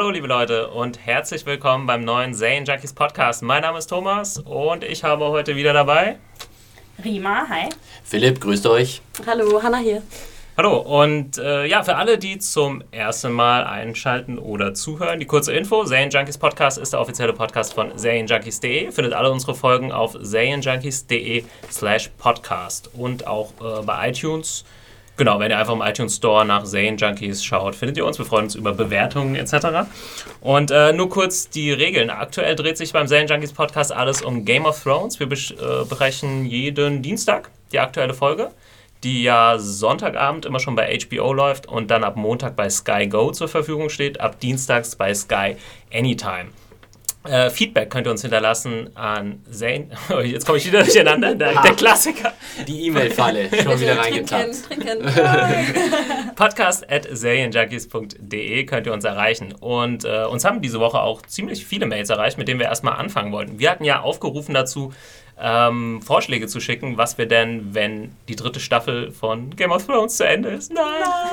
Hallo, liebe Leute, und herzlich willkommen beim neuen Zane Junkies Podcast. Mein Name ist Thomas und ich habe heute wieder dabei Rima, hi. Philipp, grüßt euch. Hallo, Hanna hier. Hallo, und äh, ja, für alle, die zum ersten Mal einschalten oder zuhören, die kurze Info: Zane Junkies Podcast ist der offizielle Podcast von zanejunkies.de. Findet alle unsere Folgen auf zanejunkies.de/slash podcast und auch äh, bei iTunes. Genau, wenn ihr einfach im iTunes Store nach Zane Junkies schaut, findet ihr uns. Wir freuen uns über Bewertungen etc. Und äh, nur kurz die Regeln. Aktuell dreht sich beim Zane Junkies Podcast alles um Game of Thrones. Wir äh, besprechen jeden Dienstag die aktuelle Folge die ja Sonntagabend immer schon bei HBO läuft und dann ab Montag bei Sky Go zur Verfügung steht, ab Dienstags bei Sky Anytime. Äh, Feedback könnt ihr uns hinterlassen an Zane. Oh, jetzt komme ich wieder durcheinander. Der, der Klassiker. Die E-Mail-Falle schon wieder trinken. Podcast at serienjunkies.de könnt ihr uns erreichen. Und äh, uns haben diese Woche auch ziemlich viele Mails erreicht, mit denen wir erstmal anfangen wollten. Wir hatten ja aufgerufen dazu, ähm, Vorschläge zu schicken, was wir denn, wenn die dritte Staffel von Game of Thrones zu Ende ist. Nein!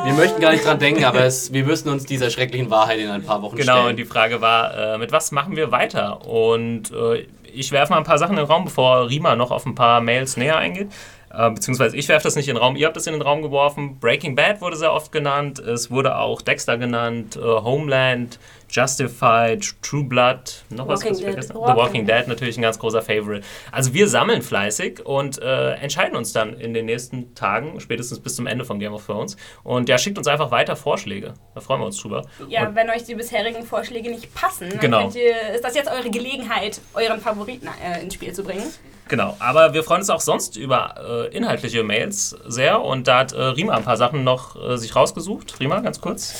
Wir möchten gar nicht dran denken, aber es, wir müssen uns dieser schrecklichen Wahrheit in ein paar Wochen Genau, stellen. und die Frage war, äh, mit was machen wir weiter? Und äh, ich werfe mal ein paar Sachen in den Raum, bevor Rima noch auf ein paar Mails näher eingeht. Äh, beziehungsweise ich werfe das nicht in den Raum, ihr habt das in den Raum geworfen. Breaking Bad wurde sehr oft genannt, es wurde auch Dexter genannt, äh, Homeland, Justified, True Blood, noch was Walking was ich Dead. The Walking Dead natürlich ein ganz großer Favorite. Also wir sammeln fleißig und äh, entscheiden uns dann in den nächsten Tagen, spätestens bis zum Ende von Game of Thrones. Und ja, schickt uns einfach weiter Vorschläge. Da freuen wir uns drüber. Ja, Und- wenn euch die bisherigen Vorschläge nicht passen, Genau. ihr, ist das jetzt eure Gelegenheit, euren Favoriten äh, ins Spiel zu bringen. Genau, aber wir freuen uns auch sonst über äh, inhaltliche Mails sehr und da hat äh, Rima ein paar Sachen noch äh, sich rausgesucht. Rima, ganz kurz.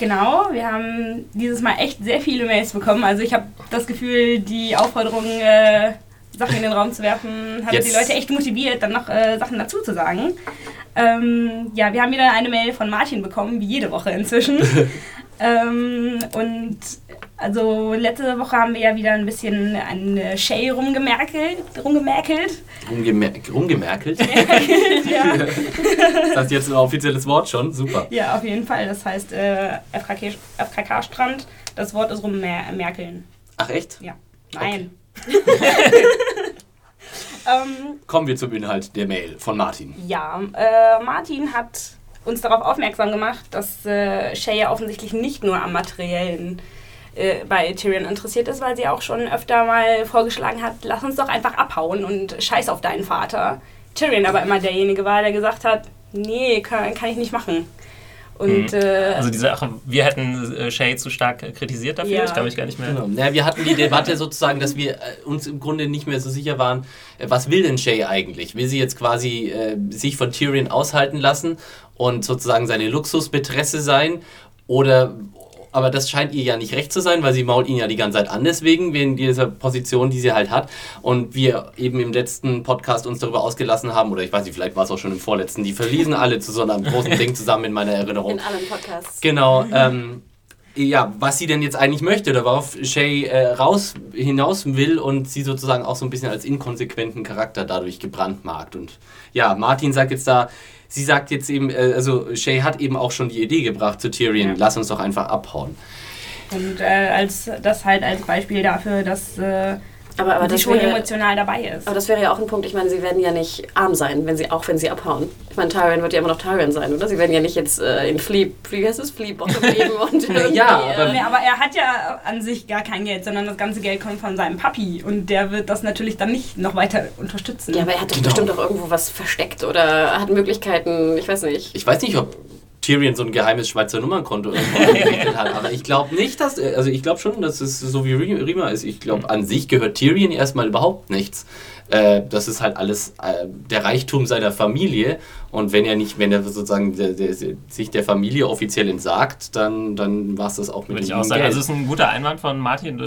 Genau, wir haben dieses Mal echt sehr viele Mails bekommen. Also ich habe das Gefühl, die Aufforderung, äh, Sachen in den Raum zu werfen, hat Jetzt- die Leute echt motiviert, dann noch äh, Sachen dazu zu sagen. Ähm, ja, wir haben wieder eine Mail von Martin bekommen, wie jede Woche inzwischen. ähm, und also letzte Woche haben wir ja wieder ein bisschen an äh, Shay rumgemerkelt, rumgemerkelt. Rumgemer rumgemerkelt. ja. Ist das jetzt ein offizielles Wort schon? Super. ja, auf jeden Fall. Das heißt äh, FKK FKK-Strand. Das Wort ist rummerkeln. Ach echt? Ja. Nein. ähm, Kommen wir zum Inhalt der Mail von Martin. ja, äh, Martin hat uns darauf aufmerksam gemacht, dass äh, Shay ja offensichtlich nicht nur am materiellen äh, bei Tyrion interessiert ist, weil sie auch schon öfter mal vorgeschlagen hat, lass uns doch einfach abhauen und scheiß auf deinen Vater. Tyrion aber immer derjenige war, der gesagt hat, nee, kann, kann ich nicht machen. Und äh, Also die Sache, wir hätten äh, Shay zu stark äh, kritisiert dafür. Ja. Ich kann mich gar nicht mehr. Genau. Ja, wir hatten die Debatte sozusagen, dass wir äh, uns im Grunde nicht mehr so sicher waren, äh, was will denn Shay eigentlich? Will sie jetzt quasi äh, sich von Tyrion aushalten lassen und sozusagen seine Luxusbetresse sein? Oder, aber das scheint ihr ja nicht recht zu sein, weil sie mault ihn ja die ganze Zeit an deswegen, wegen dieser Position, die sie halt hat. Und wir eben im letzten Podcast uns darüber ausgelassen haben, oder ich weiß nicht, vielleicht war es auch schon im vorletzten, die verließen alle zu so einem großen Ding zusammen in meiner Erinnerung. In allen Podcasts. Genau, ähm, ja, was sie denn jetzt eigentlich möchte oder worauf Shay äh, raus hinaus will und sie sozusagen auch so ein bisschen als inkonsequenten Charakter dadurch gebrandmarkt. Und ja, Martin sagt jetzt da, sie sagt jetzt eben, äh, also Shay hat eben auch schon die Idee gebracht zu Tyrion, Ja. lass uns doch einfach abhauen. Und äh, als das halt als Beispiel dafür, dass äh, Aber, aber, sie das schon wäre, emotional dabei ist. aber das wäre ja auch ein Punkt. Ich meine, sie werden ja nicht arm sein, wenn sie, auch wenn sie abhauen. Ich meine, Tyrion wird ja immer noch Tyrion sein, oder? Sie werden ja nicht jetzt äh, in Flea, Flea, wie heißt es? Flea Bottom leben und irgendwie, Ja, aber- Nee, aber er hat ja an sich gar kein Geld, sondern das ganze Geld kommt von seinem Papi und der wird das natürlich dann nicht noch weiter unterstützen. Ja, aber er hat doch Genau. bestimmt auch irgendwo was versteckt oder hat Möglichkeiten, ich weiß nicht. Ich weiß nicht, ob Tyrion so ein geheimes Schweizer Nummernkonto eingerichtet hat, aber ich glaube nicht, dass, also ich glaube schon, dass es so wie Rima ist. Ich glaube, an sich gehört Tyrion erstmal überhaupt nichts. Äh, das ist halt alles äh, der Reichtum seiner Familie und wenn er nicht, wenn er sozusagen der, der, sich der Familie offiziell entsagt, dann, dann war es das auch mit Würde ich dem auch sagen. Geld. Also es ist ein guter Einwand von Martin.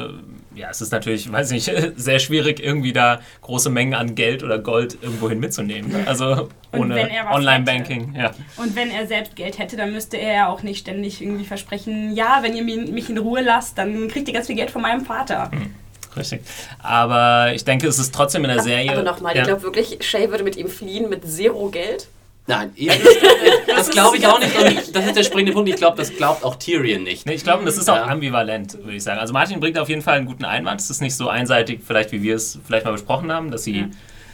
Ja, es ist natürlich, weiß nicht, sehr schwierig, irgendwie da große Mengen an Geld oder Gold irgendwohin mitzunehmen. ne? Also ohne Online-Banking. Ja. Und wenn er selbst Geld hätte, dann müsste er ja auch nicht ständig irgendwie versprechen, ja, wenn ihr mi- mich in Ruhe lasst, dann kriegt ihr ganz viel Geld von meinem Vater. Richtig. Aber ich denke, es ist trotzdem in der Serie. Aber nochmal, ja. ich glaube wirklich, Shay würde mit ihm fliehen mit zero Geld. Nein, ja, das, das glaube ich auch nicht. Und ich, das ist der springende Punkt. Ich glaube, das glaubt auch Tyrion nicht. Nee, ich glaube, das ist auch Ja. ambivalent, würde ich sagen. Also Martin bringt auf jeden Fall einen guten Einwand. Es ist nicht so einseitig, vielleicht wie wir es vielleicht mal besprochen haben, dass sie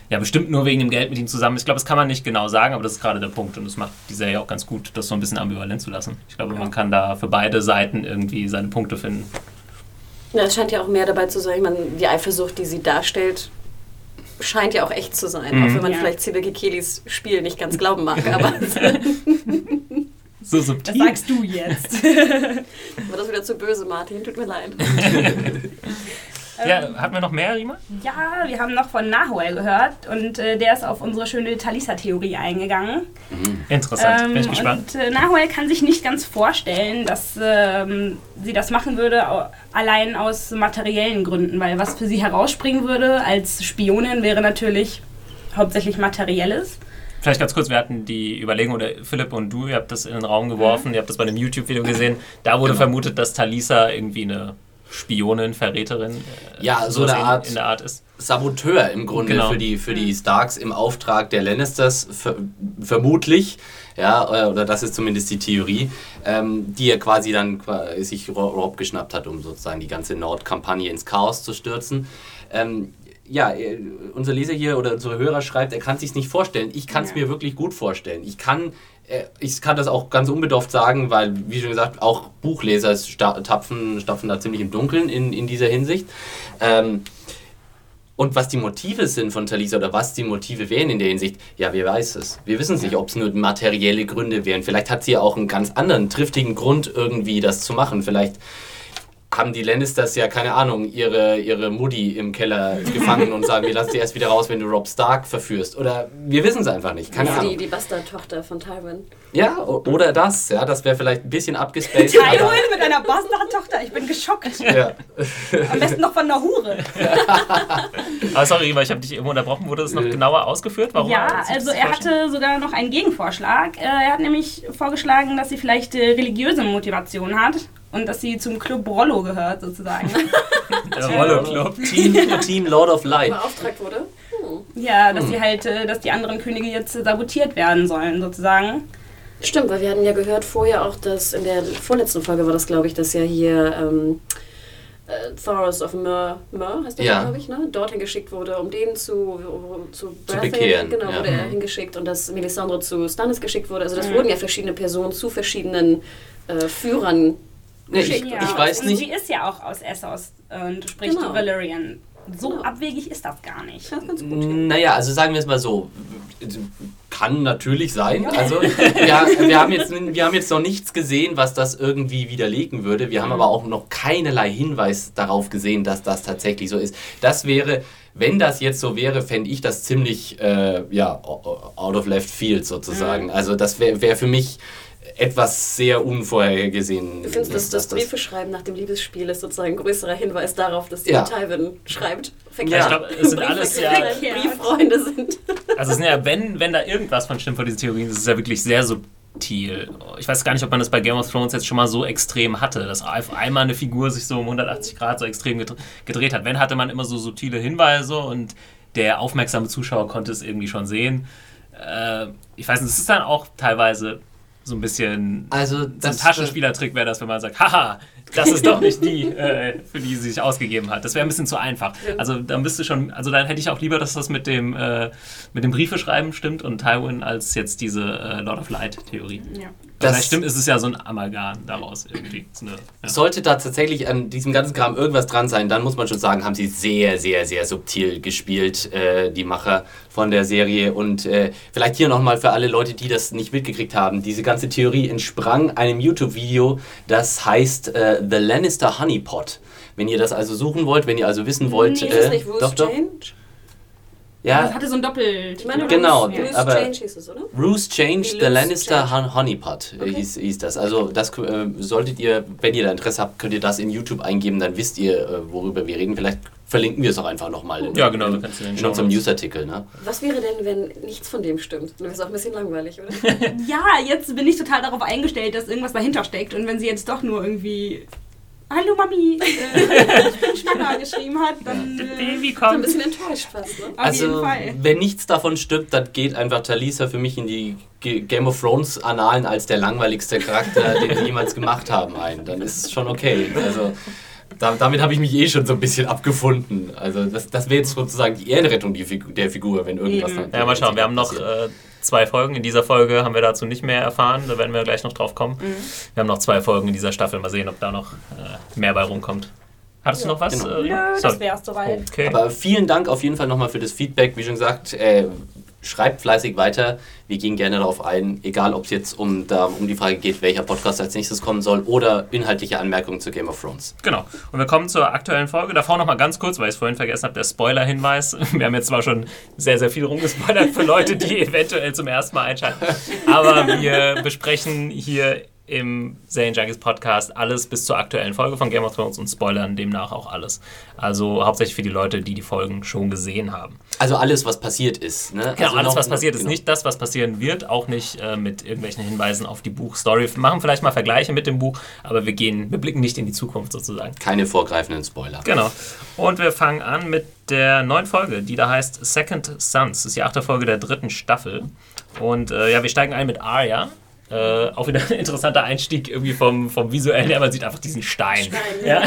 ja, bestimmt nur wegen dem Geld mit ihm zusammen ist. Ich glaube, das kann man nicht genau sagen, aber das ist gerade der Punkt und das macht die Serie auch ganz gut, das so ein bisschen ambivalent zu lassen. Ich glaube, man kann da für beide Seiten irgendwie seine Punkte finden. Ja, es scheint ja auch mehr dabei zu sein. Ich meine, die Eifersucht, die sie darstellt, scheint ja auch echt zu sein. Mhm. Auch wenn man Ja. vielleicht Sibylle Kelis Spiel nicht ganz glauben mag. Aber So Das subtil. sagst du jetzt. war das wieder zu böse, Martin. Tut mir leid. Ja, hatten wir noch mehr, Rima? Ja, wir haben noch von Nahuel gehört und äh, der ist auf unsere schöne Talisa-Theorie eingegangen. Interessant, Ähm, bin ich gespannt. Und äh, Nahuel kann sich nicht ganz vorstellen, dass ähm, sie das machen würde, allein aus materiellen Gründen, weil was für sie herausspringen würde als Spionin wäre natürlich hauptsächlich materielles. Vielleicht ganz kurz, wir hatten die Überlegung, oder Philipp und du, ihr habt das in den Raum geworfen, ihr habt das bei einem YouTube-Video gesehen, da wurde vermutet, dass Talisa irgendwie eine Spionin, Verräterin, äh, Ja, so eine in- Art- in der Art ist. Saboteur im Grunde Genau. für, die, für die Starks im Auftrag der Lannisters, ver vermutlich. Ja, äh, oder das ist zumindest die Theorie, ähm, die er quasi dann sich Ro- Rob geschnappt hat, um sozusagen die ganze Nordkampagne ins Chaos zu stürzen. Ähm, ja, äh, unser Leser hier oder unsere Hörer schreibt, er kann sich nicht vorstellen. Ich kann es Ja. mir wirklich gut vorstellen. Ich kann, ich kann das auch ganz unbedarft sagen, weil, wie schon gesagt, auch Buchleser tapfen, stapfen da ziemlich im Dunkeln in, in dieser Hinsicht. Ähm, und was die Motive sind von Talisa oder was die Motive wären in der Hinsicht, ja, wer weiß es. Wir wissen es nicht, ob es nur materielle Gründe wären. Vielleicht hat sie ja auch einen ganz anderen, triftigen Grund irgendwie, das zu machen. Vielleicht haben die Lannisters ja, keine Ahnung, ihre, ihre Mutti im Keller gefangen und sagen, wir lassen sie erst wieder raus, wenn du Rob Stark verführst. Oder wir wissen es einfach nicht. Keine Ahnung. die, die Bastardtochter von Tywin. Ja, oder das. Ja, das wäre vielleicht ein bisschen abgespaced. Tywin mit einer Bastardtochter, ich bin geschockt. Ja. Am besten noch von einer Hure. Aber sorry, Rima, ich habe dich irgendwo unterbrochen. Wurde das noch genauer ausgeführt? Warum Ja, also er hatte sogar noch einen Gegenvorschlag. Äh, Er hat nämlich vorgeschlagen, dass sie vielleicht äh, religiöse Motivation hat und dass sie zum Club Rollo gehört, sozusagen. Der Rollo Club. Team, Team Lord of Light. Beauftragt wurde. Hm. ja, dass sie halt, äh, dass die anderen Könige jetzt sabotiert werden sollen, sozusagen. Stimmt, weil wir hatten ja gehört vorher auch, dass in der vorletzten Folge war das, glaube ich, dass ja hier ähm, äh, Thoros of Myr, Myr heißt der, Ja. glaube ich, ne? dorthin geschickt wurde, um den zu, zu, Baratheon- bekehren, Genau, ja. wurde er Mhm. hingeschickt und dass Melisandre zu Stannis geschickt wurde. Also das wurden ja verschiedene Personen zu verschiedenen äh, Führern Nee, ich- Ja, ich weiß und nicht- sie ist ja auch aus Essos und spricht Genau. Valyrian. So Genau. abwegig ist das gar nicht. Ja, ganz gut. Naja, also sagen wir es mal so. Kann natürlich sein. Also wir, wir, haben jetzt, wir haben jetzt noch nichts gesehen, was das irgendwie widerlegen würde. Wir haben aber auch noch keinerlei Hinweis darauf gesehen, dass das tatsächlich so ist. Das wäre, wenn das jetzt so wäre, fände ich das ziemlich äh, ja, out of left field sozusagen. Also das wäre wär für mich etwas sehr unvorhergesehen. Du findest, dass das dass Briefeschreiben nach dem Liebesspiel ist sozusagen ein größerer Hinweis darauf, dass die Ja. Tywin schreibt. Ja, ich glaube, es sind alles ja. Verkehrt. Brieffreunde sind. Also es sind ja, wenn, wenn da irgendwas von stimmt von diesen Theorien, das ist ja wirklich sehr subtil. Ich weiß gar nicht, ob man das bei Game of Thrones jetzt schon mal so extrem hatte, dass auf einmal eine Figur sich so um 180 Grad so extrem gedre- gedreht hat. Wenn hatte man immer so subtile Hinweise und der aufmerksame Zuschauer konnte es irgendwie schon sehen. Äh, ich weiß nicht, es ist dann auch teilweise so ein bisschen Also so ein das, Taschenspielertrick wäre das, wenn man sagt, haha, das ist doch nicht die, äh, für die sie sich ausgegeben hat. Das wäre ein bisschen zu einfach. Also dann bist du schon, also dann hätte ich auch lieber, dass das mit dem, äh, mit dem Briefeschreiben stimmt und Tywin als jetzt diese äh, Lord of Light Theorie. Ja. Das- Vielleicht stimmt, ist es ja so ein Amalgam daraus irgendwie. Eine, ja. Sollte da tatsächlich an diesem ganzen Kram irgendwas dran sein, dann muss man schon sagen, haben sie sehr, sehr, sehr subtil gespielt, äh, die Macher von der Serie. Und äh, vielleicht hier nochmal für alle Leute, die das nicht mitgekriegt haben, diese ganze Theorie entsprang einem YouTube-Video, das heißt äh, The Lannister Honeypot. Wenn ihr das also suchen wollt, wenn ihr also wissen wollt... Nee, Ist das äh, nicht Bruce doch, doch. Change? Das Ja, hatte so ein Doppel. Ich meine, Genau, Bruce, Bruce aber- Change hieß es, oder? Bruce Changed Wie the Lannister Change. Hon Honeypot äh, Okay. hieß, hieß das. Also das äh, solltet ihr, wenn ihr da Interesse habt, könnt ihr das in YouTube eingeben, dann wisst ihr, äh, worüber wir reden. Vielleicht verlinken wir es auch einfach nochmal in, Ja, genau, in, in den in unserem. Newsartikel. Ne? Was wäre denn, wenn nichts von dem stimmt? Dann wäre es auch ein bisschen langweilig, oder? Ja, jetzt bin ich total darauf eingestellt, dass irgendwas dahinter steckt. Und wenn sie jetzt doch nur irgendwie Hallo Mami, äh, ich bin schwanger geschrieben hat, dann Das äh, Baby So ein kommt. bisschen enttäuscht fast, ne? auf also, jeden Fall. wenn nichts davon stimmt, dann geht einfach Talisa für mich in die Ge- Game of Thrones Annalen als der langweiligste Charakter, den sie jemals gemacht haben, ein. Dann ist es schon okay. Also, da, damit habe ich mich eh schon so ein bisschen abgefunden. Also, das, das wäre jetzt sozusagen die Ehrenrettung die Figu der Figur, wenn irgendwas Eben. dann. Ja, mal schauen. Wir haben noch äh, zwei Folgen. In dieser Folge haben wir dazu nicht mehr erfahren. Da werden wir gleich noch drauf kommen. Wir haben noch zwei Folgen in dieser Staffel. Mal sehen, ob da noch äh, mehr bei rumkommt. Hattest du noch was? genau. äh, Nö, Sorry. das wär's soweit. Okay. Aber vielen Dank auf jeden Fall nochmal für das Feedback. Wie schon gesagt, äh, schreibt fleißig weiter. Wir gehen gerne darauf ein, egal ob es jetzt um, da, um die Frage geht, welcher Podcast als nächstes kommen soll oder inhaltliche Anmerkungen zu Game of Thrones. Genau. Und wir kommen zur aktuellen Folge. Davor noch mal ganz kurz, weil ich es vorhin vergessen habe, der Spoiler-Hinweis. Wir haben jetzt zwar schon sehr, sehr viel rumgespoilert für Leute, die eventuell zum ersten Mal einschalten. Aber wir besprechen hier im Serien Junkies Podcast alles bis zur aktuellen Folge von Game of Thrones und spoilern demnach auch alles. Also hauptsächlich für die Leute, die die Folgen schon gesehen haben. Also alles, was passiert ist. Ne? Genau, also alles, noch- was passiert, ist genau. nicht das, was passieren wird, auch nicht äh, mit irgendwelchen Hinweisen auf die Buchstory. Wir machen vielleicht mal Vergleiche mit dem Buch, aber wir gehen, wir blicken nicht in die Zukunft sozusagen. Keine vorgreifenden Spoiler. Genau. Und wir fangen an mit der neuen Folge, die da heißt Second Sons. Das ist die achte Folge der dritten Staffel. Und äh, ja, wir steigen ein mit Arya. Äh, auch wieder ein interessanter Einstieg irgendwie vom, vom visuellen her. Man sieht einfach diesen Stein. Stein, Ja,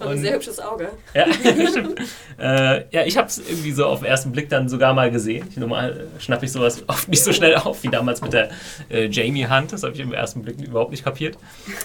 Und ein sehr hübsches Auge. ja stimmt. Äh, ja, ich habe es irgendwie so auf den ersten Blick dann sogar mal gesehen. Ich, normal äh, schnappe ich sowas oft nicht so schnell auf wie damals mit der äh, Jamie Hunt. Das habe ich im ersten Blick überhaupt nicht kapiert.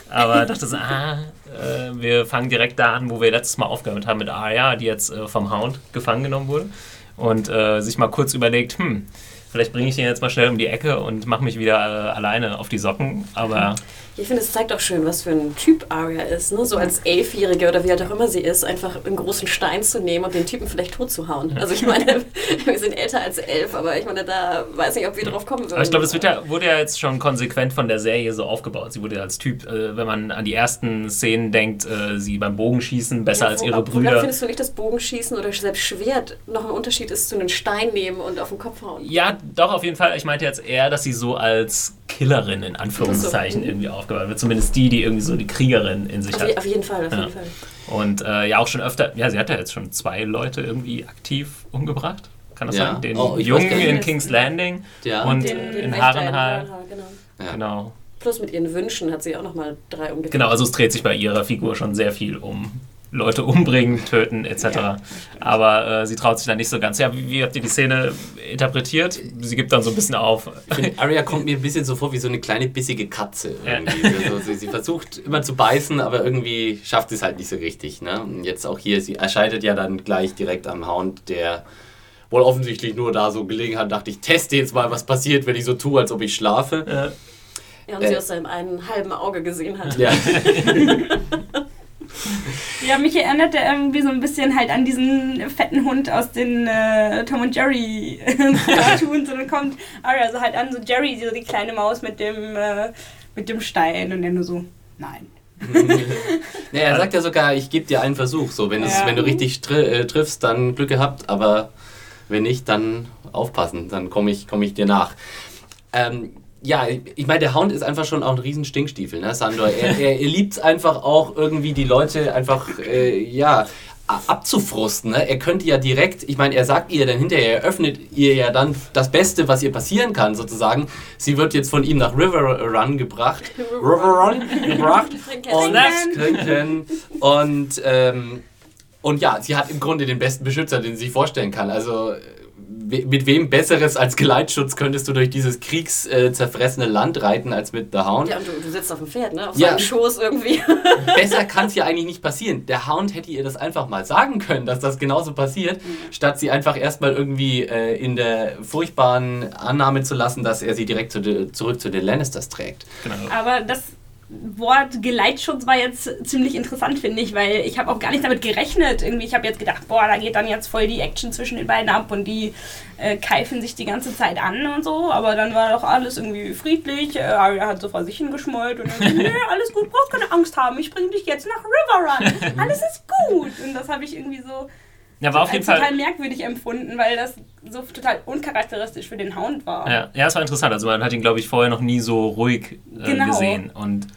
Aber dachte so, ah, äh, wir fangen direkt da an, wo wir letztes Mal aufgehört haben mit Arya, die jetzt vom Hound gefangen genommen wurde. Und sich mal kurz überlegt, hm, vielleicht bringe ich den jetzt mal schnell um die Ecke und mache mich wieder äh, alleine auf die Socken. Aber Ich finde, es zeigt auch schön, was für ein Typ Arya ist. Ne? So als Elfjährige oder wie alt auch immer sie ist, einfach einen großen Stein zu nehmen und den Typen vielleicht tot zu hauen. Also ich meine, wir sind älter als elf, aber ich meine, da weiß nicht, ob wir drauf kommen würden. Aber ich glaube, es ja, wurde ja jetzt schon konsequent von der Serie so aufgebaut. Sie wurde ja als Typ, äh, wenn man an die ersten Szenen denkt, äh, sie beim Bogenschießen besser als ihre Brüder. Findest du nicht, dass Bogenschießen oder selbst Schwert noch ein Unterschied ist zu einem Stein nehmen und auf den Kopf hauen? Ja, doch, auf jeden Fall. Ich meinte jetzt eher, dass sie so als Killerin in Anführungszeichen so. irgendwie aufgebaut wird. Zumindest die, die irgendwie so die Kriegerin in sich Auf, hat. auf jeden Fall, auf Ja. jeden Fall. Und äh, ja, auch schon öfter, ja, sie hat ja jetzt schon zwei Leute irgendwie aktiv umgebracht. Kann das Ja. sein? Den Oh, Jungen in King's Landing Ja. und Den- in den Harrenhal. Genau. Ja. Genau. Plus mit ihren Wünschen hat sie auch nochmal drei umgekehrt. Genau, also es dreht sich bei ihrer Figur schon sehr viel um Leute umbringen, töten etc. Aber äh, sie traut sich dann nicht so ganz. Ja, wie, wie habt ihr die Szene interpretiert? Sie gibt dann so ein bisschen auf. Ich finde, Arya kommt mir ein bisschen so vor wie so eine kleine bissige Katze. Irgendwie. Also, sie, sie versucht immer zu beißen, aber irgendwie schafft sie es halt nicht so richtig. Ne? Und jetzt auch hier, sie erscheidet ja dann gleich direkt am Hound, der wohl offensichtlich nur da so gelegen hat, dachte ich, teste jetzt mal, was passiert, wenn ich so tue, als ob ich schlafe. Äh, Ja, und sie aus seinem einen halben Auge gesehen hat. Ja. Ja, mich erinnert er irgendwie so ein bisschen halt an diesen fetten Hund aus den äh, Tom und Jerry Cartoons. und dann kommt Arya so halt an, so Jerry, so die kleine Maus mit dem, äh, mit dem Stein und er nur so, nein. Ja, er sagt ja sogar, ich gebe dir einen Versuch. So, wenn, es, Ja. wenn du richtig tri äh, triffst, dann Glück gehabt, aber wenn nicht, dann aufpassen, dann komme ich, komm ich dir nach. Ähm, ja, ich meine, der Hound ist einfach schon auch ein riesen Stinkstiefel, ne, Sandor? Er, er, er liebt es einfach auch irgendwie die Leute einfach, äh, ja, abzufrusten. Ne? Er könnte ja direkt, ich meine, er sagt ihr dann hinterher, er öffnet ihr ja dann das Beste, was ihr passieren kann, sozusagen. Sie wird jetzt von ihm nach River Run gebracht. River Run gebracht. Und trinken. Und, ähm, und ja, sie hat im Grunde den besten Beschützer, den sie sich vorstellen kann. Also we- mit wem Besseres als Geleitschutz könntest du durch dieses kriegszerfressene Land reiten als mit The Hound? Ja, und du, du sitzt auf dem Pferd, ne? Auf Ja. seinem Schoß irgendwie. Besser kann es ja eigentlich nicht passieren. Der Hound hätte ihr das einfach mal sagen können, dass das genauso passiert, statt sie einfach erstmal irgendwie äh, in der furchtbaren Annahme zu lassen, dass er sie direkt zu de, zurück zu den Lannisters trägt. genau. Aber das Wort Geleitschutz war jetzt ziemlich interessant, finde ich, weil ich habe auch gar nicht damit gerechnet. Irgendwie, ich habe jetzt gedacht, boah, da geht dann jetzt voll die Action zwischen den beiden ab und die äh, keifen sich die ganze Zeit an und so. Aber dann war doch alles irgendwie friedlich. Äh, Arya hat so vor sich hingeschmollt und dann, nö, alles gut, brauchst keine Angst haben. Ich bringe dich jetzt nach River Run. Alles ist gut. Und das habe ich irgendwie so Ja, war auf jeden als total Fall. merkwürdig empfunden, weil das so total uncharakteristisch für den Hound war. Ja, ja, es war interessant. Also man hat ihn, glaube ich, vorher noch nie so ruhig äh, Genau. gesehen. Und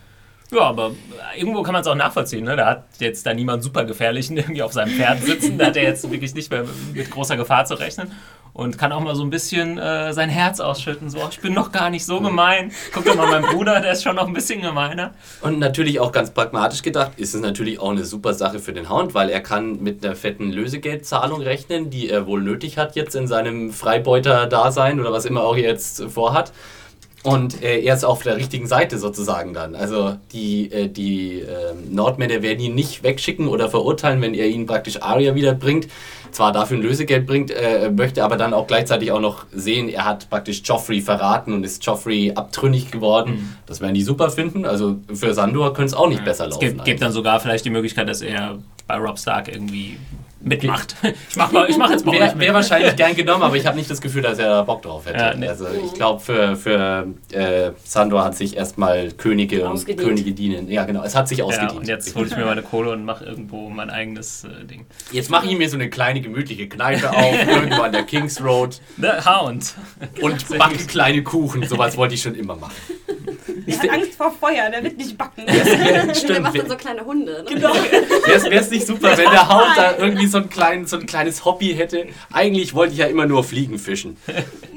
Ja, aber irgendwo kann man es auch nachvollziehen. Ne? Da hat jetzt da niemand super gefährlichen irgendwie auf seinem Pferd sitzen. Da hat er jetzt wirklich nicht mehr mit großer Gefahr zu rechnen. Und kann auch mal so ein bisschen äh, sein Herz ausschütten. So, ich bin noch gar nicht so gemein. Guck doch mal, mein Bruder, der ist schon noch ein bisschen gemeiner. Und natürlich auch ganz pragmatisch gedacht, ist es natürlich auch eine super Sache für den Hound, weil er kann mit einer fetten Lösegeldzahlung rechnen, die er wohl nötig hat jetzt in seinem Freibeuter-Dasein oder was immer auch jetzt vorhat. Und äh, er ist auf der richtigen Seite sozusagen dann. Also die, äh, die äh, Nordmänner werden ihn nicht wegschicken oder verurteilen, wenn er ihn praktisch Aria wiederbringt. Zwar dafür ein Lösegeld bringt, äh, möchte aber dann auch gleichzeitig auch noch sehen, er hat praktisch Joffrey verraten und ist Joffrey abtrünnig geworden. Mhm. Das werden die super finden. Also für Sandor könnte es auch nicht ja, besser laufen. Es gibt, gibt, dann sogar vielleicht die Möglichkeit, dass er bei Rob Stark irgendwie mitmacht. Ich mach, mal, ich mach jetzt mal. Wäre wär wahrscheinlich gern genommen, aber ich habe nicht das Gefühl, dass er Bock drauf hätte. Ja, nee. Also ich glaube, für, für äh, Sandor hat sich erstmal Könige und Könige dienen. Ja, genau, es hat sich ausgedient. Ja, und jetzt hole ich mir meine Kohle und mache irgendwo mein eigenes äh, Ding. Jetzt mache ich mir so eine kleine gemütliche Kneipe auf, irgendwo an der Kings Road. The Hound. Und backe kleine Kuchen. Sowas wollte ich schon immer machen. Der hat Angst vor Feuer, der wird nicht backen. Ja, stimmt. Der macht dann so kleine Hunde. Ne? Genau. Wäre es nicht super, wenn der Hound da irgendwie so ein, klein, so ein kleines Hobby hätte? Eigentlich wollte ich ja immer nur Fliegen fischen.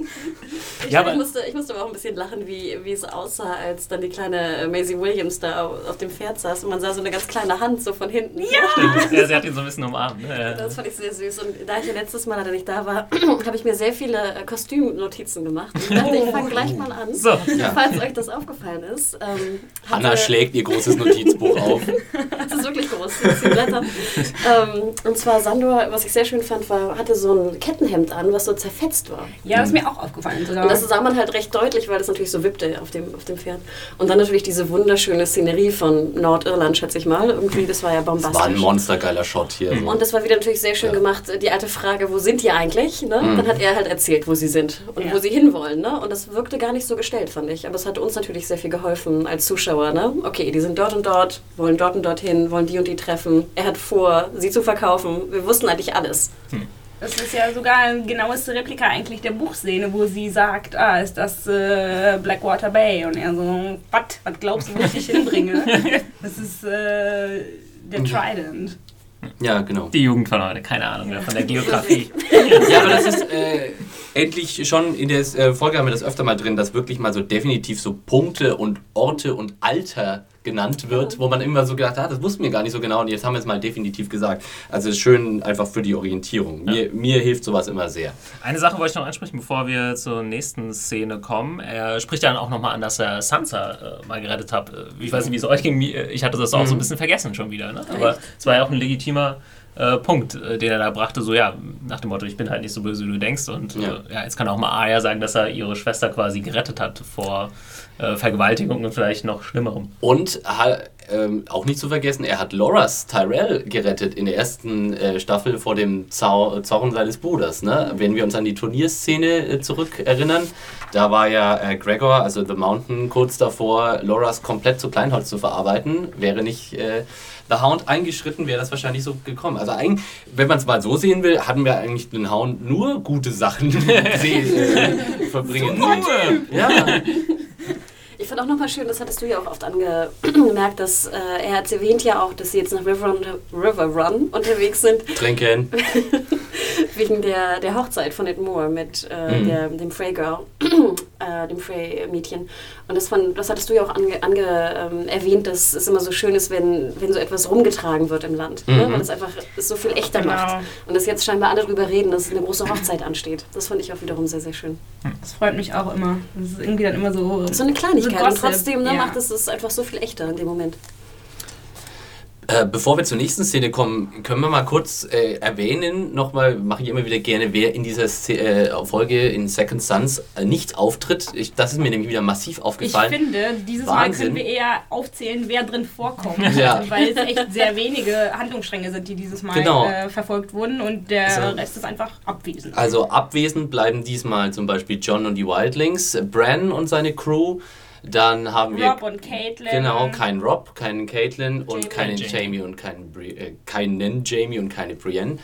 Ich, ja, ich, musste, ich musste aber auch ein bisschen lachen, wie, wie es aussah, als dann die kleine Maisie Williams da auf, dem Pferd saß und man sah so eine ganz kleine Hand so von hinten. Ja! ja sie hat ihn so ein bisschen umarmt. Ja. Das fand ich sehr süß. Und da ich ja letztes Mal leider nicht da war, habe ich mir sehr viele äh, Kostümnotizen gemacht. Ich dachte, ich fange gleich mal an, so. ja. falls euch das aufgefallen ist. Ähm, Hanna schlägt ihr großes Notizbuch auf. das ist wirklich groß, das Blätter. ähm, und zwar Sandor, was ich sehr schön fand, war, hatte so ein Kettenhemd an, was so zerfetzt war. Ja, das ist mir auch aufgefallen sogar. Und das sah man halt recht deutlich, weil das natürlich so wippte auf dem, auf dem Pferd. Und dann natürlich diese wunderschöne Szenerie von Nordirland, schätze ich mal. Irgendwie, das war ja bombastisch. Das war ein monstergeiler Shot hier. So. Und das war wieder natürlich sehr schön ja. gemacht. Die alte Frage, wo sind die eigentlich? Ne? Mhm. Dann hat er halt erzählt, wo sie sind und ja. wo sie hinwollen. Ne? Und das wirkte gar nicht so gestellt, fand ich. Aber es hat uns natürlich sehr viel geholfen als Zuschauer. Ne? Okay, die sind dort und dort, wollen dort und dorthin, wollen die und die treffen. Er hat vor, sie zu verkaufen. Wir wussten eigentlich alles. Mhm. Das ist ja sogar ein genaues Replika eigentlich der Buchszene, wo sie sagt, ah, ist das äh, Blackwater Bay? Und er so, was? Was glaubst du, wo ich dich hinbringe? das ist äh, der Trident. Ja, genau. Die Jugend von heute, keine Ahnung mehr von der Geografie. ja, aber das ist äh, endlich schon in der äh, Folge haben wir das öfter mal drin, dass wirklich mal so definitiv so Punkte und Orte und Alter genannt wird, wo man immer so gedacht hat, das wussten wir gar nicht so genau und jetzt haben wir es mal definitiv gesagt. Also es ist schön einfach für die Orientierung. Ja. Mir, mir hilft sowas immer sehr. Eine Sache wollte ich noch ansprechen, bevor wir zur nächsten Szene kommen. Er spricht dann auch nochmal an, dass er Sansa äh, mal gerettet hat. Äh, ich weiß nicht, wie es euch ging. Ich hatte das auch mhm. so ein bisschen vergessen schon wieder. Ne? Aber es war ja auch ein legitimer äh, Punkt, äh, den er da brachte, so ja, nach dem Motto, ich bin halt nicht so böse, wie du denkst. Und ja, äh, ja jetzt kann auch mal Arya sagen, dass er ihre Schwester quasi gerettet hat vor äh, Vergewaltigung und vielleicht noch Schlimmerem. Und ähm, auch nicht zu vergessen, er hat Loras Tyrell gerettet in der ersten äh, Staffel vor dem Zau Zorn seines Bruders. Ne? Wenn wir uns an die Turnierszene äh, zurückerinnern, da war ja äh, Gregor, also The Mountain, kurz davor, Loras komplett zu Kleinholz zu verarbeiten. Wäre nicht äh, The Hound eingeschritten, wäre das wahrscheinlich so gekommen. Also eigentlich, wenn man es mal so sehen will, hatten wir eigentlich den Hound nur gute Sachen äh, verbringen. Super ja. Ich fand auch nochmal schön, das hattest du ja auch oft angemerkt, dass äh, er hat erwähnt ja auch, dass sie jetzt nach River Run, River Run unterwegs sind. Trinken. Wegen der, der Hochzeit von Ed Moore mit äh, mhm. der, dem Frey Girl, äh, dem Frey Mädchen. Und das, von, das hattest du ja auch ange, ange ähm, erwähnt, dass es immer so schön ist, wenn, wenn so etwas rumgetragen wird im Land. Ne? Mhm. Ne? Weil es einfach so viel echter genau. macht. Und dass jetzt scheinbar alle darüber reden, dass eine große Hochzeit ansteht. Das fand ich auch wiederum sehr, sehr schön. Das freut mich auch immer. Das ist irgendwie dann immer so. So eine Kleinigkeit. So und trotzdem ne, ja. macht es es einfach so viel echter in dem Moment. Äh, bevor wir zur nächsten Szene kommen, können wir mal kurz äh, erwähnen, nochmal, mache ich immer wieder gerne, wer in dieser Szene, äh, Folge in Second Sons äh, nicht auftritt. Ich, das ist mir nämlich wieder massiv aufgefallen. Ich finde, dieses Wahnsinn. Mal können wir eher aufzählen, wer drin vorkommt. ja. Weil es echt sehr wenige Handlungsstränge sind, die dieses Mal genau. Äh, verfolgt wurden und der also, Rest ist einfach abwesend. Also abwesend bleiben diesmal zum Beispiel John und die Wildlings, Bran und seine Crew, dann haben wir. Rob und Caitlin. Genau, kein Rob, keinen Caitlin und keinen Jamie, Jamie und keinen, äh, keinen Jamie und keine Brienne.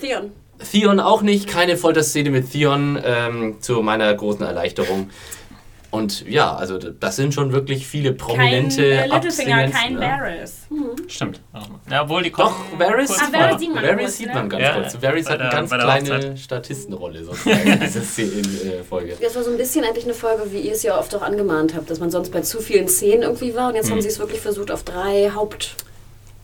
Theon. Theon auch nicht, keine Folterszene mit Theon, ähm, zu meiner großen Erleichterung. Und ja, also das sind schon wirklich viele Kein prominente äh, Littlefinger, kein ja. Varys. Stimmt. Auch mal. Ja, obwohl die kommen. Doch, Varys kurz Ah. Varys sieht man Varys kurz, sieht ne? man ganz Ja, kurz. Varys hat eine ganz kleine Hochzeit. Statistenrolle sozusagen in dieser äh, Folge. Das war so ein bisschen eigentlich eine Folge, wie ihr es ja oft auch angemahnt habt, dass man sonst bei zu vielen Szenen irgendwie war und jetzt haben sie es wirklich versucht auf drei Haupt...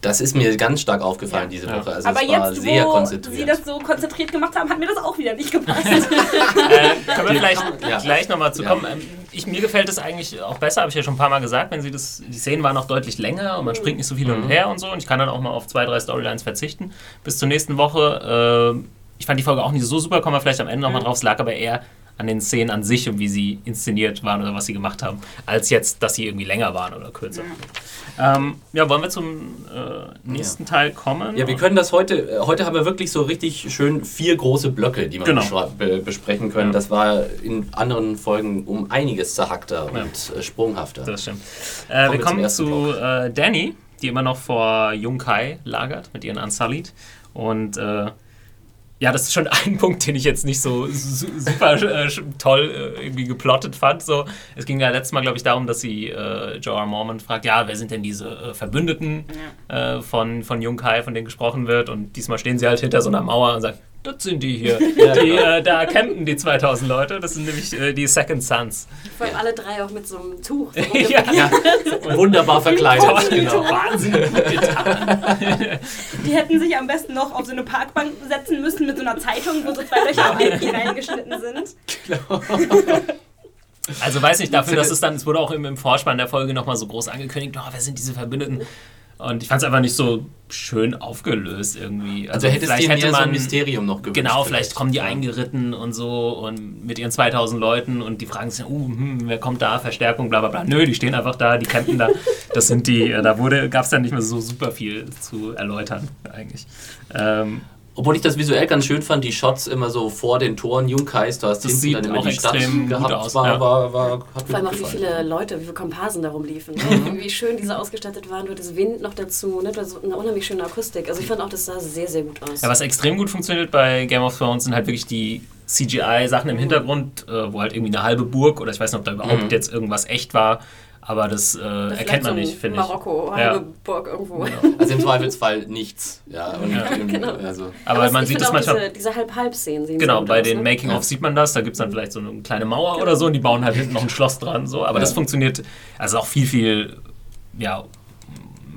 Das ist mir ganz stark aufgefallen diese Ja. Woche. Also Aber es war jetzt, sehr wo konzentriert. sie das so konzentriert gemacht haben, hat mir das auch wieder nicht gepasst. Äh, können wir vielleicht Ja. gleich nochmal zu Ja. kommen. Ähm, Ich, mir gefällt es eigentlich auch besser, habe ich ja schon ein paar Mal gesagt, wenn sie das, die Szenen waren noch deutlich länger und man springt nicht so viel hin Mhm. und her und so und ich kann dann auch mal auf zwei, drei Storylines verzichten. Bis zur nächsten Woche, äh, ich fand die Folge auch nicht so super, kommen wir vielleicht am Ende nochmal drauf, es lag aber eher an den Szenen an sich und wie sie inszeniert waren oder was sie gemacht haben, als jetzt, dass sie irgendwie länger waren oder kürzer. Ähm, ja, wollen wir zum äh, nächsten Teil kommen? Ja, wir können das heute, äh, heute haben wir wirklich so richtig schön vier große Blöcke, die wir Genau. be besprechen können. Ja. Das war in anderen Folgen um einiges zerhackter und äh, sprunghafter. Das stimmt. Äh, Kommen wir kommen zu äh, Danny, die immer noch vor Jung Kai lagert mit ihren Unsullied. Und äh, ja, das ist schon ein Punkt, den ich jetzt nicht so su super äh, toll äh, irgendwie geplottet fand. So, es ging ja letztes Mal, glaube ich, darum, dass sie äh, Joe R. Mormon fragt, ja, wer sind denn diese äh, Verbündeten äh, von, von Jung Kai, von denen gesprochen wird? Und diesmal stehen sie halt hinter so einer Mauer und sagen, das sind die hier. die, äh, da campen die 2000 Leute. Das sind nämlich äh, die Second Sons. Vor allem alle drei auch mit so einem Tuch. So ja, Ja, wunderbar verkleidet. Toll, genau. Wahnsinnig gut getan. Die hätten sich am besten noch auf so eine Parkbank setzen müssen mit so einer Zeitung, wo so zwei Löcher reingeschnitten sind. Also weiß nicht, dafür, dass es dann, es wurde auch im, im Vorspann der Folge nochmal so groß angekündigt, oh, wer sind diese Verbündeten? Und ich fand es einfach nicht so schön aufgelöst irgendwie. Also hättest du vielleicht hätte mehr so ein man- Mysterium noch gewünscht. Genau, vielleicht kommen die eingeritten und so und mit ihren 2000 Leuten und die fragen sich, uh, hm, wer kommt da, Verstärkung, bla bla bla. Nö, die stehen einfach da, die campen da. Das sind die, äh, da gab es dann nicht mehr so super viel zu erläutern eigentlich. Ähm, Obwohl ich das visuell ganz schön fand, die Shots immer so vor den Toren Junkais, du hast Das hinten dann immer auch die Stadt extrem gut gehabt, aus, war, ja. war, war, hat Vor allem auch wie viele Leute, wie viele Komparsen da rumliefen. Mhm. Ne? Wie schön diese ausgestattet waren. Du hattest Wind noch dazu. Ne? Du hattest eine unheimlich schöne Akustik. Also ich fand auch, das sah sehr, sehr gut aus. Ja, was extrem gut funktioniert bei Game of Thrones sind halt wirklich die CGI-Sachen im Hintergrund, äh, wo halt irgendwie eine halbe Burg oder ich weiß nicht, ob da überhaupt Mhm. jetzt irgendwas echt war, aber das äh, Vielleicht erkennt man nicht, finde ich. Marokko, Ja. halbe Burg irgendwo. Also im Zweifelsfall nichts. Ja, und Ja. Genau. also, Aber es- man sieht das manchmal. Diese, diese Halb-Halb-Szenen sehen Genau, bei aus, den ne? Making-of sieht man das, da gibt es dann vielleicht so eine kleine Mauer oder so und die bauen halt hinten noch ein Schloss dran. So. Aber Ja. das funktioniert, also auch viel, viel, ja,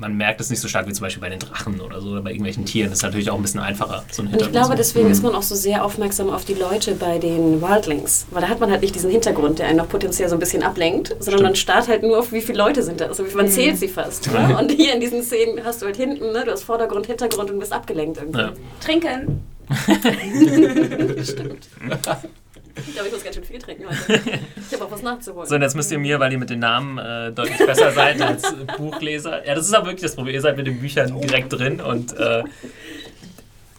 man merkt es nicht so stark wie zum Beispiel bei den Drachen oder so oder bei irgendwelchen Tieren. Das ist natürlich auch ein bisschen einfacher, so ein Und ich Hintergrund. glaube, so. deswegen ist man auch so sehr aufmerksam auf die Leute bei den Wildlings. Weil da hat man halt nicht diesen Hintergrund, der einen noch potenziell so ein bisschen ablenkt, sondern Stimmt. man starrt halt nur auf, wie viele Leute sind da. Also man zählt sie fast. Ne? Und hier in diesen Szenen hast du halt hinten, ne? du hast Vordergrund, Hintergrund und bist abgelenkt irgendwie. Ja. Trinken. Stimmt. Ich glaube, ich muss ganz schön viel trinken heute. Ich habe auch was nachzuholen. So, und jetzt müsst ihr mir, weil ihr mit den Namen äh, deutlich besser seid als äh, Buchleser. Ja, das ist aber wirklich das Problem. Ihr seid mit den Büchern direkt drin und äh,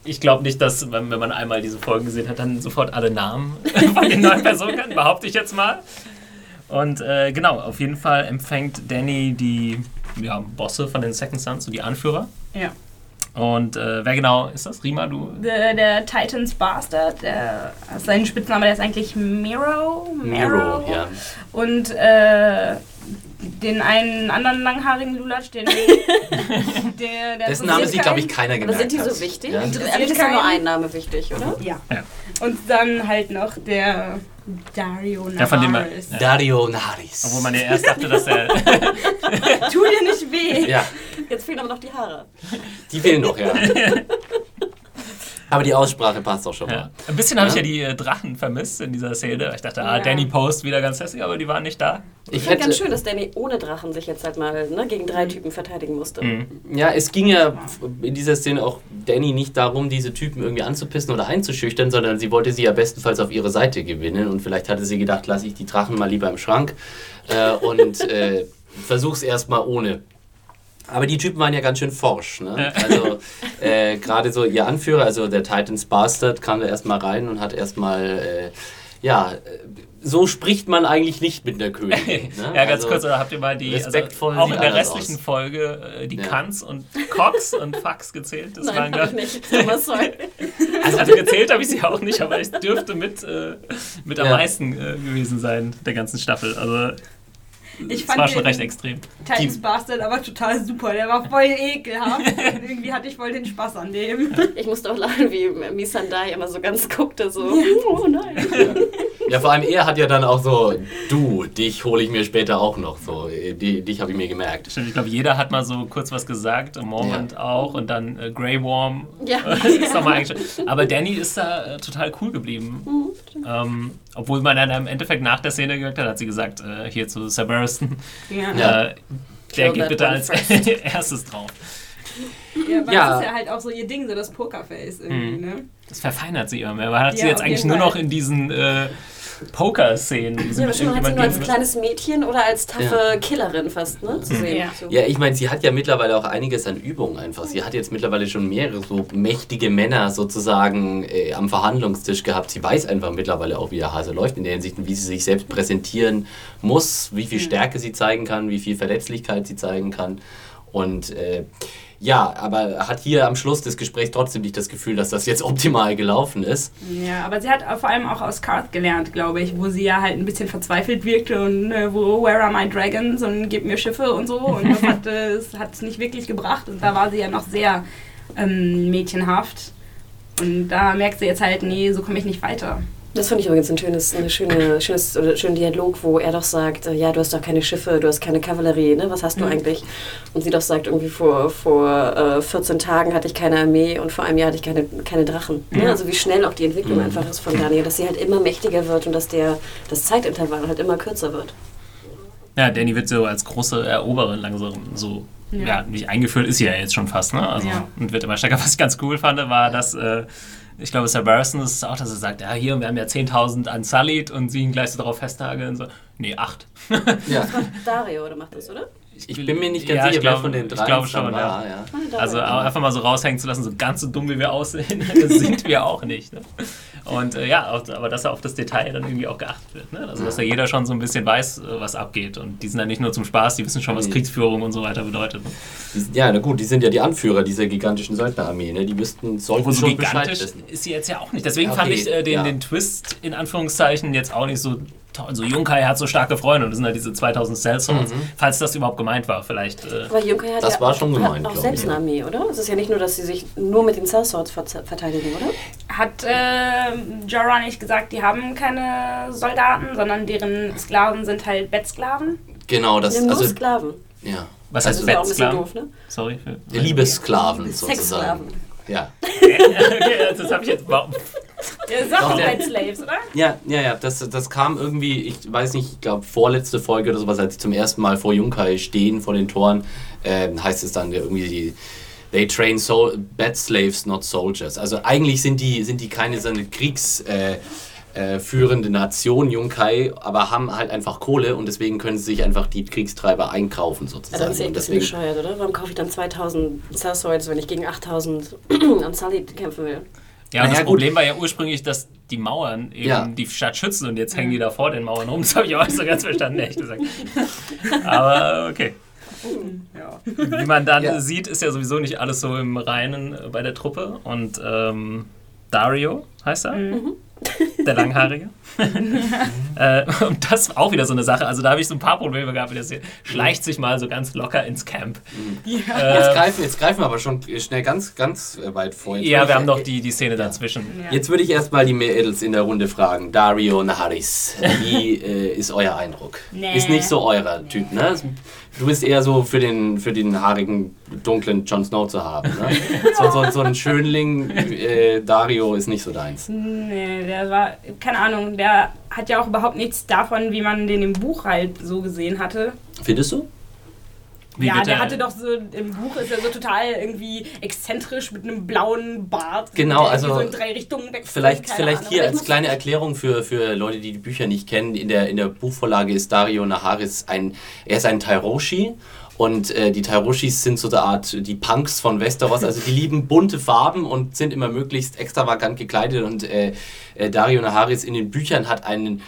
ich glaube nicht, dass, wenn, wenn man einmal diese Folgen gesehen hat, dann sofort alle Namen von den neuen Personen kann, behaupte ich jetzt mal. Und äh, genau, auf jeden Fall empfängt Danny die ja, Bosse von den Second Sons, so die Anführer. Ja. Und äh, wer genau ist das? Rima, du? Der, der Titans Bastard, der, sein Spitzname, der ist eigentlich Miro. Miro, ja. Und äh, den einen anderen langhaarigen Lulatsch, den. der, der Dessen Name sich, glaube ich, keiner Aber gemerkt sind die so wichtig? Ja. Ist ja nur ein Name wichtig, oder? Ja. Ja. Und dann halt noch der Dario Navaris. Ja, von dem man- ja. Dario Naris. Obwohl man ja erst dachte, dass er. Tu dir nicht weh. Ja, Jetzt fehlen aber noch die Haare. die fehlen noch, ja. Aber die Aussprache passt auch schon Ja. mal. Ein bisschen habe ich Ja. ja die äh, Drachen vermisst in dieser Szene. Ich dachte, ah, Ja. Danny Post wieder ganz hässlich, aber die waren nicht da. Ich Ich fand hätte, ganz schön, dass Danny ohne Drachen sich jetzt halt mal ne, gegen drei Typen verteidigen musste. Mhm. Ja, es ging ja in dieser Szene auch Danny nicht darum, diese Typen irgendwie anzupissen oder einzuschüchtern, sondern sie wollte sie ja bestenfalls auf ihre Seite gewinnen. Und vielleicht hatte sie gedacht, lasse ich die Drachen mal lieber im Schrank äh, und äh, versuch's erstmal ohne. Aber die Typen waren ja ganz schön forsch. Ne? Also äh, gerade so ihr Anführer, also der Titans Bastard, kam da erstmal rein und hat erstmal, äh, ja, äh, so spricht man eigentlich nicht mit der Königin. Ne? ja, ganz Also, kurz, da habt ihr mal die, also auch in der restlichen aus. Folge äh, die Ja. Kants und Cox und Fax gezählt. Das Nein, waren nicht. Also, also gezählt habe ich sie auch nicht, aber ich dürfte mit, äh, mit am Ja. meisten äh, gewesen sein der ganzen Staffel. Also Ich fand war schon den recht extrem. Titans Bastard aber total super. Der war voll ekelhaft. Und irgendwie hatte ich voll den Spaß an dem. Ich musste auch lachen, wie Missandei immer so ganz guckte, so, oh nein. Ja, vor allem er hat ja dann auch so, du, dich hole ich mir später auch noch. So, die, dich habe ich mir gemerkt. Stimmt, ich glaube, jeder hat mal so kurz was gesagt, Mormont auch und dann äh, Grey Worm Ja. ist nochmal eingestellt. Aber Danny ist da äh, total cool geblieben. Ähm, obwohl man dann im Endeffekt nach der Szene gehört hat, hat sie gesagt, äh, hier zu Sir Barristan, Ja. Äh, der Kill geht that bitte als erstes drauf. Ja, weil Ja. das ist ja halt auch so ihr Ding, so das Pokerface irgendwie, Mhm. ne? Das verfeinert sie immer mehr. Man hat sie Ja, jetzt auf eigentlich nur noch in diesen äh, Poker-Szenen. die Ja, hat sie irgendjemandem nur als kleines Mädchen oder als taffe Killerin fast, ne, zu sehen. Ja. So. Ja, ich meine, sie hat ja mittlerweile auch einiges an Übung einfach. Sie hat jetzt mittlerweile schon mehrere so mächtige Männer sozusagen äh, am Verhandlungstisch gehabt. Sie weiß einfach mittlerweile auch, wie der Hase läuft in der Hinsicht, und wie sie sich selbst präsentieren muss, wie viel Stärke sie zeigen kann, wie viel Verletzlichkeit sie zeigen kann. Und äh, ja, aber hat hier am Schluss des Gesprächs trotzdem nicht das Gefühl, dass das jetzt optimal gelaufen ist. Ja, aber sie hat vor allem auch aus Card gelernt, glaube ich, wo sie ja halt ein bisschen verzweifelt wirkte und äh, wo Where are my dragons und gib mir Schiffe und so und das hat es hat nicht wirklich gebracht und da war sie ja noch sehr ähm, mädchenhaft und da merkt sie jetzt halt, nee, so komme ich nicht weiter. Das fand ich übrigens ein schönes, eine schöne, schönes, oder schönen Dialog, wo er doch sagt, äh, ja, du hast doch keine Schiffe, du hast keine Kavallerie, ne? was hast du Mhm. eigentlich? Und sie doch sagt, irgendwie vor, vor äh, 14 Tagen hatte ich keine Armee und vor einem Jahr hatte ich keine, keine Drachen. Ne? Ja. Also wie schnell auch die Entwicklung Mhm. einfach ist von Daniel, dass sie halt immer mächtiger wird und dass der, das Zeitintervall halt immer kürzer wird. Ja, Danny wird so als große Eroberin langsam so, ja, Ja. nicht eingeführt ist sie ja jetzt schon fast, ne? Also, Ja. und wird immer stärker. Was ich ganz cool fand, war, dass, äh, ich glaube, Sir Barristan ist es auch, dass er sagt, ja, hier, wir haben ja 10.000 Unsullied und sie ihn gleich so darauf festnageln, so, nee, 8. Ja. Dario, oder macht das, oder? Ich bin mir nicht ganz Ja, ich sicher, wer glaube- von den ich drei glaube es dann schon, war. ja. Ja. Also einfach mal so raushängen zu lassen, so ganz so dumm wie wir aussehen, das sind wir auch nicht. Ne? Und äh, ja, aber dass er auf das Detail dann irgendwie auch geachtet wird. Ne? Also dass ja jeder schon so ein bisschen weiß, äh, was abgeht. Und die sind dann nicht nur zum Spaß, die wissen schon, was. Kriegsführung und so weiter bedeutet. Ne? Die, ja, na gut, die sind ja die Anführer dieser gigantischen Söldnerarmee, ne? Die müssten, sollten Obwohl so schon Bescheid gigantisch wissen. ist sie jetzt ja auch nicht. Deswegen Okay, fand ich äh, den, ja. den Twist in Anführungszeichen jetzt auch nicht so toll. So Junkai hat so starke Freunde und das sind halt diese 2000 Cellstones, Mhm. falls das überhaupt gemeint war. Vielleicht. Äh, Aber Juncker hat Das ja war auch, schon gemeint, hat auch selbst ich, eine. Armee, oder? Es ist ja nicht nur, dass sie sich nur mit den Cellswords ver- verteidigen, oder? Hat äh, Jorah nicht gesagt, die haben keine Soldaten, sondern deren Sklaven sind halt Bettsklaven? Genau, das, haben nur also, Sklaven. ja. was Das heißt ist ja auch ein bisschen Bettsklaven? doof, ne? Sorry. Für, Liebessklaven sozusagen. Ja. okay, das habe ich jetzt. Warum? Der sagt Doch, doch der- Bettslaves, oder? Ja, ja, ja, das, das kam irgendwie, ich weiß nicht, ich glaube vorletzte Folge oder sowas, als sie zum ersten Mal vor Junkai stehen, vor den Toren, ähm, heißt es dann irgendwie, die, they train so bad slaves, not soldiers. Also eigentlich sind die, sind die keine so eine Kriegs... Äh, äh, führende Nation, Junkai, aber haben halt einfach Kohle und deswegen können sie sich einfach die Kriegstreiber einkaufen Ja, sozusagen. das ist ja bisschen deswegen, bescheuert, oder? Warum kaufe ich dann 2000 Cellswords, wenn ich gegen 8000 am Sully kämpfen will? Ja, und Naja, das gut. Problem war ja ursprünglich, dass die Mauern eben Ja. die Stadt schützen und jetzt hängen die da vor den Mauern rum. Das habe ich auch nicht so ganz verstanden, ehrlich gesagt. Aber okay. Ja. Wie man dann Ja. sieht, ist ja sowieso nicht alles so im Reinen bei der Truppe. Und ähm, Dario heißt er, der Langhaarige. äh, und das war auch wieder so eine Sache. Also da habe ich so ein paar Probleme gehabt. Wie das hier schleicht sich mal so ganz locker ins Camp. jetzt, Äh, greifen, jetzt greifen wir aber schon schnell ganz, ganz äh, weit vor. Jetzt ja, würde wir ich- haben noch die, die Szene dazwischen. Ja. Jetzt würde ich erstmal die Mädels in der Runde fragen. Dario Naharis, wie äh, ist euer Eindruck? Nee. Ist nicht so eurer Typ, ne? Du bist eher so für den, für den haarigen, dunklen Jon Snow zu haben, ne? So, so, so ein Schönling, äh, Dario ist nicht so deins. Nee, der war, keine Ahnung, der hat ja auch überhaupt nichts davon, wie man den im Buch halt so gesehen hatte. Findest du? Wie ja, der er- hatte doch so, im Buch ist er so total irgendwie exzentrisch mit einem blauen Bart. Genau, also so in drei Richtungen wechselt. Vielleicht, vielleicht hier als kleine Erklärung für, für Leute, die die Bücher nicht kennen. In der, in der Buchvorlage ist Dario Naharis ein, er ist ein Tairoshi. Und äh, die Tairoshis sind so eine Art die Punks von Westeros. Also die lieben bunte Farben und sind immer möglichst extravagant gekleidet. Und äh, äh, Dario Naharis in den Büchern hat einen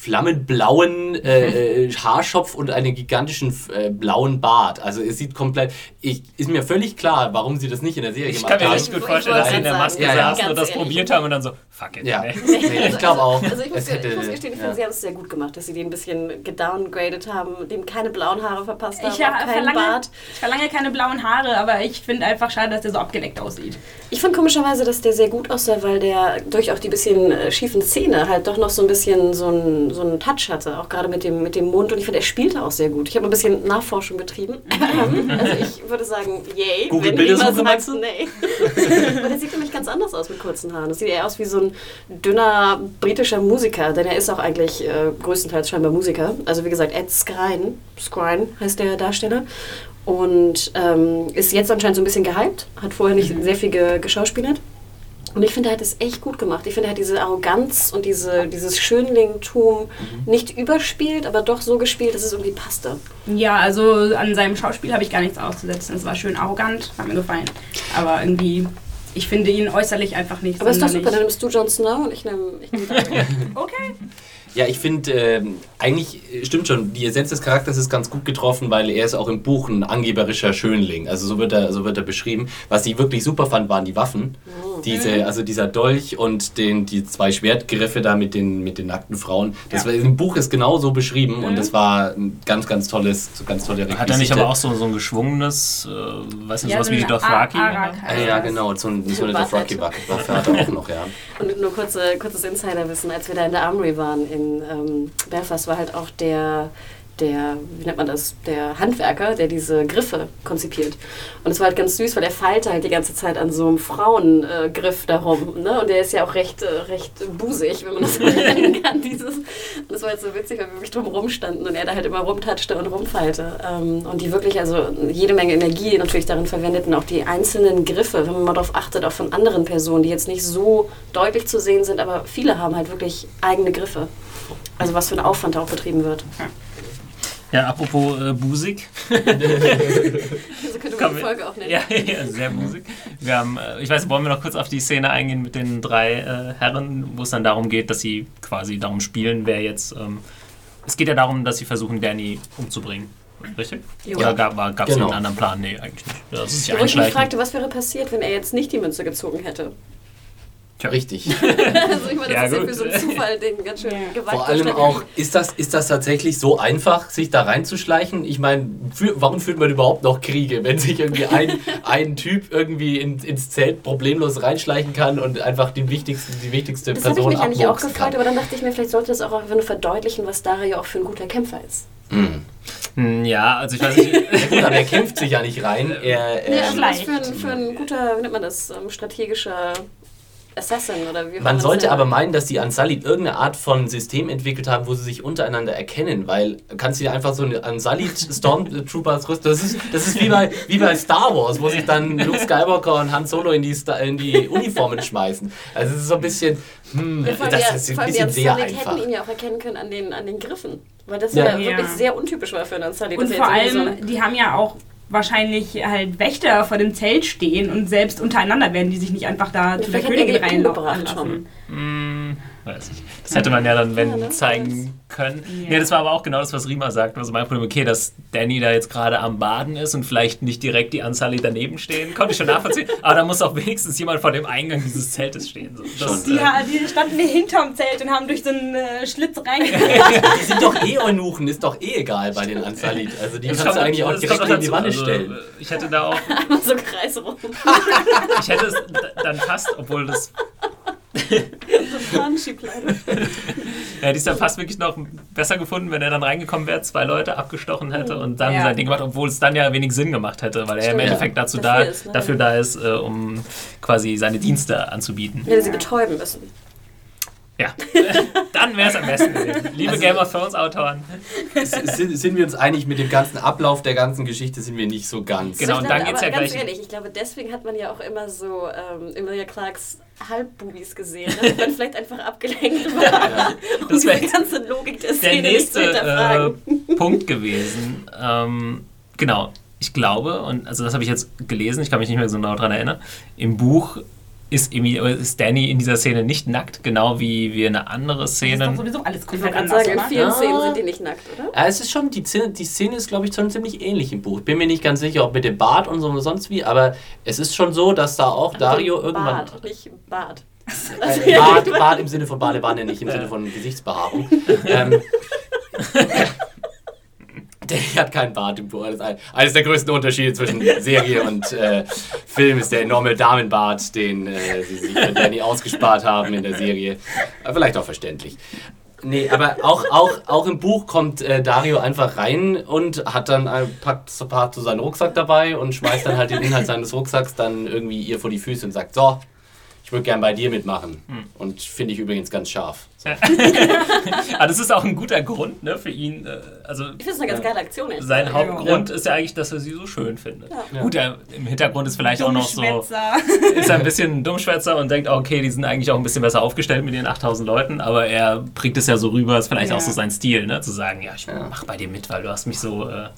flammenblauen äh, äh, Haarschopf und einen gigantischen äh, blauen Bart. Also es sieht komplett. Ich, ist mir völlig klar, warum sie das nicht in der Serie Ich gemacht kann mir haben. richtig gut Ich vorstellen, dass sie in der Maske ja, ja. saßen und das ehrlich. probiert haben und dann so, fuck it. Ja, nee. nee, ich glaube auch. Also ich muss, hätte, ich muss gestehen, ich ja. finde, sie haben es sehr gut gemacht, dass sie den ein bisschen gedowngradet haben, dem keine blauen Haare verpasst haben, Ich ja, auch keinen verlange, Bart. ich verlange keine blauen Haare, aber ich finde einfach schade, dass der so abgeleckt aussieht. Ich fand komischerweise, dass der sehr gut aussah, weil der durch auch die bisschen äh, schiefen Zähne halt doch noch so ein bisschen so einen so Touch hatte, auch gerade mit dem, mit dem Mund. Und ich finde, er spielte auch sehr gut. Ich habe ein bisschen Nachforschung betrieben. also ich würde sagen, yay. Google wenn Bildersuche, jemand meinst sagt, du? Nee. Aber der sieht nämlich ganz anders aus mit kurzen Haaren. Das sieht eher aus wie so ein dünner britischer Musiker, denn er ist auch eigentlich äh, größtenteils scheinbar Musiker. Also wie gesagt, Ed Skrein, Skrein heißt der Darsteller. Und ähm, ist jetzt anscheinend so ein bisschen gehypt, hat vorher nicht sehr viel ge geschauspielert. Und ich finde, er hat es echt gut gemacht. Ich finde, er hat diese Arroganz und diese, dieses Schönlingtum nicht überspielt, aber doch so gespielt, dass es irgendwie passte. Ja, also an seinem Schauspiel habe ich gar nichts auszusetzen. Es war schön arrogant, hat mir gefallen. Aber irgendwie, ich finde ihn äußerlich einfach nicht Aber ist doch super, dann nimmst du Jon Snow und ich nehme ich nehm. Okay. Ja, ich finde, ähm, eigentlich äh, stimmt schon, die Essenz des Charakters ist ganz gut getroffen, weil er ist auch im Buch ein angeberischer Schönling. Also so wird er, so wird er beschrieben. Was ich wirklich super fand, waren die Waffen. Diese, also dieser Dolch und den, die zwei Schwertgriffe da mit den, mit den nackten Frauen. Das Ja. war, im Buch ist genau so beschrieben und das war ein ganz, ganz tolles, so ganz tolle Hat er nicht Requisite. aber auch so, so ein geschwungenes, äh, weiß nicht, Ja, sowas so wie die ein Dothraki? Ah, ja, genau, so, ein, so eine. Dothraki-Waffe hat er auch noch, ja. Und nur kurze, kurzes Insiderwissen, als wir da in der Armory waren in ähm, Belfast, war halt auch der, der, wie nennt man das, der Handwerker, der diese Griffe konzipiert. Und es war halt ganz süß, weil er feilte halt die ganze Zeit an so einem Frauengriff äh, darum. Ne? Und der ist ja auch recht, äh, recht busig, wenn man das so nennen kann. Dieses. Und das war halt so witzig, weil wir wirklich drum rumstanden und er da halt immer rumtatschte und rumfeilte. Ähm, und die wirklich also jede Menge Energie natürlich darin verwendeten, auch die einzelnen Griffe, wenn man mal darauf achtet, auch von anderen Personen, die jetzt nicht so deutlich zu sehen sind, aber viele haben halt wirklich eigene Griffe. Also was für ein Aufwand da auch betrieben wird. Ja, apropos äh, Busig. Also könnte man die Folge auch nennen. Ja, ja, sehr Musik. Wir haben, äh, ich weiß, wollen wir noch kurz auf die Szene eingehen mit den drei äh, Herren, wo es dann darum geht, dass sie quasi darum spielen, wer jetzt. Ähm, es geht ja darum, dass sie versuchen, Danny umzubringen. Richtig? Jo. Oder gab es Genau. einen anderen Plan? Nee, eigentlich nicht. Wo ich mich fragte, was wäre passiert, wenn er jetzt nicht die Münze gezogen hätte. Richtig. Also ich meine, das Ja, ist ja gut. für so einen Zufall, den ganz schön Ja. Vor allem auch, ist das, ist das tatsächlich so einfach, sich da reinzuschleichen? Ich meine, warum führt man überhaupt noch Kriege, wenn sich irgendwie ein, ein Typ irgendwie in, ins Zelt problemlos reinschleichen kann und einfach die wichtigste, die wichtigste Das habe ich Person mich eigentlich auch gefragt, aber dann dachte ich mir, vielleicht sollte das auch einfach nur verdeutlichen, was Dario auch für ein guter Kämpfer ist. Hm. Hm, Ja, also ich weiß nicht. Ja, gut, er kämpft sich ja nicht rein. Er, Ja, ähm, aber was vielleicht. für ein, für ein guter, wie nennt man das, ähm, strategischer Assassin oder wie Man sollte aber meinen, dass die Unsullied irgendeine Art von System entwickelt haben, wo sie sich untereinander erkennen, weil kannst du dir einfach so eine Unsullied Stormtroopers rüsten. Das ist, das ist wie, bei, wie bei Star Wars, wo sich dann Luke Skywalker und Han Solo in die, Sta- in die Uniformen schmeißen. Also es ist so ein bisschen, hm, das ist ein bisschen sehr Unsullied einfach. hätten ihn ja auch erkennen können an den, an den Griffen. Weil das Ja. ja, wirklich sehr untypisch war für einen Unsullied. Und vor allem, die haben ja auch wahrscheinlich halt Wächter vor dem Zelt stehen und selbst untereinander werden die sich nicht einfach da zu der er Königin reinlaufen weiß nicht. Das hätte man ja dann, wenn, Ja, ne? zeigen können. Ja. Ja. das war aber auch genau das, was Rima sagt. Also mein Problem, okay, dass Danny da jetzt gerade am Baden ist und vielleicht nicht direkt die Anzahl daneben stehen, konnte ich schon nachvollziehen. aber da muss auch wenigstens jemand vor dem Eingang dieses Zeltes stehen. So. Das, Die, äh, die standen hinterm Zelt und haben durch so einen äh, Schlitz reingegangen. Die sind doch eh Eunuchen, ist doch eh egal bei den Unsullied. Also die das kannst du eigentlich auch direkt in die. Wanne Also, stellen. Ich hätte da auch, so kreisrum. ich hätte es dann fast, obwohl das, Fahnschiebleiter. hätte ich es dann fast wirklich noch besser gefunden, wenn er dann reingekommen wäre, zwei Leute abgestochen hätte und dann Ja. sein Ding gemacht, obwohl es dann ja wenig Sinn gemacht hätte, weil er im Endeffekt ja. dazu Dafür da, ist, ne? dafür da ist, äh, um quasi seine Dienste anzubieten. Hätte sie betäuben müssen. Ja, dann wäre es am besten gewesen. Liebe Also- Game of Thrones Autoren. sind, sind wir uns einig mit dem ganzen Ablauf der ganzen Geschichte, sind wir nicht so ganz. Genau, und dann geht's aber ja ganz gleich- ehrlich, ich glaube, deswegen hat man ja auch immer so ähm, Emilia Clarks Halbbubis gesehen, damit man vielleicht einfach abgelenkt war, Ja. um Das wär diese ganze Logik der Der Szene nicht zu nächste hinterfragen. äh, Punkt gewesen. Ähm, genau, ich glaube, und also das habe ich jetzt gelesen, ich kann mich nicht mehr so genau daran erinnern, im Buch ist, ist Danny in dieser Szene nicht nackt, genau wie wir eine andere Das ist Szene. doch sowieso alles Ich komplett anders, sagen, in vielen Ja. Szenen sind die nicht nackt, oder? Ja, es ist schon, die Szene, die Szene ist, glaube ich, schon ziemlich ähnlich im Buch. Bin mir nicht ganz sicher, ob mit dem Bart und so oder sonst wie, aber es ist schon so, dass da auch Dario irgendwann. Bart, nicht Bart. Äh, Bart, Bart im Sinne von Badewanne, nicht im Sinne von Gesichtsbehaarung. ähm, der hat keinen Bart im Buch. Ein- Eines der größten Unterschiede zwischen Serie und äh, Film ist der enorme Damenbart, den äh, sie sich für Danny ausgespart haben in der Serie. Vielleicht auch verständlich. Nee, aber auch, auch, auch im Buch kommt äh, Dario einfach rein und hat dann äh, packt so packt so seinen Rucksack dabei und schmeißt dann halt den Inhalt seines Rucksacks dann irgendwie ihr vor die Füße und sagt, so, ich würde gern bei dir mitmachen. Und finde ich übrigens ganz scharf. Aber das ist auch ein guter Grund ne, für ihn. äh, Also Ich finde es eine ganz geile Aktion. ehrlich sein. Hauptgrund ist ja eigentlich, dass er sie so schön findet. Ja. Gut, er, im Hintergrund ist vielleicht auch noch so, ist er ein bisschen ein Dummschwätzer und denkt, okay, die sind eigentlich auch ein bisschen besser aufgestellt mit den 8000 Leuten, aber er bringt es ja so rüber, ist vielleicht Ja. auch so sein Stil, ne, zu sagen, ja, ich Ja. mach bei dir mit, weil du hast mich so äh,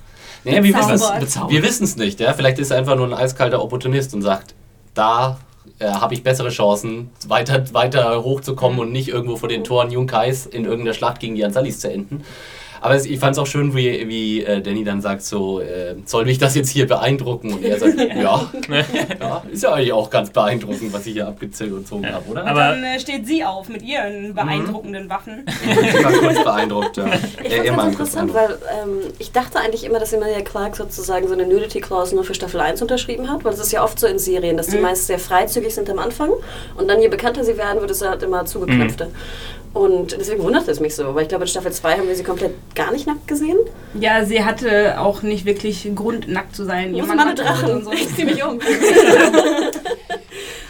Nee, wir wissen es nicht. Ja? Vielleicht ist er einfach nur ein eiskalter Opportunist und sagt, da äh, habe ich bessere Chancen, weiter, weiter hochzukommen und nicht irgendwo vor den Toren Junkais in irgendeiner Schlacht gegen die Ansalis zu enden. Aber ich fand es auch schön, wie, wie äh, Danny dann sagt, so, äh, soll mich das jetzt hier beeindrucken? Und er sagt, ja, ja, ist ja eigentlich auch ganz beeindruckend, was ich hier abgezogen habe, oder? Aber- Dann äh, steht sie auf mit ihren beeindruckenden Waffen. ich war kurz beeindruckt. Ja. Ich Äh, fand interessant, weil ähm, ich dachte eigentlich immer, dass Emilia Clarke sozusagen so eine Nudity-Clause nur für Staffel 1 unterschrieben hat, weil es ist ja oft so in Serien, dass die meist sehr freizügig sind am Anfang und dann je bekannter sie werden, wird es halt immer zugeknöpfter. Und deswegen wundert es mich so, weil ich glaube, in Staffel 2 haben wir sie komplett gar nicht nackt gesehen. Ja, sie hatte auch nicht wirklich Grund, nackt zu sein. Meine hatte Drachen? und so. Ich zieh mich um.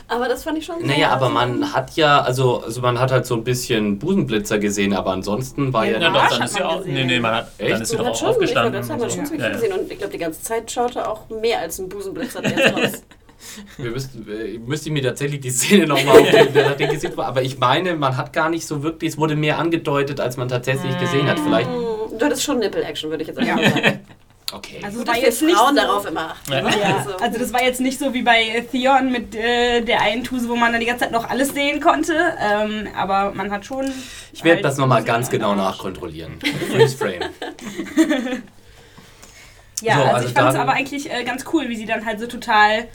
aber das fand ich schon sehr... Naja, aber man hat ja, also, also man hat halt so ein bisschen Busenblitzer gesehen, aber ansonsten war ja, Ja, Ja, doch, dann hat ist sie man auch. Nee, nee, man hat, dann Echt? ist sie Man doch hat auch schon, ich glaube, aufgestanden. das wir so. schon ziemlich Ja, ja. gesehen und ich glaube, die ganze Zeit schaute auch mehr als ein Busenblitzer der jetzt raus. Wir müssten, äh, müsste ich mir tatsächlich die Szene nochmal auf den, der hat den gesehen, aber ich meine, man hat gar nicht so wirklich, es wurde mehr angedeutet, als man tatsächlich gesehen hat. Vielleicht. Hm, Du hattest schon Nipple-Action, würde ich jetzt sagen. Okay. Also Gut, dass wir Frauen so, darauf immer achten. Ja. ne? Ja, Also- also das war jetzt nicht so wie bei Theon mit äh, der einen Tuse, wo man dann die ganze Zeit noch alles sehen konnte. Ähm, aber man hat schon. Ich werde halt das nochmal ganz genau nachkontrollieren. Freeze Frame. Ja, So, also, also ich fand es aber eigentlich äh, ganz cool, wie sie dann halt so total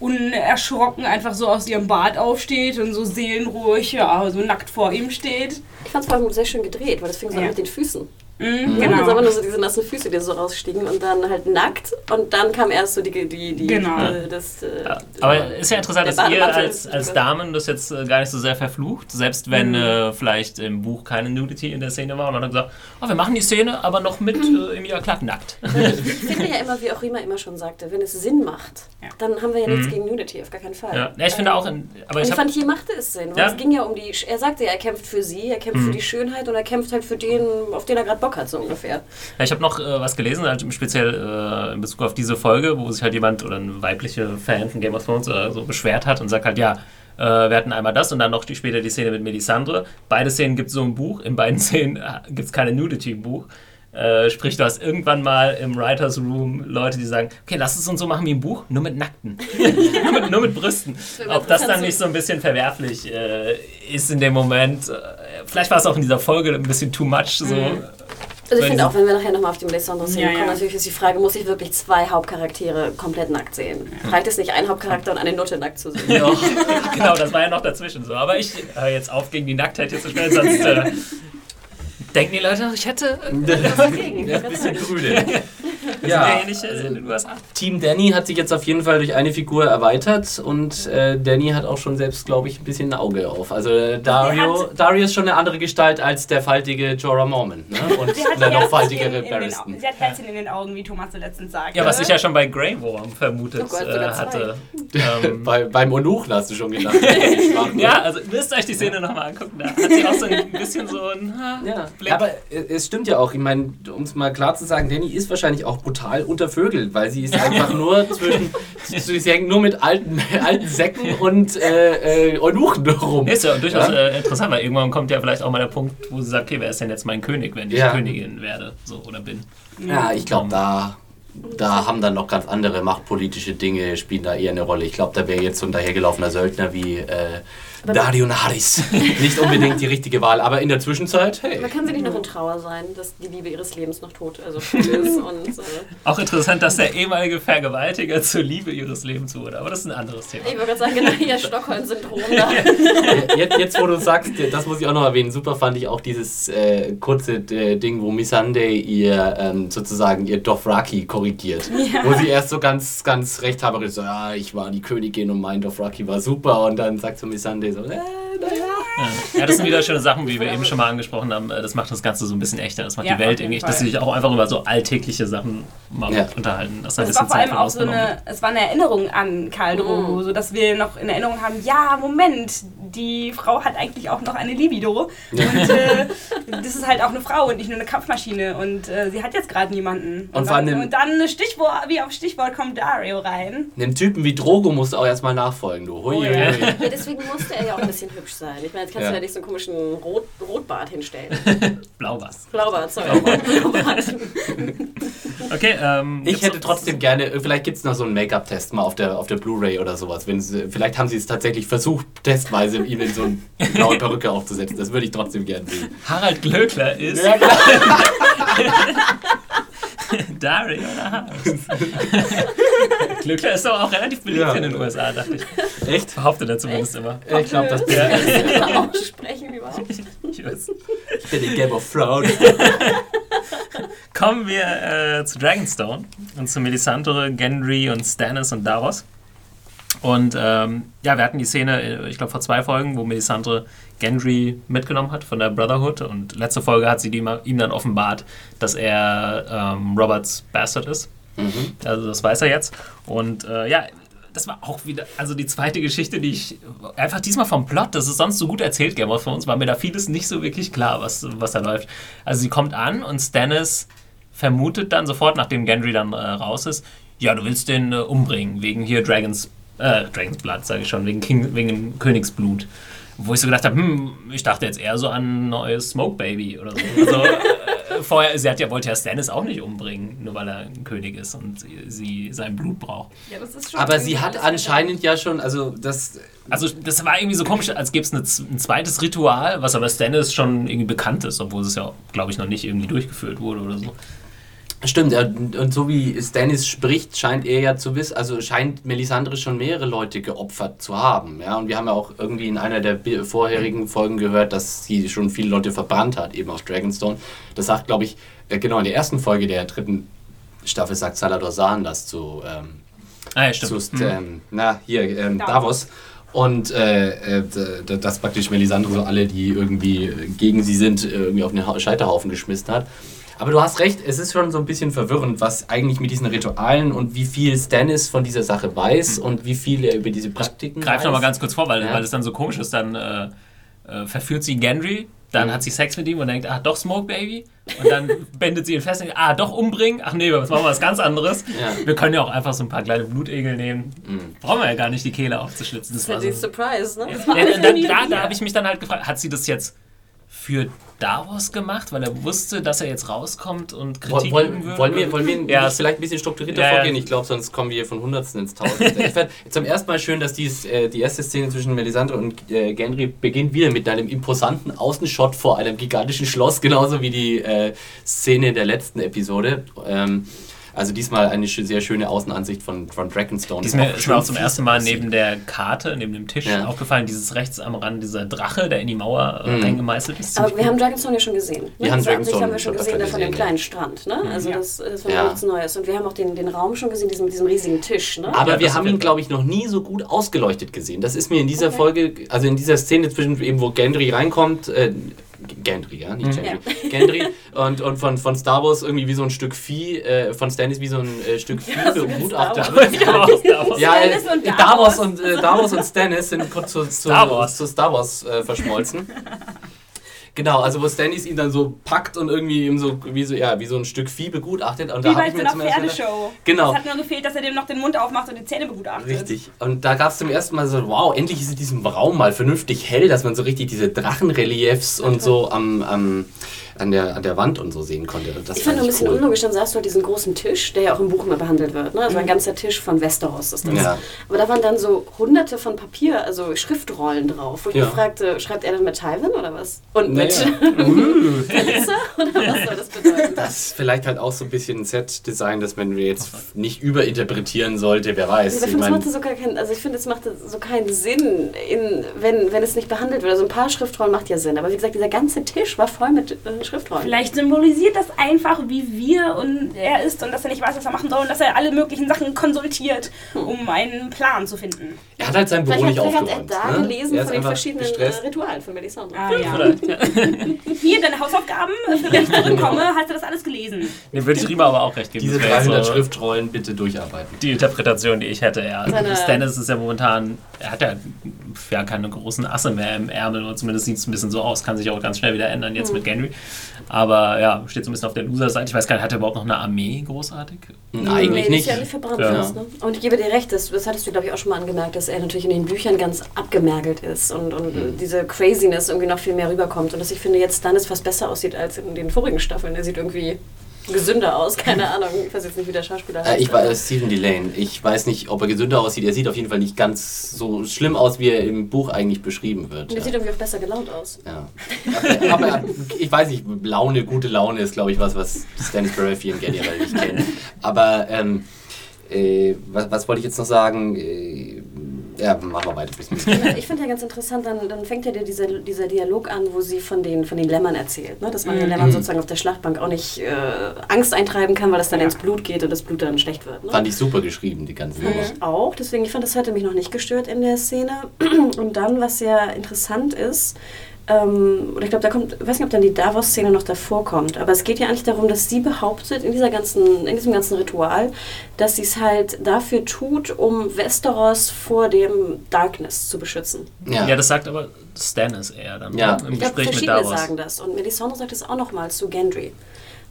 unerschrocken einfach so aus ihrem Bad aufsteht und so seelenruhig, ja, so nackt vor ihm steht. Ich fand es vor allem sehr schön gedreht, weil das fing so an Ja. mit den Füßen. Mhm, Ja, Das genau. aber nur so diese nassen Füße, die so rausstiegen und dann halt nackt und dann kam erst so die, die, die Genau. äh, das, äh, Ja, aber ist ja interessant, dass ihr als, als Damen das jetzt äh, gar nicht so sehr verflucht, selbst wenn äh, vielleicht im Buch keine Nudity in der Szene war. Und hat gesagt, oh, wir machen die Szene, aber noch mit äh, Emilia Clarke nackt. Ich finde ja immer, wie auch Rima immer schon sagte, wenn es Sinn macht, Ja. dann haben wir ja nichts gegen Nudity, auf gar keinen Fall. Ja, ja ich finde auch, in, aber ich ich fand, hier machte es Sinn, weil Ja. es ging ja um die, er sagte ja, er kämpft für sie, er kämpft für die Schönheit und er kämpft halt für den, auf den er gerade Bock hat, so ungefähr. Ja, ich habe noch äh, was gelesen, halt speziell äh, in Bezug auf diese Folge, wo sich halt jemand oder ein weiblicher Fan von Game of Thrones oder so beschwert hat und sagt halt, ja, äh, wir hatten einmal das und dann noch die, später die Szene mit Melisandre. Beide Szenen gibt es so im Buch, in beiden Szenen gibt es keine Nudity im Buch. Äh, sprich, du hast irgendwann mal im Writers Room Leute, die sagen, okay, lass es uns so machen wie im Buch, nur mit Nackten. nur, mit, nur mit Brüsten. Ob das dann nicht so ein bisschen verwerflich äh, ist in dem Moment. Äh, vielleicht war es auch in dieser Folge ein bisschen too much. So. Also ich finde auch, wenn wir nachher nochmal auf die Melisandre-Szene Ja, kommen, ja. natürlich ist die Frage, muss ich wirklich zwei Hauptcharaktere komplett nackt sehen? Reicht es nicht, einen Hauptcharakter und eine Nutte nackt zu sehen? Ja, genau, das war ja noch dazwischen so. Aber ich höre jetzt auf, gegen die Nacktheit hier zu spielen, sonst äh, denken die Leute, ich hätte Dagegen. Ja, ein bisschen grüne. ja, Ja, ähnliche in den USA. Team Danny hat sich jetzt auf jeden Fall durch eine Figur erweitert und äh, Danny hat auch schon selbst, glaube ich, ein bisschen ein Auge auf. Also äh, Dario, Dario ist schon eine andere Gestalt als der faltige Jorah Mormont ne? und der noch faltigere Barristan. Sie hat Herzchen in den Augen, wie Thomas letztens sagte. Ja, was ich ja schon bei Grey Worm vermutet Oh Gott, äh, hatte. Ähm, Bei, beim Onuchen hast du schon gedacht. ja, also müsst euch die Szene nochmal angucken. Da hat sie auch so ein bisschen so ein ha, Ja, Blick. aber äh, es stimmt ja auch. Ich meine, um es mal klar zu sagen, Danny ist wahrscheinlich auch brutal untervögelt, weil sie ist einfach nur zwischen. sie sie hängt nur mit alten, alten Säcken und äh, äh, Eunuchen rum. Nee, ist ja durchaus Ja? Äh, interessant, weil irgendwann kommt ja vielleicht auch mal der Punkt, wo sie sagt, okay, wer ist denn jetzt mein König, wenn ich Ja. Königin werde, so oder bin. Ja, ich glaube, da da haben dann noch ganz andere machtpolitische Dinge, spielen da eher eine Rolle. Ich glaube, da wäre jetzt so ein dahergelaufener Söldner wie äh, Dario Naris nicht unbedingt die richtige Wahl. Aber in der Zwischenzeit, hey. Man kann sie nicht noch in Trauer sein, dass die Liebe ihres Lebens noch tot, also ist. Und, äh, Auch interessant, dass der ehemalige Vergewaltiger zur Liebe ihres Lebens wurde. Aber das ist ein anderes Thema. ich wollte gerade sagen, genau hier Stockholm-Syndrom da. Jetzt, jetzt, wo du sagst, das muss ich auch noch erwähnen, super fand ich auch dieses äh, kurze äh, Ding, wo Missande ihr ähm, sozusagen ihr Dothraki korrigiert. Wo sie erst so ganz, ganz rechthaberisch so, ja, ich war die Königin und mein Dothraki war super und dann sagt so Missande so, äh, naja. Ja, das sind wieder schöne Sachen, wie wir eben schon mal angesprochen haben. Das macht das Ganze so ein bisschen echter. Das macht Ja, die Welt irgendwie, dass sie sich auch einfach über so alltägliche Sachen mal Ja. unterhalten. Das Es war bisschen vor allem Zeit auch so eine, es war eine Erinnerung an Karl Drogo, so dass wir noch in Erinnerung haben, ja, Moment, die Frau hat eigentlich auch noch eine Libido. Und äh, das ist halt auch eine Frau und nicht nur eine Kampfmaschine. Und äh, sie hat jetzt gerade niemanden. Und vor dann, und dann Stichwort, wie auf Stichwort kommt Dario rein. Einem Typen wie Drogo musst du auch erstmal nachfolgen, du. Hui, Oh, ja. Ja, deswegen musste er ja auch ein bisschen hübsch sein. Ich meine, jetzt kannst Ja. du ja nicht so einen komischen Rot Rotbart hinstellen. Blaubars. Blaubart, sorry. Blaubart. Okay, ähm, Ich hätte trotzdem gerne, vielleicht gibt es noch so einen Make-up-Test mal auf der, auf der Blu-ray oder sowas. Wenn sie, vielleicht haben sie es tatsächlich versucht, testweise ihm in so eine blaue Perücke aufzusetzen. Das würde ich trotzdem gerne sehen. Harald Glöckler ist Ja, klar. Dario Naharis. Glöckler ist aber auch relativ beliebt Ja. in den USA, dachte ich. Echt? Behauptet er zumindest immer. Ich glaube, das Ja. Aussprechen überhaupt. Ich weiß. Ich bin in Game of Thrones. Kommen wir äh, zu Dragonstone und zu Melisandre, Gendry und Stannis und Davos. Und ähm, ja, wir hatten die Szene, äh, ich glaube vor zwei Folgen, wo Melisandre Gendry mitgenommen hat von der Brotherhood und letzte Folge hat sie ihm, ihm dann offenbart, dass er ähm, Roberts Bastard ist. Mhm. Also das weiß er jetzt. Und äh, ja, das war auch wieder, also die zweite Geschichte, die ich einfach diesmal vom Plot, das ist sonst so gut erzählt, Game of Thrones, war mir da vieles nicht so wirklich klar, was, was da läuft. Also sie kommt an und Stannis vermutet dann sofort, nachdem Gendry dann äh, raus ist, ja, du willst den äh, umbringen, wegen hier Dragons, äh, Dragons Blood, sage ich schon, wegen, King, wegen Königsblut. Wo ich so gedacht habe, hm, ich dachte jetzt eher so an ein neues Smoke Baby oder so. Also, äh, vorher, sie hat ja, wollte ja Stannis auch nicht umbringen, nur weil er ein König ist und sie, sie sein Blut braucht. Ja, das ist schon Aber sie hat anscheinend ja schon, also das. Also das war irgendwie so komisch, als gäbe es eine, ein zweites Ritual, was aber Stannis schon irgendwie bekannt ist, obwohl es ja, glaube ich, noch nicht irgendwie durchgeführt wurde oder so. Stimmt, ja, und so wie Stannis spricht, scheint er ja zu wissen, also scheint Melisandre schon mehrere Leute geopfert zu haben. Ja, und wir haben ja auch irgendwie in einer der vorherigen Folgen gehört, dass sie schon viele Leute verbrannt hat, eben auf Dragonstone. Das sagt, glaube ich, äh, genau in der ersten Folge der dritten Staffel sagt Salador Sahn das zu, ähm, Ah ja, zu stimmt. St- Hm. ähm, na, hier, ähm, Davos. Und äh, äh, dass praktisch Melisandre so alle, die irgendwie gegen sie sind, äh, irgendwie auf den Ha- Scheiterhaufen geschmissen hat. Aber du hast recht, es ist schon so ein bisschen verwirrend, was eigentlich mit diesen Ritualen und wie viel Stannis von dieser Sache weiß und wie viel er über diese Praktiken Greif weiß. noch mal ganz kurz vor, weil, Ja. weil es dann so komisch ist. Dann äh, äh, verführt sie Gendry, dann Mhm. hat sie Sex mit ihm und denkt, ah, doch Smoke Baby. Und dann bindet sie ihn fest und denkt, ah, doch umbringen. Ach nee, jetzt machen wir was ganz anderes. Ja. Wir können ja auch einfach so ein paar kleine Blutegel nehmen. Mhm. Brauchen wir ja gar nicht die Kehle aufzuschlitzen. Das Das war so, die Surprise, ne? Ja, da da, da habe ich mich dann halt gefragt, hat sie das jetzt für Davos gemacht, weil er wusste, dass er jetzt rauskommt und Kritik üben wollen, würde? wollen wir, wollen wir Ja. vielleicht ein bisschen strukturierter Ja, vorgehen? Ich glaube, sonst kommen wir von Hundertsten ins Tausendste. ich fand zum ersten Mal schön, dass dies, äh, die erste Szene zwischen Melisandre und äh, Gendry beginnt wieder mit einem imposanten Außenshot vor einem gigantischen Schloss, genauso wie die äh, Szene der letzten Episode. Ähm, also diesmal eine sehr schöne Außenansicht von, von Dragonstone. Ist mir, ist mir auch zum ersten Mal neben der Karte, neben dem Tisch Ja. aufgefallen, dieses rechts am Rand, dieser Drache, der in die Mauer äh, Mhm. eingemeißelt ist. Aber wir haben Dragonstone ja schon gesehen. Ne? Wir haben Dragonstone haben wir schon gesehen, da von dem kleinen Strand. Ne? Also Ja. das, das war Ja. nichts Neues. Und wir haben auch den, den Raum schon gesehen, diesen, mit diesem riesigen Tisch. Ne? Aber Ja, wir haben ihn, glaube ich, noch nie so gut ausgeleuchtet gesehen. Das ist mir in dieser Okay. Folge, also in dieser Szene zwischen eben, wo Gendry reinkommt, äh, Gendry, ja, nicht Mhm. Gendry, Gendry und, und von, von Star Wars irgendwie wie so ein Stück Vieh, äh, von Stannis wie so ein äh, Stück Vieh. Ja, Davos. Ja, äh, Stannis und Davos Davos. und, äh, Davos und Stannis sind kurz zu, zu, Star Wars. zu Star Wars äh, verschmolzen. Genau, also wo Stannis ihn dann so packt und irgendwie ihm so wie so, ja, wie so ein Stück Vieh begutachtet. Und Wie bei ich so mir einer Pferdeshow. Genau. Es hat nur gefehlt, dass er dem noch den Mund aufmacht und die Zähne begutachtet. Richtig. Und da gab es zum ersten Mal so, wow, endlich ist in diesem Raum mal vernünftig hell, dass man so richtig diese Drachenreliefs und so am, am an der, an der Wand und so sehen konnte. Das ich fand nur ein bisschen cool. unlogisch, dann sahst du halt diesen großen Tisch, der ja auch im Buch immer behandelt wird. Ne? Also ein ganzer Tisch von Westeros ist das. Ja. Aber da waren dann so hunderte von Papier, also Schriftrollen drauf, wo ich Ja. mich fragte, schreibt er dann mit Tywin oder was? Und mit Naja. Melissa? Oder was soll das bedeuten? Das ist vielleicht halt auch so ein bisschen ein Set-Design, das man jetzt nicht überinterpretieren sollte, wer weiß. Ich Ich finde, es so gar keinen, also ich finde, es machte so keinen Sinn, in, wenn, wenn es nicht behandelt wird. Also ein paar Schriftrollen macht ja Sinn, aber wie gesagt, dieser ganze Tisch war voll mit äh, Schriftrollen. Vielleicht symbolisiert das einfach, wie wir und er ist und dass er nicht weiß, was er machen soll und dass er alle möglichen Sachen konsultiert, um einen Plan zu finden. er hat halt sein Büro Vielleicht, nicht hat, vielleicht hat er aufgeräumt. da ne? gelesen Er von den verschiedenen äh, gestresst. Ritualen von Melisandre. Ah ja. Hier deine Hausaufgaben, wenn ich zurückkomme, hast du das alles gelesen. Dem würde ich Rima aber auch recht geben. Diese Das wäre 300 so Schriftrollen bitte durcharbeiten. Die Interpretation, die ich hätte, ja. Seine- Stannis ist ja momentan, er hat ja, ja keine großen Asse mehr im Ärmel, oder zumindest sieht es ein bisschen so aus, kann sich auch ganz schnell wieder ändern jetzt mit Gendry. Aber ja, steht so ein bisschen auf der Loser-Seite. Ich weiß gar nicht, hat er überhaupt noch eine Armee großartig? Hm, Eigentlich nee, nicht. Ist ja nicht verbrannt Ja. ist, ne? Und ich gebe dir recht, das, das hattest du, glaube ich, auch schon mal angemerkt, dass er natürlich in den Büchern ganz abgemergelt ist und, und Mhm. diese Craziness irgendwie noch viel mehr rüberkommt. Und dass ich finde, jetzt Stannis fast besser aussieht als in den vorigen Staffeln. Er sieht irgendwie gesünder aus, keine Ahnung. Ich weiß jetzt nicht, wie der Schauspieler Äh, heißt. ich weiß, Stephen Delane. Ich weiß nicht, ob er gesünder aussieht. Er sieht auf jeden Fall nicht ganz so schlimm aus, wie er im Buch eigentlich beschrieben wird. Er sieht irgendwie auch besser gelaunt aus. Ja. Aber, aber ich weiß nicht, Laune, gute Laune ist, glaube ich, was, was Stannis Baratheon generell nicht kennt. Aber ähm, äh, was, was wollte ich jetzt noch sagen? Äh, ja, machen wir weiter. Ich finde ja ganz interessant, dann, dann fängt ja dieser, dieser Dialog an, wo sie von den, von den Lämmern erzählt. Ne? Dass man den Lämmern sozusagen auf der Schlachtbank auch nicht äh, Angst eintreiben kann, weil das dann ins Blut geht und das Blut dann schlecht wird. Ne? Fand ich super geschrieben, die ganze Nummer. Ich auch, deswegen, ich fand, das hatte mich noch nicht gestört in der Szene. Und dann, was ja interessant ist, ähm, oder ich glaube, da kommt, ich weiß nicht, ob dann die Davos-Szene noch davor kommt, aber es geht ja eigentlich darum, dass sie behauptet, in, dieser ganzen, in diesem ganzen Ritual, dass sie es halt dafür tut, um Westeros vor dem Darkness zu beschützen. Ja. Ja, das sagt aber Stannis eher dann Ja. ne? im Ich glaube, Gespräch mit verschiedene Davos. sagen das. Und Melisandre sagt es auch nochmal zu Gendry.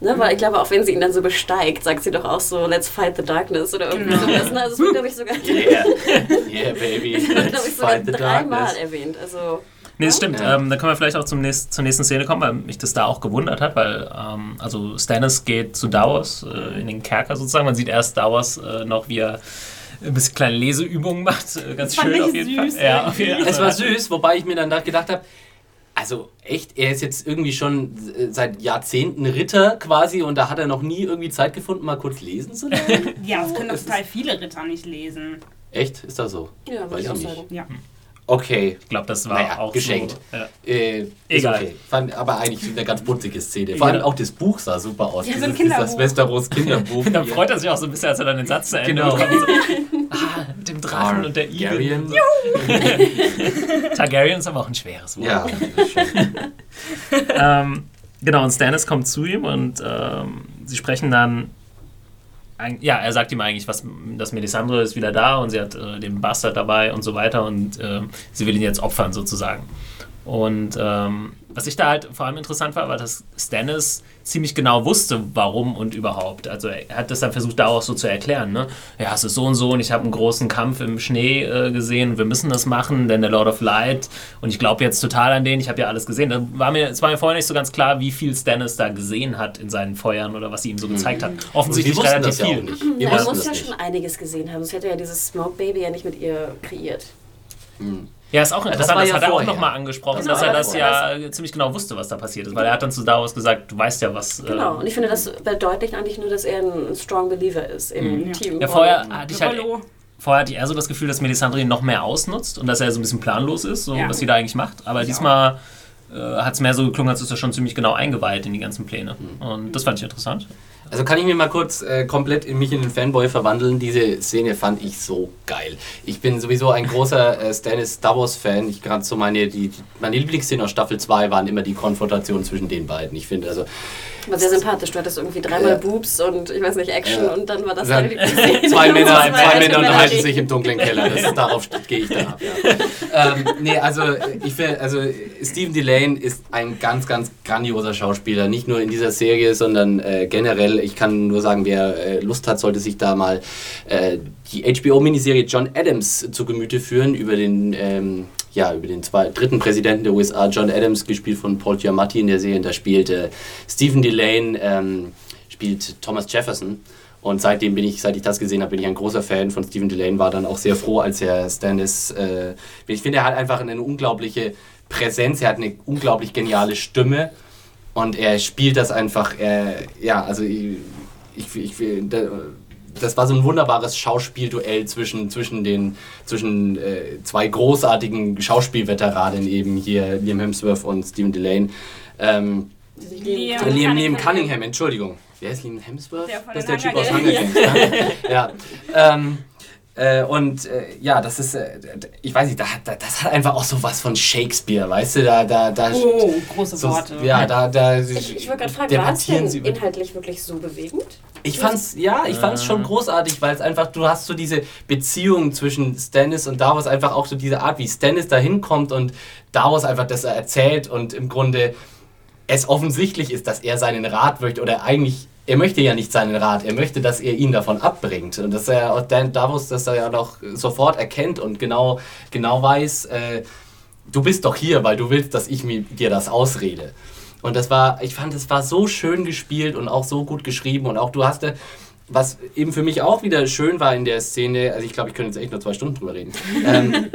Ne, weil ich glaube, auch wenn sie ihn dann so besteigt, sagt sie doch auch so, let's fight the darkness oder irgendwie sowas. Ne? Also es wird, glaube ich, sogar, Yeah. yeah, baby. Let's ich, sogar fight the dreimal darkness. erwähnt. Also, Nee, das stimmt. Ja. Ähm, dann können wir vielleicht auch zum nächst, zur nächsten Szene kommen, weil mich das da auch gewundert hat, weil ähm, also Stannis geht zu Davos äh, in den Kerker sozusagen. Man sieht erst Davos äh, noch, wie er ein bisschen kleine Leseübungen macht. Äh, ganz Fand schön ich auf jeden süß Fall. Ja, auf jeden Fall. Es war süß, wobei ich mir dann da gedacht habe, also echt, er ist jetzt irgendwie schon äh, seit Jahrzehnten Ritter quasi und da hat er noch nie irgendwie Zeit gefunden, mal kurz lesen zu lernen. Ja, das können doch total viele Ritter nicht lesen. Echt? Ist das so? ja, würde Weiß ich auch ich sagen. nicht. Ja. Okay. Ich glaube, das war Naja, auch geschenkt. So, ja. Äh, Egal. Okay. Fand, aber eigentlich eine ganz putzige Szene. Vor allem Ja. auch das Buch sah super aus. Ja, so ein Kinderbuch. Westeros Kinderbuch. Dann freut er sich auch so ein bisschen, als er dann den Satz zu Ende Genau. bekommt. So, ah, mit dem Drachen und der Igel. Targaryen. Targaryen ist aber auch ein schweres Wort. Ja, das ist schön. ähm, genau, und Stannis kommt zu ihm und ähm, sie sprechen dann. Ja, er sagt ihm eigentlich, was, dass Melisandre ist wieder da und sie hat äh, den Bastard dabei und so weiter und ähm, sie will ihn jetzt opfern sozusagen. Und ähm, was ich da halt vor allem interessant war, war, dass Stannis ziemlich genau wusste, warum und überhaupt. Also er hat das dann versucht, da auch so zu erklären. Ne? Ja, es ist so und so und ich habe einen großen Kampf im Schnee äh, gesehen und wir müssen das machen, denn der Lord of Light und ich glaube jetzt total an den, ich habe ja alles gesehen. Da war mir, es war mir vorher nicht so ganz klar, wie viel Stannis da gesehen hat in seinen Feuern oder was sie ihm so gezeigt hat. Offensichtlich relativ das ja viel. auch nicht. Wir Ja, er muss ja nicht. schon einiges gesehen haben, sonst hätte er ja dieses Smoke Baby ja nicht mit ihr kreiert. Ja, ist auch das interessant, war das, ja hat er auch nochmal angesprochen, Genau, dass er das vorher. ja ziemlich genau wusste, was da passiert ist. Weil er hat dann zu Davos gesagt, du weißt ja, was. äh, Genau, und ich finde, das verdeutlicht eigentlich nur, dass er ein Strong Believer ist im Ja. Team. Mhm. Ja, vorher hatte ich halt. Hallo. Vorher hatte ich eher so das Gefühl, dass Melisandre ihn noch mehr ausnutzt und dass er so ein bisschen planlos ist, so Ja. was sie da eigentlich macht. Aber diesmal äh, hat es mehr so geklungen, als ist er schon ziemlich genau eingeweiht in die ganzen Pläne. Mhm. Und das fand ich interessant. Also kann ich mir mal kurz äh, komplett in mich in den Fanboy verwandeln. Diese Szene fand ich so geil. Ich bin sowieso ein großer äh, Stannis Davos Fan. Ich gerade so meine die, meine Lieblingsszene aus Staffel 2 waren immer die Konfrontationen zwischen den beiden. Ich finde also War sehr sympathisch. Du hattest irgendwie dreimal Ja. Boobs und ich weiß nicht, Action Ja. und dann war das Dann Lieblingsszene. zwei Männer, zwei alte Männer unterhalten Männer- sich im dunklen Keller. Ist, darauf gehe ich dann ab. Ja. ähm, nee, also ich finde, also Stephen Delane ist ein ganz, ganz grandioser Schauspieler. Nicht nur in dieser Serie, sondern äh, generell. Ich kann nur sagen, wer äh, Lust hat, sollte sich da mal äh, die HBO-Miniserie John Adams zu Gemüte führen über den ähm, ja, über den zwei, dritten Präsidenten der USA, John Adams, gespielt von Paul Giamatti in der Serie. Und da spielt äh, Stephen Delane, ähm, spielt Thomas Jefferson. Und seitdem bin ich, seit ich das gesehen habe, bin ich ein großer Fan von Stephen Delane, war dann auch sehr froh, als er Stannis, äh, ich finde, er hat einfach eine unglaubliche Präsenz, er hat eine unglaublich geniale Stimme und er spielt das einfach, äh, ja, also ich, ich, ich, das war so ein wunderbares Schauspielduell zwischen, zwischen den zwischen äh, zwei großartigen Schauspielveteranen eben hier Liam Hemsworth und Stephen Delane. Ähm, Liam, Liam, Liam Cunningham, Entschuldigung. Wer ist Liam Hemsworth? das ist der Typ aus Hunger Games. ja. Ähm, äh, und äh, ja, das ist, äh, ich weiß nicht, da, da, das hat einfach auch so was von Shakespeare, weißt du, da, da, da Oh, große so, Worte. Ja, da, da. Ich, ich wollte gerade fragen, war es denn inhaltlich wirklich so bewegend? Ich fand's, ja, ich fand's schon großartig, weil es einfach, du hast so diese Beziehung zwischen Stannis und Davos, einfach auch so diese Art, wie Stannis da hinkommt und Davos einfach das erzählt und im Grunde es offensichtlich ist, dass er seinen Rat möchte oder eigentlich er möchte ja nicht seinen Rat, er möchte, dass er ihn davon abbringt. Und dass er Dan Davos, dass er ja doch sofort erkennt und genau, genau weiß, äh, du bist doch hier, weil du willst, dass ich mir, dir das ausrede. Und das war, ich fand, es war so schön gespielt und auch so gut geschrieben. Und auch du hast, was eben für mich auch wieder schön war in der Szene, also ich glaube, ich könnte jetzt echt nur zwei Stunden drüber reden, ähm,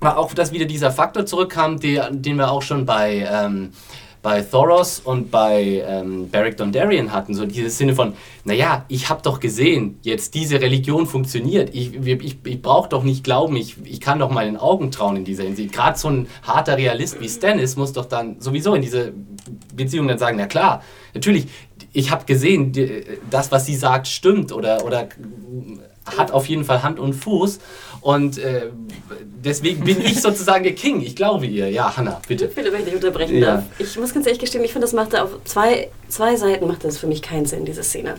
war auch, dass wieder dieser Faktor zurückkam, der, den wir auch schon bei ähm, bei Thoros und bei ähm, Beric Dondarrion hatten, so dieses Sinne von, naja, ich habe doch gesehen, jetzt diese Religion funktioniert, ich, ich, ich brauche doch nicht glauben, ich, ich kann doch meinen Augen trauen in dieser Hinsicht. Gerade so ein harter Realist wie Stannis muss doch dann sowieso in diese Beziehung dann sagen, na klar, natürlich, ich habe gesehen, das, was sie sagt, stimmt oder, oder hat auf jeden Fall Hand und Fuß und äh, deswegen bin ich sozusagen der King. Ich glaube ihr. Ja, Hanna, bitte. Philipp, wenn ich dich unterbrechen ja. darf. Ich muss ganz ehrlich gestehen, ich finde, das macht auf zwei, zwei Seiten macht das für mich keinen Sinn, diese Szene.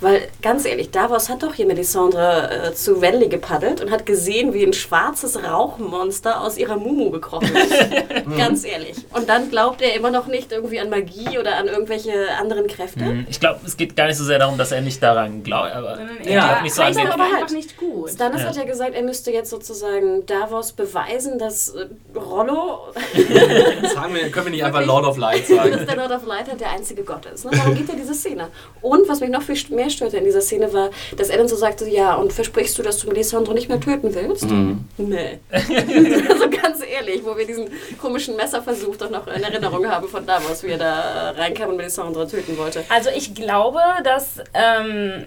Weil, ganz ehrlich, Davos hat doch hier Melisandre äh, zu Renly gepaddelt und hat gesehen, wie ein schwarzes Rauchmonster aus ihrer Mumu gekrochen ist. ganz ehrlich. Und dann glaubt er immer noch nicht irgendwie an Magie oder an irgendwelche anderen Kräfte. Mhm. Ich glaube, es geht gar nicht so sehr darum, dass er nicht daran glaubt, aber ja, ja. nicht so aber halt nicht gut. Stannis ja. hat ja gesagt, er müsste jetzt sozusagen Davos beweisen, dass äh, Rollo... sagen wir, können wir nicht einfach Lord of Light sagen. dass der Lord of Light halt der einzige Gott ist. Ne? Darum geht ja diese Szene. Und was mich noch viel mehr störte in dieser Szene war, dass er dann so sagte, ja, und versprichst du, dass du Melisandre nicht mehr töten willst? Mhm. Nee. also ganz ehrlich, wo wir diesen komischen Messerversuch doch noch in Erinnerung haben von Davos, wie er da reinkam und Melisandre töten wollte. Also ich glaube, dass... Ähm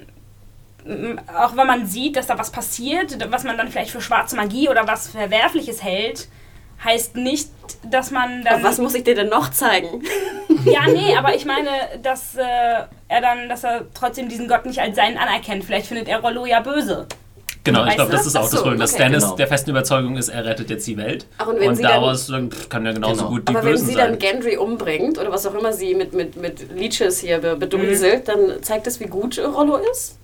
auch wenn man sieht, dass da was passiert, was man dann vielleicht für schwarze Magie oder was Verwerfliches hält, heißt nicht, dass man dann. Aber was muss ich dir denn noch zeigen? Ja, nee, aber ich meine, dass äh, er dann, dass er trotzdem diesen Gott nicht als seinen anerkennt. Vielleicht findet er Rollo ja böse. Genau, ich glaube, das ist auch so, das Problem, dass okay, Stannis genau. der festen Überzeugung ist, er rettet jetzt die Welt. Ach, und, und daraus dann, pff, kann er genauso genau. gut die Aber Bösen wenn sie sein. dann Gendry umbringt oder was auch immer sie mit, mit, mit Leeches hier bedumselt, mhm. dann zeigt das, wie gut Rollo ist?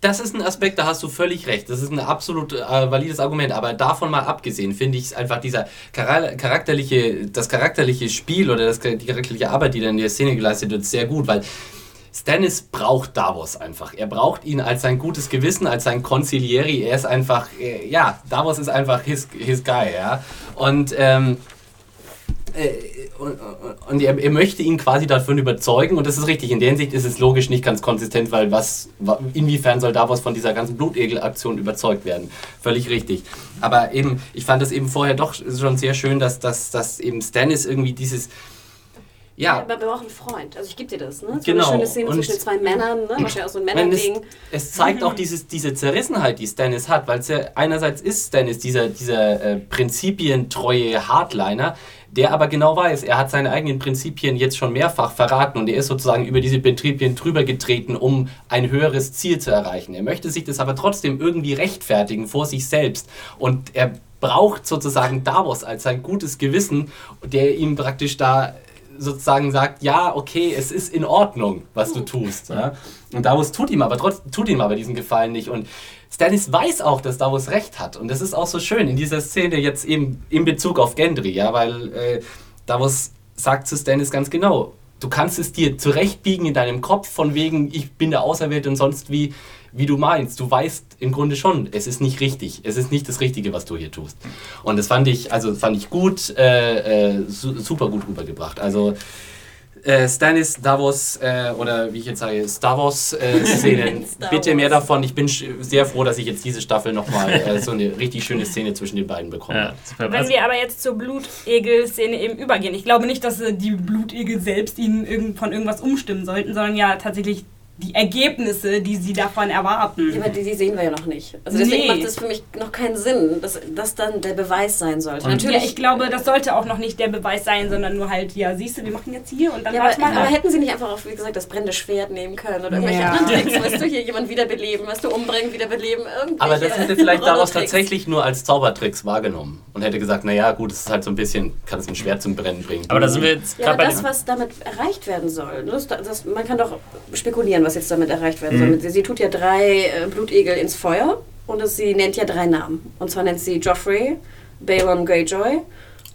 Das ist ein Aspekt, da hast du völlig recht. Das ist ein absolut äh, valides Argument. Aber davon mal abgesehen, finde ich es einfach dieser charakterliche, das charakterliche Spiel oder das, die charakterliche Arbeit, die dann in der Szene geleistet wird, sehr gut, weil Stannis braucht Davos einfach. Er braucht ihn als sein gutes Gewissen, als sein Consiglieri. Er ist einfach, äh, ja, Davos ist einfach his, his guy, ja. Und ähm, äh, und, und er, er, möchte ihn quasi davon überzeugen und das ist richtig. In der Hinsicht ist es logisch nicht ganz konsistent, weil was, inwiefern soll Davos von dieser ganzen Blutegel-Aktion überzeugt werden? Völlig richtig. Aber eben, ich fand das eben vorher doch schon sehr schön, dass, dass, dass eben Stannis irgendwie dieses ja. ja. Man braucht einen Freund. Also ich gebe dir das. Ne? So genau. eine schöne Szene und zwischen zwei Männern, ne? wahrscheinlich auch so ein Männerding. Es, es zeigt auch dieses, diese Zerrissenheit, die Stannis hat, weil ja einerseits ist Stannis dieser, dieser äh, prinzipientreue Hardliner, der aber genau weiß, er hat seine eigenen Prinzipien jetzt schon mehrfach verraten und er ist sozusagen über diese Prinzipien drüber getreten, um ein höheres Ziel zu erreichen. Er möchte sich das aber trotzdem irgendwie rechtfertigen vor sich selbst und er braucht sozusagen Davos als sein gutes Gewissen, der ihm praktisch da sozusagen sagt, ja, okay, es ist in Ordnung, was du tust. Ja? Und Davos tut ihm aber trotzdem, tut ihm aber diesen Gefallen nicht. Und Stannis weiß auch, dass Davos recht hat. Und das ist auch so schön in dieser Szene jetzt eben in Bezug auf Gendry, ja, weil äh, Davos sagt zu Stannis ganz genau, du kannst es dir zurechtbiegen in deinem Kopf, von wegen, ich bin der Auserwählte und sonst wie. wie du meinst. Du weißt im Grunde schon, es ist nicht richtig. Es ist nicht das Richtige, was du hier tust. Und das fand ich, also fand ich gut, äh, äh, su super gut rübergebracht. Also äh, Stannis, Davos äh, oder wie ich jetzt sage, Star Wars äh, Szenen. Star Bitte mehr davon. Ich bin sehr froh, dass ich jetzt diese Staffel nochmal äh, so eine richtig schöne Szene zwischen den beiden bekomme. Ja. Wenn Also, wir aber jetzt zur Blutegel-Szene eben übergehen, ich glaube nicht, dass äh, die Blutegel selbst ihnen irgend, von irgendwas umstimmen sollten, sondern ja tatsächlich die Ergebnisse, die sie davon erwarten. Ja, aber die, die sehen wir ja noch nicht. Also deswegen Nee. macht es für mich noch keinen Sinn, dass das dann der Beweis sein sollte. Und- Ja, Natürlich, ich glaube, das sollte auch noch nicht der Beweis sein, sondern nur halt, ja, siehst du, wir machen jetzt hier und dann Ja, warte aber, mal aber ab. hätten sie nicht einfach auch, wie gesagt, das brennende Schwert nehmen können oder irgendwelche Ja. anderen Tricks, weißt du, hier jemand wiederbeleben, weißt du, umbringen, wiederbeleben, irgendwelche Aber das hätte vielleicht daraus tatsächlich nur als Zaubertricks wahrgenommen und hätte gesagt, naja, gut, es ist halt so ein bisschen, kann es ein Schwert zum Brennen bringen. aber da sind wir jetzt Ja, gerade bei das, was damit erreicht werden soll, ne, das, das, man kann doch spekulieren, was jetzt damit erreicht werden Mhm. soll. Sie, sie tut ja drei äh, Blutegel ins Feuer und es, sie nennt ja drei Namen. Und zwar nennt sie Joffrey, Balon Greyjoy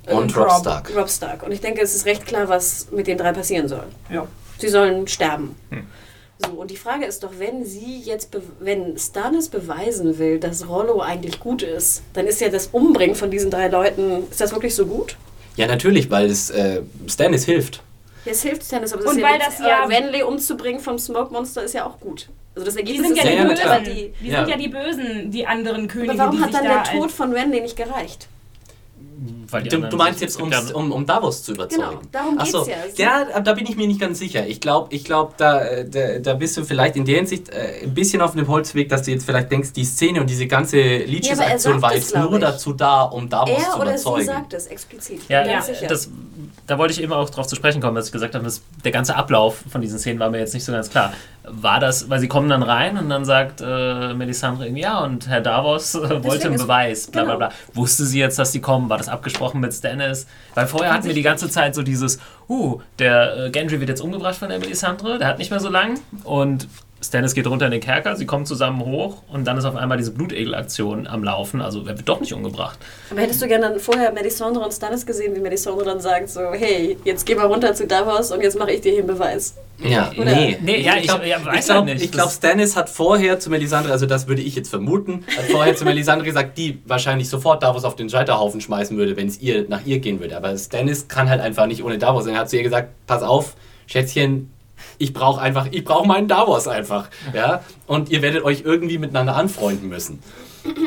Und Rob Stark. Rob Stark. Und ich denke, es ist recht klar, was mit den drei passieren soll. Ja. Sie sollen sterben. Hm. So, und die Frage ist doch, wenn sie jetzt, be wenn Stannis beweisen will, dass Rollo eigentlich gut ist, dann ist ja das Umbringen von diesen drei Leuten, ist das wirklich so gut? Ja, natürlich, weil es äh, Stannis hilft. Ja, es hilft Stannis, aber es Und ist weil ja, das ja- äh, Renly umzubringen vom Smoke Monster ist ja auch gut. Also das Die Ergebnis sind ja die Ja, ja, gut, Bösen. die... Die Ja. sind ja die Bösen, die anderen Könige. Aber warum die hat sich dann da der Tod von Renly nicht gereicht? Weil die Du, du meinst jetzt, ums, ja- um, um Davos zu überzeugen? Genau, darum Ach so. geht's ja. Ja, da bin ich mir nicht ganz sicher. Ich glaube, ich glaub, da, da, da bist du vielleicht in der Hinsicht äh, ein bisschen auf dem Holzweg, dass du jetzt vielleicht denkst, die Szene und diese ganze Ja, er Leeches-Aktion sagt war jetzt nur ich. dazu da, um Davos Er zu oder sie überzeugen. sagt es explizit. Ja, Bin ja ganz sicher. das, da wollte ich eben auch drauf zu sprechen kommen, dass ich gesagt habe, dass der ganze Ablauf von diesen Szenen war mir jetzt nicht so ganz klar. War das, weil sie kommen dann rein und dann sagt äh, Melisandre irgendwie, ja, und Herr Davos äh, wollte einen Beweis, bla bla genau. bla. Wusste sie jetzt, dass die kommen? War das abgesprochen mit Stannis? Weil vorher hatten wir die ganze Zeit so dieses, uh, der äh, Gendry wird jetzt umgebracht von der Melisandre, der hat nicht mehr so lang und Stannis geht runter in den Kerker, sie kommen zusammen hoch und dann ist auf einmal diese Blutegel-Aktion am Laufen, also er wird doch nicht umgebracht. Aber hättest du gerne dann vorher Melisandre und Stannis gesehen, wie Melisandre dann sagt so, hey, jetzt geh mal runter zu Davos und jetzt mache ich dir hier einen Beweis. Ja, Oder- nee. Nee, ja, ich- glaub- ja, weiß ich glaube, halt nicht. ich glaub, Das- Stannis hat vorher zu Melisandre, also das würde ich jetzt vermuten, hat vorher zu Melisandre gesagt, die wahrscheinlich sofort Davos auf den Scheiterhaufen schmeißen würde, wenn es ihr nach ihr gehen würde. Aber Stannis kann halt einfach nicht ohne Davos. Und er hat zu ihr gesagt, pass auf, Schätzchen, ich brauche einfach, ich brauche meinen Davos einfach. Ja? Und ihr werdet euch irgendwie miteinander anfreunden müssen.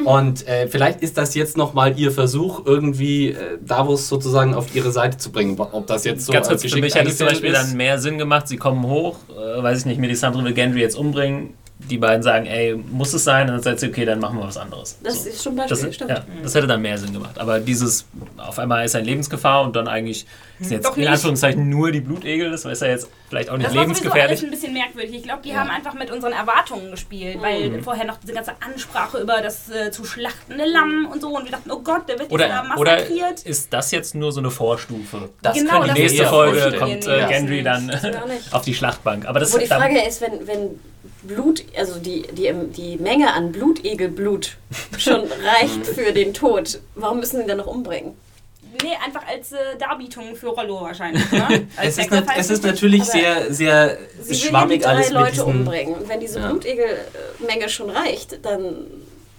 Und äh, vielleicht ist das jetzt nochmal ihr Versuch, irgendwie äh, Davos sozusagen auf ihre Seite zu bringen. Ob das jetzt so Ganz kurz, für mich hätte es zum Beispiel ist. dann mehr Sinn gemacht. Sie kommen hoch, äh, weiß ich nicht, Melisandre will Gendry jetzt umbringen. Die beiden sagen, ey, muss es sein? Und dann sagt sie, okay, dann machen wir was anderes. Das So. ist schon Das, Beispiel, stimmt. ja, das hätte dann mehr Sinn gemacht. Aber dieses, auf einmal ist er in Lebensgefahr und dann eigentlich sind jetzt Doch in nicht. Anführungszeichen nur die Blutegel. Das ist ja jetzt vielleicht auch nicht Das war sowieso alles lebensgefährlich. ein bisschen merkwürdig. Ich glaube, die Ja. haben einfach mit unseren Erwartungen gespielt, weil Mhm. vorher noch diese ganze Ansprache über das äh, zu schlachtende Lamm und so und wir dachten, oh Gott, der wird jetzt da Oder, oder massakriert. ist das jetzt nur so eine Vorstufe? Das Genau, das Die ich nächste Folge kommt äh, Gendry dann Das nicht. auf die Schlachtbank. Aber das Wo die da- Frage ist, wenn, wenn Blut, also die, die, die Menge an Blutegelblut schon reicht für den Tod, warum müssen sie ihn dann noch umbringen? Nee, einfach als äh, Darbietung für Rollo wahrscheinlich. Ne? Als Es ist, es ist natürlich sehr, sehr Sie will ja die schwammig drei alles Leute diesen... umbringen. Und wenn diese Ja. Blutegelmenge schon reicht, dann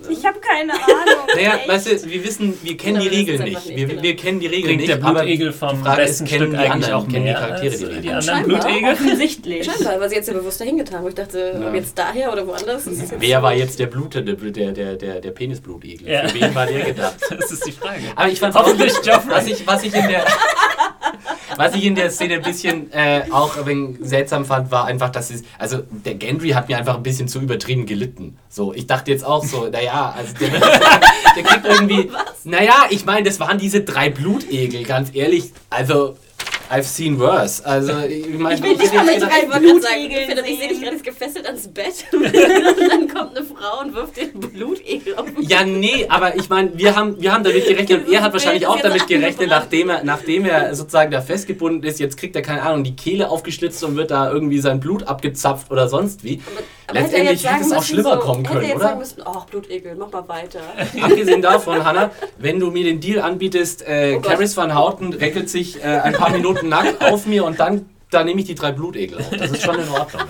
Ich habe keine Ahnung. Naja, echt. weißt du, wir wissen, wir kennen Oder die Regeln nicht. nicht, Wir, genau. wir kennen die Regeln Bringt nicht. der Blutegel vom die Frage ist, besten kennen Stück die eigentlich anderen, auch kennen die mehr Charaktere die äh, die Regeln? anderen. Blutegel? Offensichtlich. scheinbar, weil sie jetzt ja bewusst dahin getan haben. Ich dachte, Ja. ob jetzt daher oder woanders. Ist Wer war jetzt der Blutende, der, der, der, der Penisblutegel? Ja. Für wen war der gedacht? Das ist die Frage. Aber ich fand Hoffentlich Joffrey. was ich, was ich in der was ich in der Szene ein bisschen äh, auch ein wenig seltsam fand, war einfach, dass es also der Gendry hat mir einfach ein bisschen zu übertrieben gelitten. So, ich dachte jetzt auch so, naja, also der, der kriegt irgendwie, naja, ich meine, das waren diese drei Blutegel, ganz ehrlich, also I've seen worse. Also ich meine, Ich will nicht mal ich drei gerade sagen, Philipp, ich sehe dich gerade gefesselt ans Bett und dann kommt eine Frau und wirft den Blutegel auf den Ja, nee, aber ich meine, wir haben, wir haben damit gerechnet und er hat wahrscheinlich auch damit gerechnet, nachdem er, nachdem er sozusagen da festgebunden ist, jetzt kriegt er, keine Ahnung, die Kehle aufgeschlitzt und wird da irgendwie sein Blut abgezapft oder sonst wie. Aber hätte er Letztendlich sagen hätte es auch schlimmer so, kommen hätte können, er jetzt oder? sagen müssen, ach, Blutegel, mach mal weiter. Abgesehen davon, Hannah, wenn du mir den Deal anbietest, äh, Oh. Caris van Houten reckelt sich äh, ein paar Minuten nackt auf mir und dann, dann nehme ich die drei Blutegel auf. Das ist schon in Ordnung.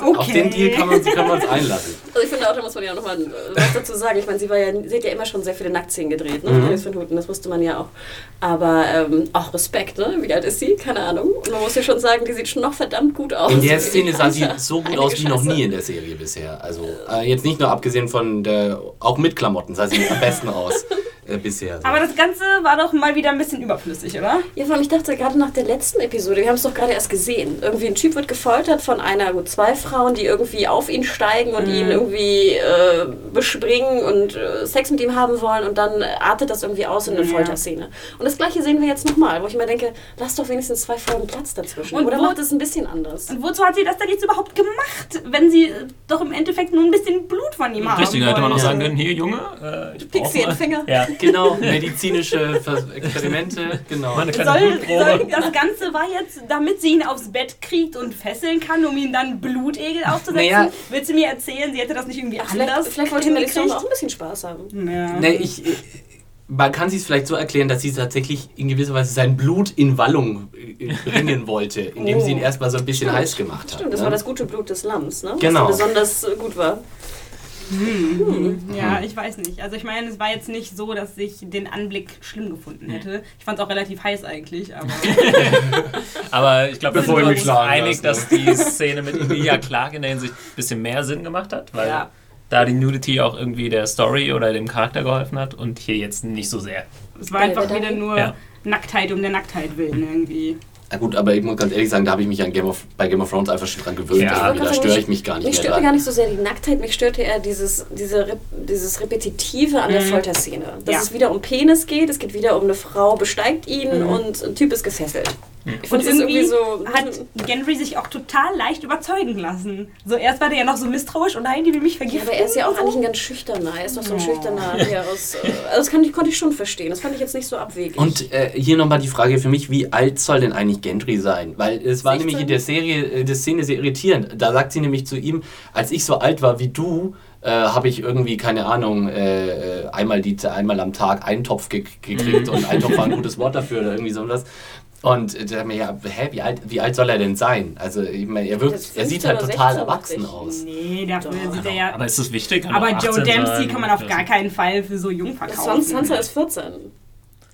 Okay. Auf den Deal kann man, können wir uns einlassen. Also ich finde auch, da muss man ja nochmal was dazu sagen. Ich meine, sie war ja, sie hat ja immer schon sehr viele Nacktszenen gedreht, ne? Mhm. Das wusste man ja auch. Aber ähm, auch Respekt, ne? Wie alt ist sie? Keine Ahnung. Und man muss ja schon sagen, die sieht schon noch verdammt gut aus. In der Szene sah sie so gut aus wie noch nie in der Serie bisher. Also äh, jetzt nicht nur abgesehen von der, auch mit Klamotten sah sie am besten aus äh, bisher. So. Aber das Ganze war doch mal wieder ein bisschen überflüssig, oder? Ja, vor allem, ich dachte gerade nach der letzten Episode, wir haben es doch gerade erst gesehen. Irgendwie ein Typ wird gefoltert von einer, gut, zwei Frauen, die irgendwie auf ihn steigen und ihn irgendwie äh, bespringen und äh, Sex mit ihm haben wollen und dann artet das irgendwie aus in eine Ja. Folterszene. Und das gleiche sehen wir jetzt nochmal, wo ich mir denke, lass doch wenigstens zwei Folgen Platz dazwischen. Und Oder wo- macht es ein bisschen anders. Und wozu hat sie das denn jetzt überhaupt gemacht, wenn sie doch im Endeffekt nur ein bisschen Blut von ihm haben Richtig, hätte man noch sagen können, hier Junge, äh, ich Finger. Ja, Genau, medizinische Vers- Experimente, genau. meine kleine Soll, soll, das Ganze war jetzt, damit sie ihn aufs Bett kriegt und fesseln kann, um ihm dann Blutegel aufzusetzen. Naja. Willst du mir erzählen, sie hätte das nicht irgendwie Vielleicht, anders vielleicht wollte Melissa hingekriegt? auch ein bisschen Spaß haben. Ja. Ne, ich, man kann sich vielleicht so erklären, dass sie tatsächlich in gewisser Weise sein Blut in Wallung äh, bringen wollte, indem sie ihn Oh. erstmal so ein bisschen heiß gemacht hat. Stimmt, das ne? war das gute Blut des Lamms, ne? Genau. Was besonders gut war. Ja, ich weiß nicht. Also ich meine, es war jetzt nicht so, dass ich den Anblick schlimm gefunden hätte. Ich fand es auch relativ heiß eigentlich, aber Aber ich glaube, wir Bevor sind ich mich einig, dass die Szene mit Emilia Clarke in der Hinsicht ein bisschen mehr Sinn gemacht hat, weil Ja. da die Nudity auch irgendwie der Story oder dem Charakter geholfen hat und hier jetzt nicht so sehr. es war einfach wieder nur Ja. Nacktheit um der Nacktheit willen irgendwie. Na gut, aber ich muss ganz ehrlich sagen, da habe ich mich an Game of, bei Game of Thrones einfach schon dran gewöhnt. Ja, Also, da störe ich mich gar nicht Mich mehr störte dran. gar nicht so sehr die Nacktheit, mich störte eher dieses, diese, dieses Repetitive an der Folterszene. Dass Ja. es wieder um Penis geht, es geht wieder um eine Frau besteigt ihn und ein Typ ist gefesselt. Ich Und irgendwie irgendwie so. hat Gendry sich auch total leicht überzeugen lassen. So erst war der ja noch so misstrauisch und nein, die will mich ja, vergiften. aber er ist ja auch so. eigentlich ein ganz schüchterner. Er ist doch so ein Oh. schüchterner hier aus. äh, Also das kann ich, konnte ich schon verstehen. Das fand ich jetzt nicht so abwegig. Und äh, hier nochmal die Frage für mich, wie alt soll denn eigentlich Gendry sein? Weil es war 16? nämlich in der Serie, äh, der Szene sehr irritierend. Da sagt sie nämlich zu ihm, als ich so alt war wie du, äh, habe ich irgendwie, keine Ahnung, äh, äh, einmal, die, einmal am Tag einen Topf ge gekriegt und ein Topf war ein gutes Wort dafür oder irgendwie sowas. Und äh, da hab ich mir ja, hä, wie alt, wie alt soll er denn sein? Also, ich meine, er wirkt, er sieht 15 halt total 16 erwachsen dachte ich. aus. Nee, dafür sieht er ja. Aber ist das wichtig? Kann Aber Joe 18 Dempsey sein. kann man auf gar keinen Fall für so jung verkaufen. Sonst Sansa ist 14.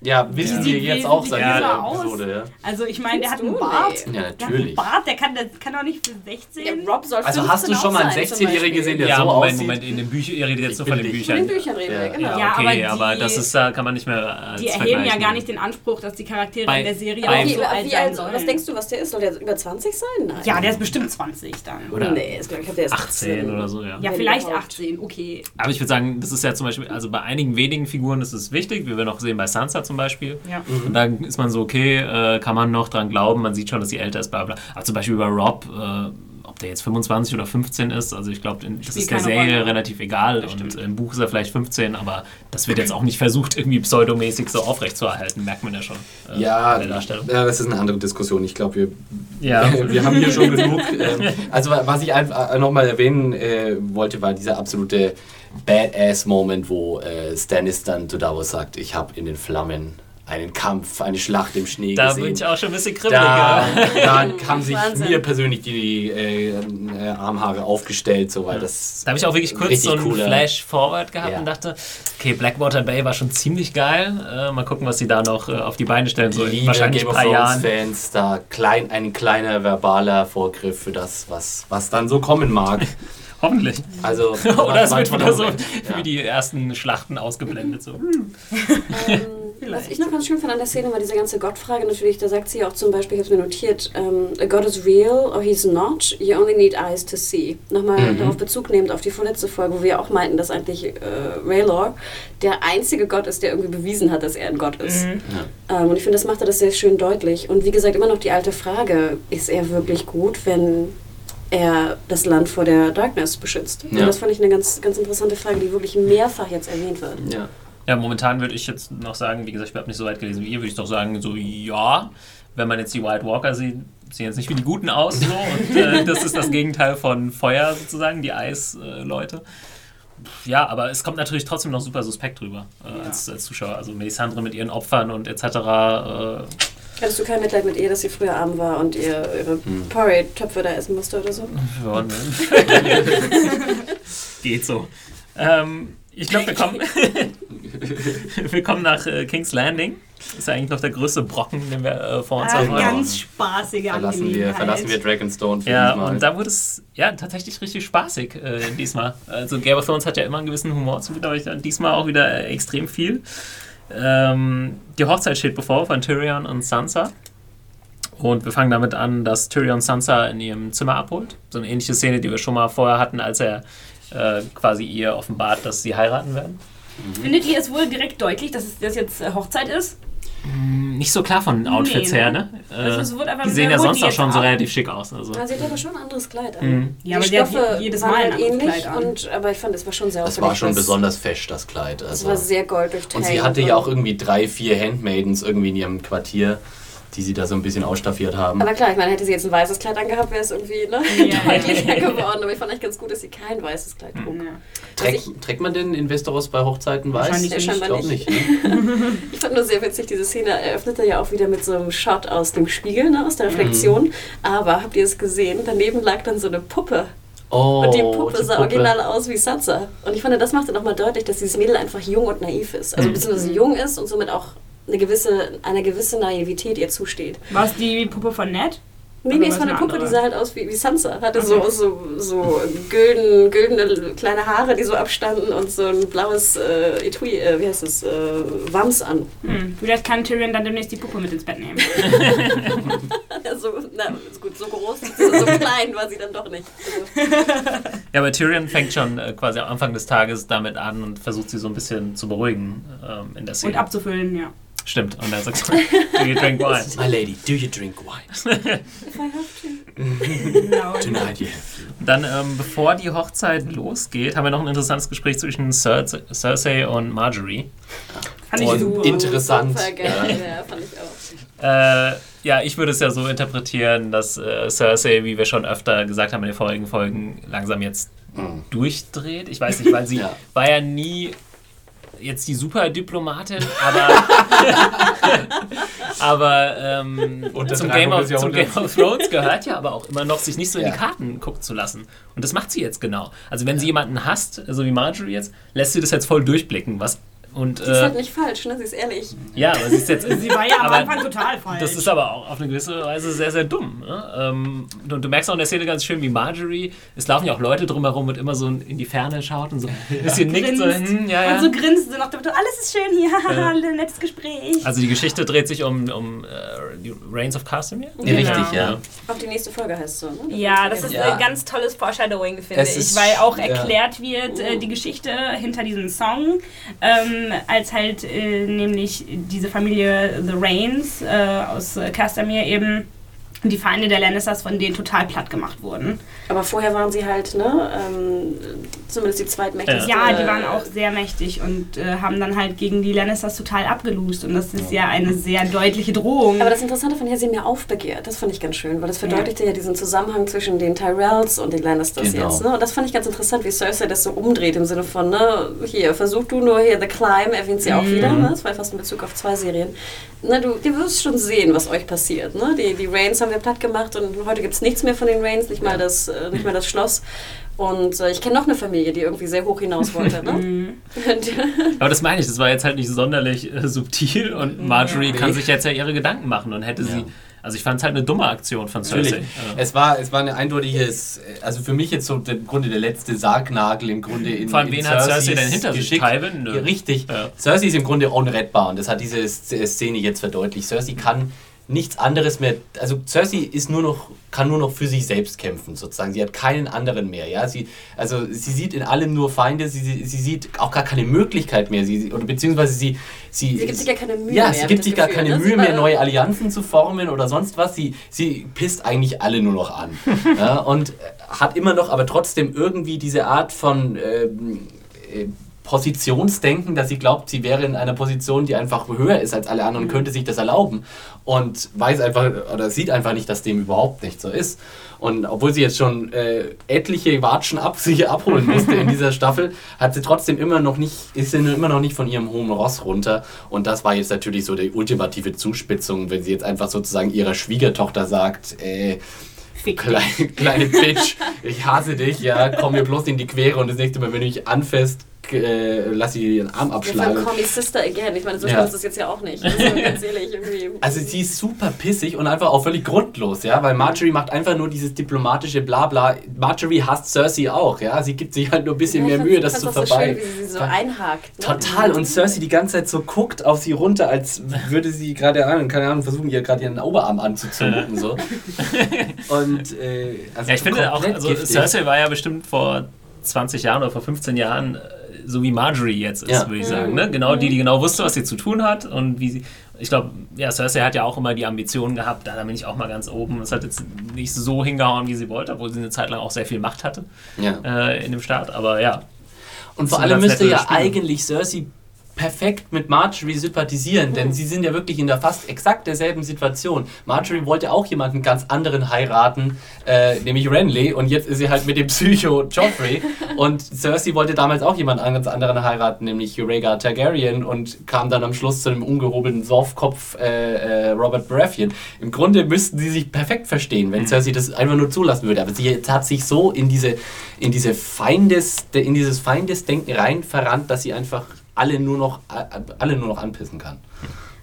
Ja, wissen wir jetzt auch seit jünger dieser aus. Episode. Ja. Also ich meine, der hat einen? Bart. Ja, Der hat einen natürlich. Bart, der kann, der kann doch nicht für 16. Ja, Rob soll Also hast du 15 schon mal einen auch sein, zum 16-Jährigen Beispiel. gesehen, der Ja, so Moment, aussieht? Moment, in den Büchern, ihr redet jetzt nur Ich von den dich. Von den Büchern. Büchern reden Ja. wir, genau. Ja, Ja, okay, aber aber, die- das ist, da kann man nicht mehr als Die erheben ja gar nicht den Anspruch, dass die Charaktere Bei- in der Serie bei- auch so alt sein sollen. was denkst du, was der ist? Soll der über 20 sein? Nein. Ja, der ist bestimmt 20 dann. Oder nee, ist, glaub ich, der ist 18 oder so, ja. Ja, vielleicht überhaupt. 18, okay. Aber ich würde sagen, das ist ja zum Beispiel, also bei einigen wenigen Figuren ist es wichtig, wie wir noch sehen bei Sansa zum Beispiel. Ja. Und dann ist man so, okay, äh, kann man noch dran glauben, man sieht schon, dass sie älter ist, bla bla. Aber zum Beispiel bei Rob, äh, ob der jetzt 25 oder 15 ist, also ich glaube, das ist der Serie Rolle. relativ egal. Und im Buch ist er vielleicht 15, aber das wird jetzt auch nicht versucht, irgendwie pseudomäßig so aufrechtzuerhalten, merkt man ja schon. äh, Ja, in der Darstellung. ja, das ist eine andere Diskussion. Ich glaube, wir, Ja. wir haben hier schon genug. Ähm, also, was ich einfach nochmal erwähnen äh, wollte, war dieser absolute Badass-Moment, wo äh, Stannis dann zu Davos sagt: Ich habe in den Flammen einen Kampf, eine Schlacht im Schnee Da gesehen. bin ich auch schon ein bisschen kribbelig. da, da haben sich Wahnsinn. mir persönlich die äh, äh, Armhaare aufgestellt, so, weil das. Da habe ich auch wirklich kurz so einen cooler- Flash-Forward gehabt Ja. und dachte, okay, Blackwater Bay war schon ziemlich geil. Äh, mal gucken, was sie da noch äh, auf die Beine stellen, so in Liebe wahrscheinlich Game ein paar Jahren. Thrones-Fans, da klein, ein kleiner verbaler Vorgriff für das, was, was dann so kommen mag. Hoffentlich. Also, Oder es wird wieder so Ja. wie die ersten Schlachten ausgeblendet. So. Ähm, was ich noch ganz schön fand an der Szene war diese ganze Gottfrage natürlich, da sagt sie ja auch zum Beispiel, ich habe mir notiert, ähm, a God is real or he's not, you only need eyes to see. Nochmal Mhm. darauf Bezug nehmend auf die vorletzte Folge, wo wir auch meinten, dass eigentlich äh, Raylor der einzige Gott ist, der irgendwie bewiesen hat, dass er ein Gott ist. Mhm. Ähm, und ich finde, das macht er das sehr schön deutlich. Und wie gesagt, immer noch die alte Frage, ist er wirklich gut, wenn er das Land vor der Darkness beschützt? Ja. Und das fand ich eine ganz, ganz interessante Frage, die wirklich mehrfach jetzt erwähnt wird. Ja. Ja, momentan würde ich jetzt noch sagen, wie gesagt, ich habe nicht so weit gelesen wie ihr, würde ich doch sagen, so ja, wenn man jetzt die White Walker sieht, sehen jetzt nicht wie die Guten aus. So, und äh, das ist das Gegenteil von Feuer sozusagen, die Eisleute. Ja, aber es kommt natürlich trotzdem noch super suspekt drüber äh, als, als Zuschauer. Also Melisandre mit ihren Opfern und etc. Äh, Hattest du kein Mitleid mit ihr, dass sie früher arm war und ihr ihre Hm. Porridge-Töpfe da essen musste oder so? Ja, ne? Geht so. Ähm, ich glaube, wir kommen, wir kommen nach äh, King's Landing. Ist ja eigentlich noch der größte Brocken, den wir äh, vor uns Ah, haben. ganz spaßige Verlassen wir, verlassen wir Dragonstone für Ja, diesmal. und da wurde es ja tatsächlich richtig spaßig äh, diesmal. Also Game of Thrones hat ja immer einen gewissen Humor zu aber ich dann diesmal auch wieder äh, extrem viel. Ähm, die Hochzeit steht bevor von Tyrion und Sansa. Und wir fangen damit an, dass Tyrion Sansa in ihrem Zimmer abholt. So eine ähnliche Szene, die wir schon mal vorher hatten, als er äh, quasi ihr offenbart, dass sie heiraten werden. Findet ihr es wohl direkt deutlich, dass es das jetzt äh, Hochzeit ist? Nicht so klar von den Outfits Nee, her, ne? ne? Also Äh, es die sehen ja sonst auch schon so relativ schick aus. Also. Ah, sie hat aber schon ein anderes Kleid an. Mhm. Ja, aber die Stoffe je- jedes waren Mal ein halt anderes ähnlich, Kleid an. und, aber ich fand, es war schon sehr das auffällig, war schon besonders fesch, das Kleid. Es Also. war sehr gold durchträgt. Und sie hatte ja auch irgendwie drei, vier Handmaidens irgendwie in ihrem Quartier, die sie da so ein bisschen ausstaffiert haben. Aber klar, ich meine, hätte sie jetzt ein weißes Kleid angehabt, wäre es irgendwie ne, Ja. deutlicher geworden. Aber ich fand eigentlich ganz gut, dass sie kein weißes Kleid trug. Ja. Trägt, trägt man denn in Westeros bei Hochzeiten weiß? Wahrscheinlich Ja, nicht. scheinbar Ich glaube nicht. nicht. ne? Ich fand nur sehr witzig, diese Szene eröffnete ja auch wieder mit so einem Shot aus dem Spiegel, ne, aus der Reflexion. Aber habt ihr es gesehen? Daneben lag dann so eine Puppe. Oh, Und die Puppe die sah Puppe. original aus wie Sansa. Und ich fand, das machte nochmal deutlich, dass dieses Mädel einfach jung und naiv ist. Also beziehungsweise jung ist und somit auch eine gewisse, eine gewisse Naivität ihr zusteht. War es die Puppe von Ned? Nee, nee, es war eine eine Puppe, die andere? sah halt aus wie, wie Sansa. Hatte Okay. so, so, so gülden, güldene kleine Haare, die so abstanden und so ein blaues äh, Etui, äh, wie heißt das, äh, Wams an. Hm. Vielleicht kann Tyrion dann demnächst die Puppe mit ins Bett nehmen. Also, na, ist gut, so groß, so, so klein war sie dann doch nicht. Also, Ja, aber Tyrion fängt schon äh, quasi am Anfang des Tages damit an und versucht sie so ein bisschen zu beruhigen ähm, in der Und Szene. abzufüllen, ja. Stimmt. Und dann sagt er, do you drink wine? My lady, do you drink wine? if I have to. Tonight you have to. Dann, ähm, bevor die Hochzeit losgeht, haben wir noch ein interessantes Gespräch zwischen Cersei, Cersei und Marjorie. Fand ich Und super. interessant. Super geil, ja, fand ich auch. Äh, ja, ich würde es ja so interpretieren, dass äh, Cersei, wie wir schon öfter gesagt haben in den vorigen Folgen, langsam jetzt Mhm. durchdreht. Ich weiß nicht, weil sie Ja. war ja nie jetzt die Superdiplomatin, aber, aber ähm, zum, 300 Game of, zum. Game of Thrones gehört ja aber auch immer noch, sich nicht so in Ja. die Karten gucken zu lassen. Und das macht sie jetzt genau. Also wenn sie jemanden hasst, so wie Marjorie jetzt, lässt sie das jetzt voll durchblicken. Was, und, Sie ist äh, halt nicht falsch, ne? Sie ist ehrlich. ja, aber sie ist jetzt... Sie war ja am aber Anfang total falsch. Das ist aber auch auf eine gewisse Weise sehr, sehr dumm. Ne? Ähm, und du merkst auch in der Szene ganz schön, wie Marjorie, es laufen ja auch Leute drumherum und immer so in die Ferne schaut und so ein bisschen nickt. So, Grinst. hm, ja, ja. Und so grinst sie nach dem Motto, alles ist schön hier, haha, Ja. ein nettes Gespräch. Also die Geschichte dreht sich um, um äh, die Reigns of Castamere. Ja, richtig, Genau. ja. Auch die nächste Folge heißt so, ne? Ja, das ist Ja. ein ganz tolles Foreshadowing, finde Es ich, weil auch ja. erklärt wird äh, die Geschichte hinter diesem Song, ähm, als halt äh, nämlich diese Familie The Rains äh, aus äh, Castamere eben die Feinde der Lannisters von denen total platt gemacht wurden. Aber vorher waren sie halt, ne? Ähm, zumindest die zweitmächtigste. Ja, die waren auch sehr mächtig und äh, haben dann halt gegen die Lannisters total abgelost und das ist ja eine sehr deutliche Drohung. Aber das Interessante fand ich, sie haben ja aufbegehrt. Das fand ich ganz schön, weil das verdeutlichte ja, diesen Zusammenhang zwischen den Tyrells und den Lannisters Genau. jetzt. Ne? Und das fand ich ganz interessant, wie Cersei das so umdreht im Sinne von, ne, hier, versuch du nur hier The Climb, erwähnt sie auch Mhm. wieder. Ne? Das war fast in Bezug auf zwei Serien. Ne, du, du wirst schon sehen, was euch passiert. Ne? Die, die Rains haben wir platt gemacht und heute gibt es nichts mehr von den Rains, nicht mal das, äh, nicht mal das Schloss. Und äh, ich kenne noch eine Familie, die irgendwie sehr hoch hinaus wollte. Ne? Aber das meine ich, das war jetzt halt nicht sonderlich äh, subtil und Marjorie Ja. kann sich jetzt ja ihre Gedanken machen und hätte sie. Also ich fand es halt eine dumme Aktion von Natürlich. Cersei. Ja. Es war, es war ein eindeutiges, also für mich jetzt so im Grunde der letzte Sargnagel im Grunde in Vor allem, in wen hat Cersei denn hinter sich? Geschick. Tywin? Nö. Richtig. Ja. Cersei ist im Grunde unrettbar und das hat diese Sz- Szene jetzt verdeutlicht. Cersei kann nichts anderes mehr, also Cersei ist nur noch, kann nur noch für sich selbst kämpfen sozusagen. Sie hat keinen anderen mehr, ja. Sie, also sie sieht in allem nur Feinde, sie, sie, sie sieht auch gar keine Möglichkeit mehr, sie, oder beziehungsweise sie, sie, sie gibt sich ja keine Mühe ja, mehr. sie hab gibt ich sich das gar Gefühl, keine ne? Mühe Sie mehr, neue Allianzen zu formen oder sonst was. Sie, sie pisst eigentlich alle nur noch an. ja, und äh, hat immer noch aber trotzdem irgendwie diese Art von ähm, äh, Positionsdenken, dass sie glaubt, sie wäre in einer Position, die einfach höher ist als alle anderen und könnte sich das erlauben und weiß einfach oder sieht einfach nicht, dass dem überhaupt nicht so ist. Und obwohl sie jetzt schon äh, etliche Watschen ab sich abholen musste in dieser Staffel, hat sie trotzdem immer noch nicht, ist sie immer noch nicht von ihrem hohen Ross runter. Und das war jetzt natürlich so die ultimative Zuspitzung, wenn sie jetzt einfach sozusagen ihrer Schwiegertochter sagt, äh, Kleine, kleine Bitch, ich hasse dich, ja, komm mir bloß in die Quere und das nächste Mal, wenn du mich anfasst, äh, lass sie ihren Arm abschlagen. Ja, call me sister again. Ich meine, so ja. ist das jetzt ja auch nicht. Also, ganz ehrlich, irgendwie. Also sie ist super pissig und einfach auch völlig grundlos, ja, weil Marjorie macht einfach nur dieses diplomatische Blabla. Marjorie hasst Cersei auch, ja. Sie gibt sich halt nur ein bisschen ja, mehr Mühe, das zu vorbei. So schön, wie sie so einhakt. Ne? Total. Und Cersei die ganze Zeit so guckt auf sie runter, als würde sie gerade, keine Ahnung, versuchen, ihr gerade ihren Oberarm anzuzünden. so. Und äh, also ja, ich finde auch, also giftig. Cersei war ja bestimmt vor 20 Jahren oder vor 15 Jahren äh, so wie Marjorie jetzt ist, ja. würde ich sagen. Ne? Genau die, die genau wusste, was sie zu tun hat und wie sie. Ich glaube, ja, Cersei hat ja auch immer die Ambition gehabt, da bin ich auch mal ganz oben. Es hat jetzt nicht so hingehauen, wie sie wollte, obwohl sie eine Zeit lang auch sehr viel Macht hatte ja. äh, in dem Staat. Aber ja. Und vor allem müsste ja Spiel. eigentlich Cersei perfekt mit Marjorie sympathisieren, denn mhm. sie sind ja wirklich in der fast exakt derselben Situation. Marjorie wollte auch jemanden ganz anderen heiraten, äh, nämlich Renly, und jetzt ist sie halt mit dem Psycho Joffrey. und Cersei wollte damals auch jemanden ganz anderen heiraten, nämlich Rhaegar Targaryen, und kam dann am Schluss zu einem ungehobelten Sorfkopf äh, äh, Robert Baratheon. Im Grunde müssten sie sich perfekt verstehen, wenn mhm. Cersei das einfach nur zulassen würde. Aber sie hat sich so in diese in diese Feindes, in dieses Feindesdenken rein verrannt, dass sie einfach alle nur noch, alle nur noch anpissen kann.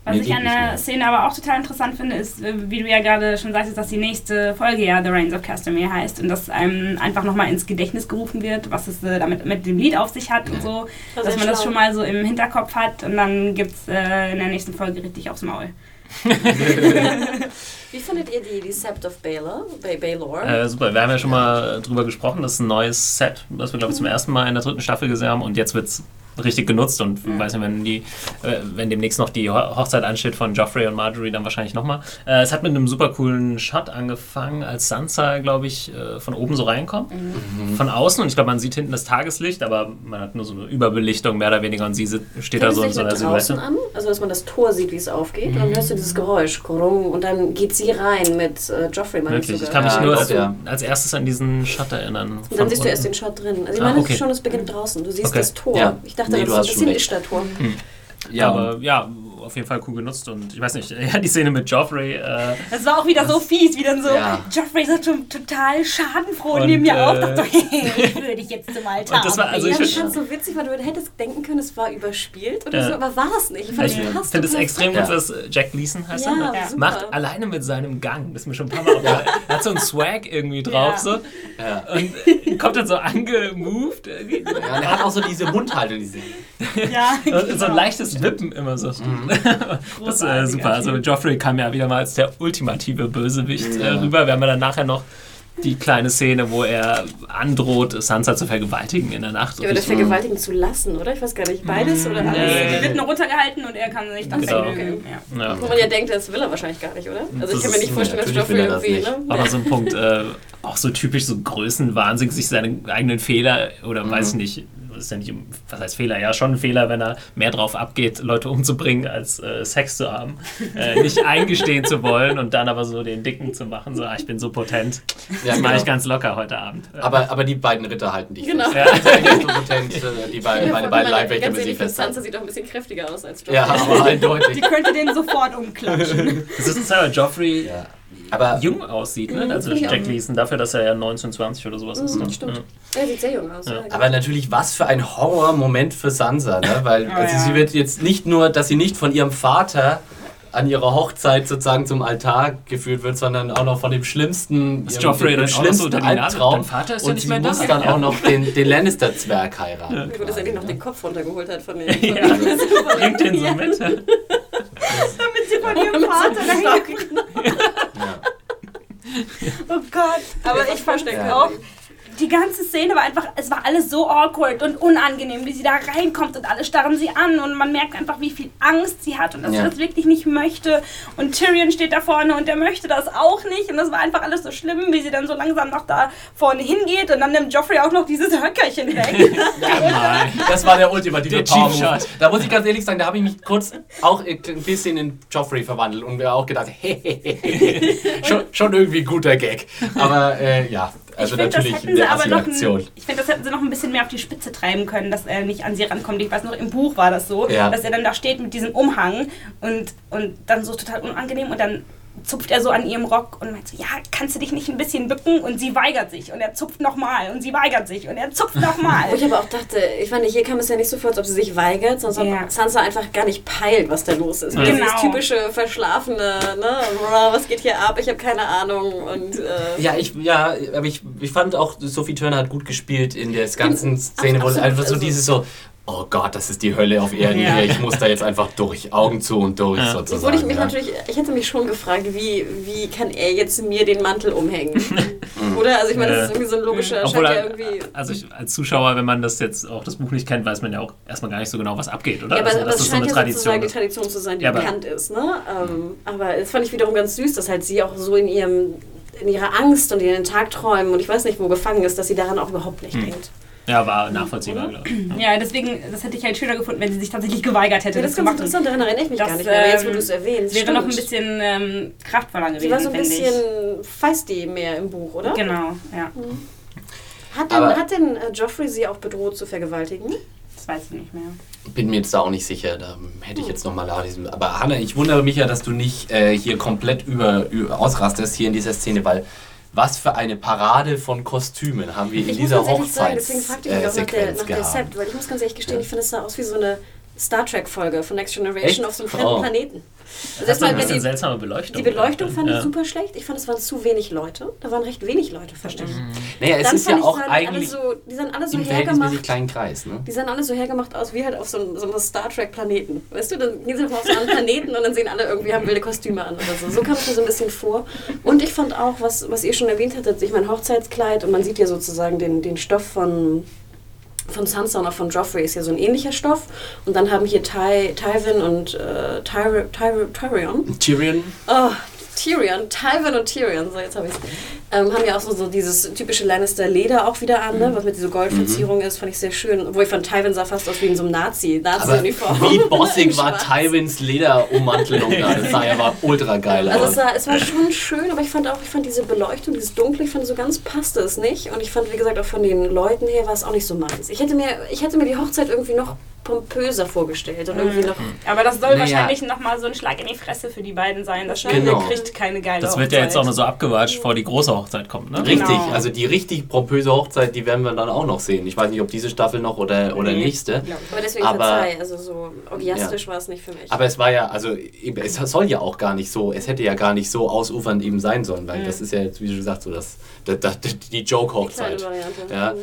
Was Mir ich an der Szene aber auch total interessant finde, ist, äh, wie du ja gerade schon sagtest, dass die nächste Folge ja The Reigns of Castamere heißt und dass einem einfach nochmal ins Gedächtnis gerufen wird, was es äh, damit mit dem Lied auf sich hat und so, das dass man schlau. das schon mal so im Hinterkopf hat und dann gibt es äh, in der nächsten Folge richtig aufs Maul. Wie findet ihr die, die Sept of Baylor? Bay Baylor? Äh, super, wir haben ja schon mal drüber gesprochen, das ist ein neues Set, das wir glaube ich zum ersten Mal in der dritten Staffel gesehen haben und jetzt wird es richtig genutzt und mhm. weiß nicht, wenn die, äh, wenn demnächst noch die Hochzeit ansteht von Joffrey und Marjorie, dann wahrscheinlich nochmal. Äh, es hat mit einem super coolen Shot angefangen, als Sansa, glaube ich, äh, von oben so reinkommt. Mhm. Von außen und ich glaube, man sieht hinten das Tageslicht, aber man hat nur so eine Überbelichtung mehr oder weniger und sie steht da so in so einer Silhouette. an, also dass man das Tor sieht, wie es aufgeht mhm. und dann hörst du dieses Geräusch, und dann geht sie rein mit äh, Joffrey, meine ich Ich kann mich ja, nur als, ja. als, erstes an diesen Shot erinnern. Und dann siehst unten. du erst den Shot drin. Also ich ah, meine, okay. schon, es beginnt draußen. Du siehst okay. das Tor. Ja. Ich dachte, nee, das ist ein bisschen Lichtstatur. Hm. Ja, aber ja, auf jeden Fall cool genutzt und ich weiß nicht, ja, die Szene mit Joffrey. Äh, das war auch wieder so fies, wie dann so, ja. Joffrey ist schon total schadenfroh und, neben mir äh, auf, dachte so, ich würde dich jetzt zum Altar das war, also ich, ich fand so witzig, weil du hättest denken können, es war überspielt oder ja. so, aber war es nicht. Ich, ich finde es extrem gut, dass Jack Leeson heißt ja, er, macht alleine mit seinem Gang, das ist mir schon ein paar Mal aufgefallen. Er hat so einen Swag irgendwie drauf so und kommt dann so angemoved. Ja, und er hat auch so diese Mundhaltung, diese. Ja, genau. So ein leichtes Wippen immer so. Mhm. das ist äh, super. Also Joffrey kam ja wieder mal als der ultimative Bösewicht äh, ja. äh, rüber. Wir haben ja dann nachher noch die kleine Szene, wo er androht, Sansa zu vergewaltigen in der Nacht. Ja, oder vergewaltigen zu lassen, oder? Ich weiß gar nicht, beides mm, oder alles? Nee. Die wird nur runtergehalten und er kann sich dann genau. okay. ja. ja. Wo man ja denkt, das will er wahrscheinlich gar nicht, oder? Also das ich kann mir nicht vorstellen, dass Joffrey irgendwie... Ne? Aber so ein Punkt, äh, auch so typisch so Größenwahnsinn, sich seine eigenen Fehler oder mhm. weiß nicht, ist ja nicht, was heißt Fehler? Ja, schon ein Fehler, wenn er mehr drauf abgeht, Leute umzubringen, als äh, Sex zu haben. Äh, nicht eingestehen zu wollen und dann aber so den Dicken zu machen, so, ah, ich bin so potent. Das ja, mache genau. ich ganz locker heute Abend. Aber, aber die beiden Ritter halten dich genau. fest. Ja. Ich bin so potent, äh, die beiden, meine beiden Leibwächter müssen sie fest Sansa sieht doch ein bisschen kräftiger aus als Joffrey. Ja, aber eindeutig. Die könnte den sofort umklatschen. Das ist ein Joffrey... Ja aber jung aussieht, ne? Mhm, also Jack Leeson, dafür, dass er ja 19, 20 oder sowas ist. Mhm, ne? Stimmt. Ja. Er sieht sehr jung aus. Ja. Aber natürlich, was für ein Horrormoment für Sansa, ne? Weil oh, also ja. sie wird jetzt nicht nur, dass sie nicht von ihrem Vater an ihrer Hochzeit sozusagen zum Altar geführt wird, sondern auch noch von dem schlimmsten, ist Joffrey dem schlimmsten so Albtraum. Vater ist und sie muss dann auch noch den, den Lannister-Zwerg heiraten. Ja. Gut, dass er noch den Kopf runtergeholt hat von dem. ja. Bringt den so mit. Damit sie von ihrem Vater dahin ja. Gott. Aber ich verstehe auch, die ganze Szene war einfach, es war alles so awkward und unangenehm, wie sie da reinkommt und alle starren sie an und man merkt einfach, wie viel Angst sie hat und dass Ja. sie das wirklich nicht möchte. Und Tyrion steht da vorne und der möchte das auch nicht und das war einfach alles so schlimm, wie sie dann so langsam noch da vorne hingeht und dann nimmt Joffrey auch noch dieses Höckerchen weg. Das war der ultimative Der Power. Da muss ich ganz ehrlich sagen, da habe ich mich kurz auch ein bisschen in Joffrey verwandelt und mir auch gedacht, hehehe, schon, schon irgendwie ein guter Gag. Aber äh, ja, also ich finde, das natürlich hätten sie eine aber noch, Assi-Aktion. ein, ich finde, das hätten sie noch ein bisschen mehr auf die Spitze treiben können, dass er nicht an sie rankommt. Ich weiß noch, im Buch war das so, Ja. dass er dann da steht mit diesem Umhang und, und dann so total unangenehm und dann zupft er so an ihrem Rock und meint so, ja, kannst du dich nicht ein bisschen bücken? Und sie weigert sich und er zupft nochmal und sie weigert sich und er zupft nochmal. Wo ich aber auch dachte, ich fand, hier kam es ja nicht so vor, als ob sie sich weigert, sondern Ja. ob Sansa einfach gar nicht peilt, was da los ist. Wieder Genau. Dieses typische verschlafene, ne, "Bra, was geht hier ab, ich habe keine Ahnung und äh, Ja, ich, ja, aber ich, ich fand auch, Sophie Turner hat gut gespielt in der ganzen Szene, wo einfach so also- dieses so, oh Gott, das ist die Hölle auf Erden Ja. hier, ich muss da jetzt einfach durch, Augen zu und durch Ja. sozusagen. Obwohl ich mich ja. natürlich, ich hätte mich schon gefragt, wie, wie kann er jetzt mir den Mantel umhängen? Oder? Also ich meine, das ist irgendwie so ein logischer, Obwohl, scheint ja er- irgendwie... also ich, als Zuschauer, wenn man das jetzt auch das Buch nicht kennt, weiß man ja auch erstmal gar nicht so genau, was abgeht, oder? Ja, aber, also, aber es das so scheint eine ja Tradition sozusagen die. Tradition zu sein, die bekannt ist. Ne? Ähm, aber das fand ich wiederum ganz süß, dass halt sie auch so in ihrem in ihrer Angst und in den Tagträumen und ich weiß nicht wo gefangen ist, dass sie daran auch überhaupt nicht Hm. denkt. Ja, war nachvollziehbar, glaube ich. ja, deswegen, das hätte ich halt schöner gefunden, wenn sie sich tatsächlich geweigert hätte, Ja, das das ist ganz interessant, daran erinnere ich mich Das, gar nicht mehr. Aber jetzt, wo ähm, du es erwähnst, Wäre noch ein stimmt. bisschen ähm, kraftvoller gewesen, Sie war so ein bisschen ich. feisty mehr im Buch, oder? Genau, ja. Hat denn, Aber- hat denn äh, Joffrey sie auch bedroht zu vergewaltigen? Das weiß ich nicht mehr. Bin mir jetzt da auch nicht sicher, da hätte ich jetzt nochmal nachlesen. Aber Hanna, ich wundere mich ja, dass du nicht äh, hier komplett über, über ausrastest hier in dieser Szene, weil was für eine Parade von Kostümen haben wir in Ich muss dieser sagen, deswegen fragte ich mich auch nach der, nach der. Sept, weil ich muss ganz ehrlich gestehen, Ja. ich finde, es sah aus wie so eine Star Trek-Folge von Next Generation Echt? auf so einem fremden Oh. Planeten. Also Das ist erstmal, ein wenn bisschen die, seltsame Beleuchtung. die Beleuchtung fand ja. ich super schlecht. Ich fand, es waren zu wenig Leute. Da waren recht wenig Leute versteckt. Naja, es Dann ist ja ich, auch eigentlich so, die sahen alle so hergemacht. kleinen Kreis. Ne? Die sahen alle so hergemacht aus wie halt auf so einem, so einem Star Trek Planeten. Weißt du, dann gehen sie auf so einen Planeten und dann sehen alle irgendwie, haben wilde Kostüme an oder so. So kam es mir so ein bisschen vor. Und ich fand auch, was, was ihr schon erwähnt hattet, ich mein Hochzeitskleid und man sieht ja sozusagen den, den Stoff von, von Sansa und auch von Joffrey ist ja so ein ähnlicher Stoff. Und dann haben hier Ty, Tywin und äh, Tyri, Tyri, Tyrion Tyrion? Oh, Tyrion, Tywin und Tyrion, so jetzt habe ich es. Ähm, haben ja auch so, so dieses typische Lannister-Leder auch wieder an, ne? was mit dieser Goldverzierung ist, fand ich sehr schön. Wo ich von Tywin sah fast aus wie in so einem Nazi, Nazi-Uniform. wie bossig war. Tywins Lederummantelung da? Das sah ja war ultra geil Also es, aus. sah, es war schon schön, aber ich fand auch, ich fand diese Beleuchtung, dieses Dunkle, ich fand so ganz passte es nicht. Und ich fand, wie gesagt, auch von den Leuten her war es auch nicht so meins. Ich hätte mir, ich hätte mir die Hochzeit irgendwie noch pompöser vorgestellt und irgendwie noch. Aber das soll Naja. wahrscheinlich nochmal so ein Schlag in die Fresse für die beiden sein. Das Genau. Kriegt keine geile Das wird ja jetzt auch nur Hochzeit. so abgewatscht, vor die große Hochzeit kommt, ne? Richtig, Genau. also die richtig pompöse Hochzeit, die werden wir dann auch noch sehen. Ich weiß nicht, ob diese Staffel noch oder, oder Nee. nächste. Aber deswegen Aber- verzeih, also so orgiastisch war es nicht für mich. Aber es war ja, also eben, es soll ja auch gar nicht so, es hätte ja gar nicht so ausufernd eben sein sollen, weil das ist ja jetzt, wie du sagst, so das, das, das, die Joke-Hochzeit. Ja.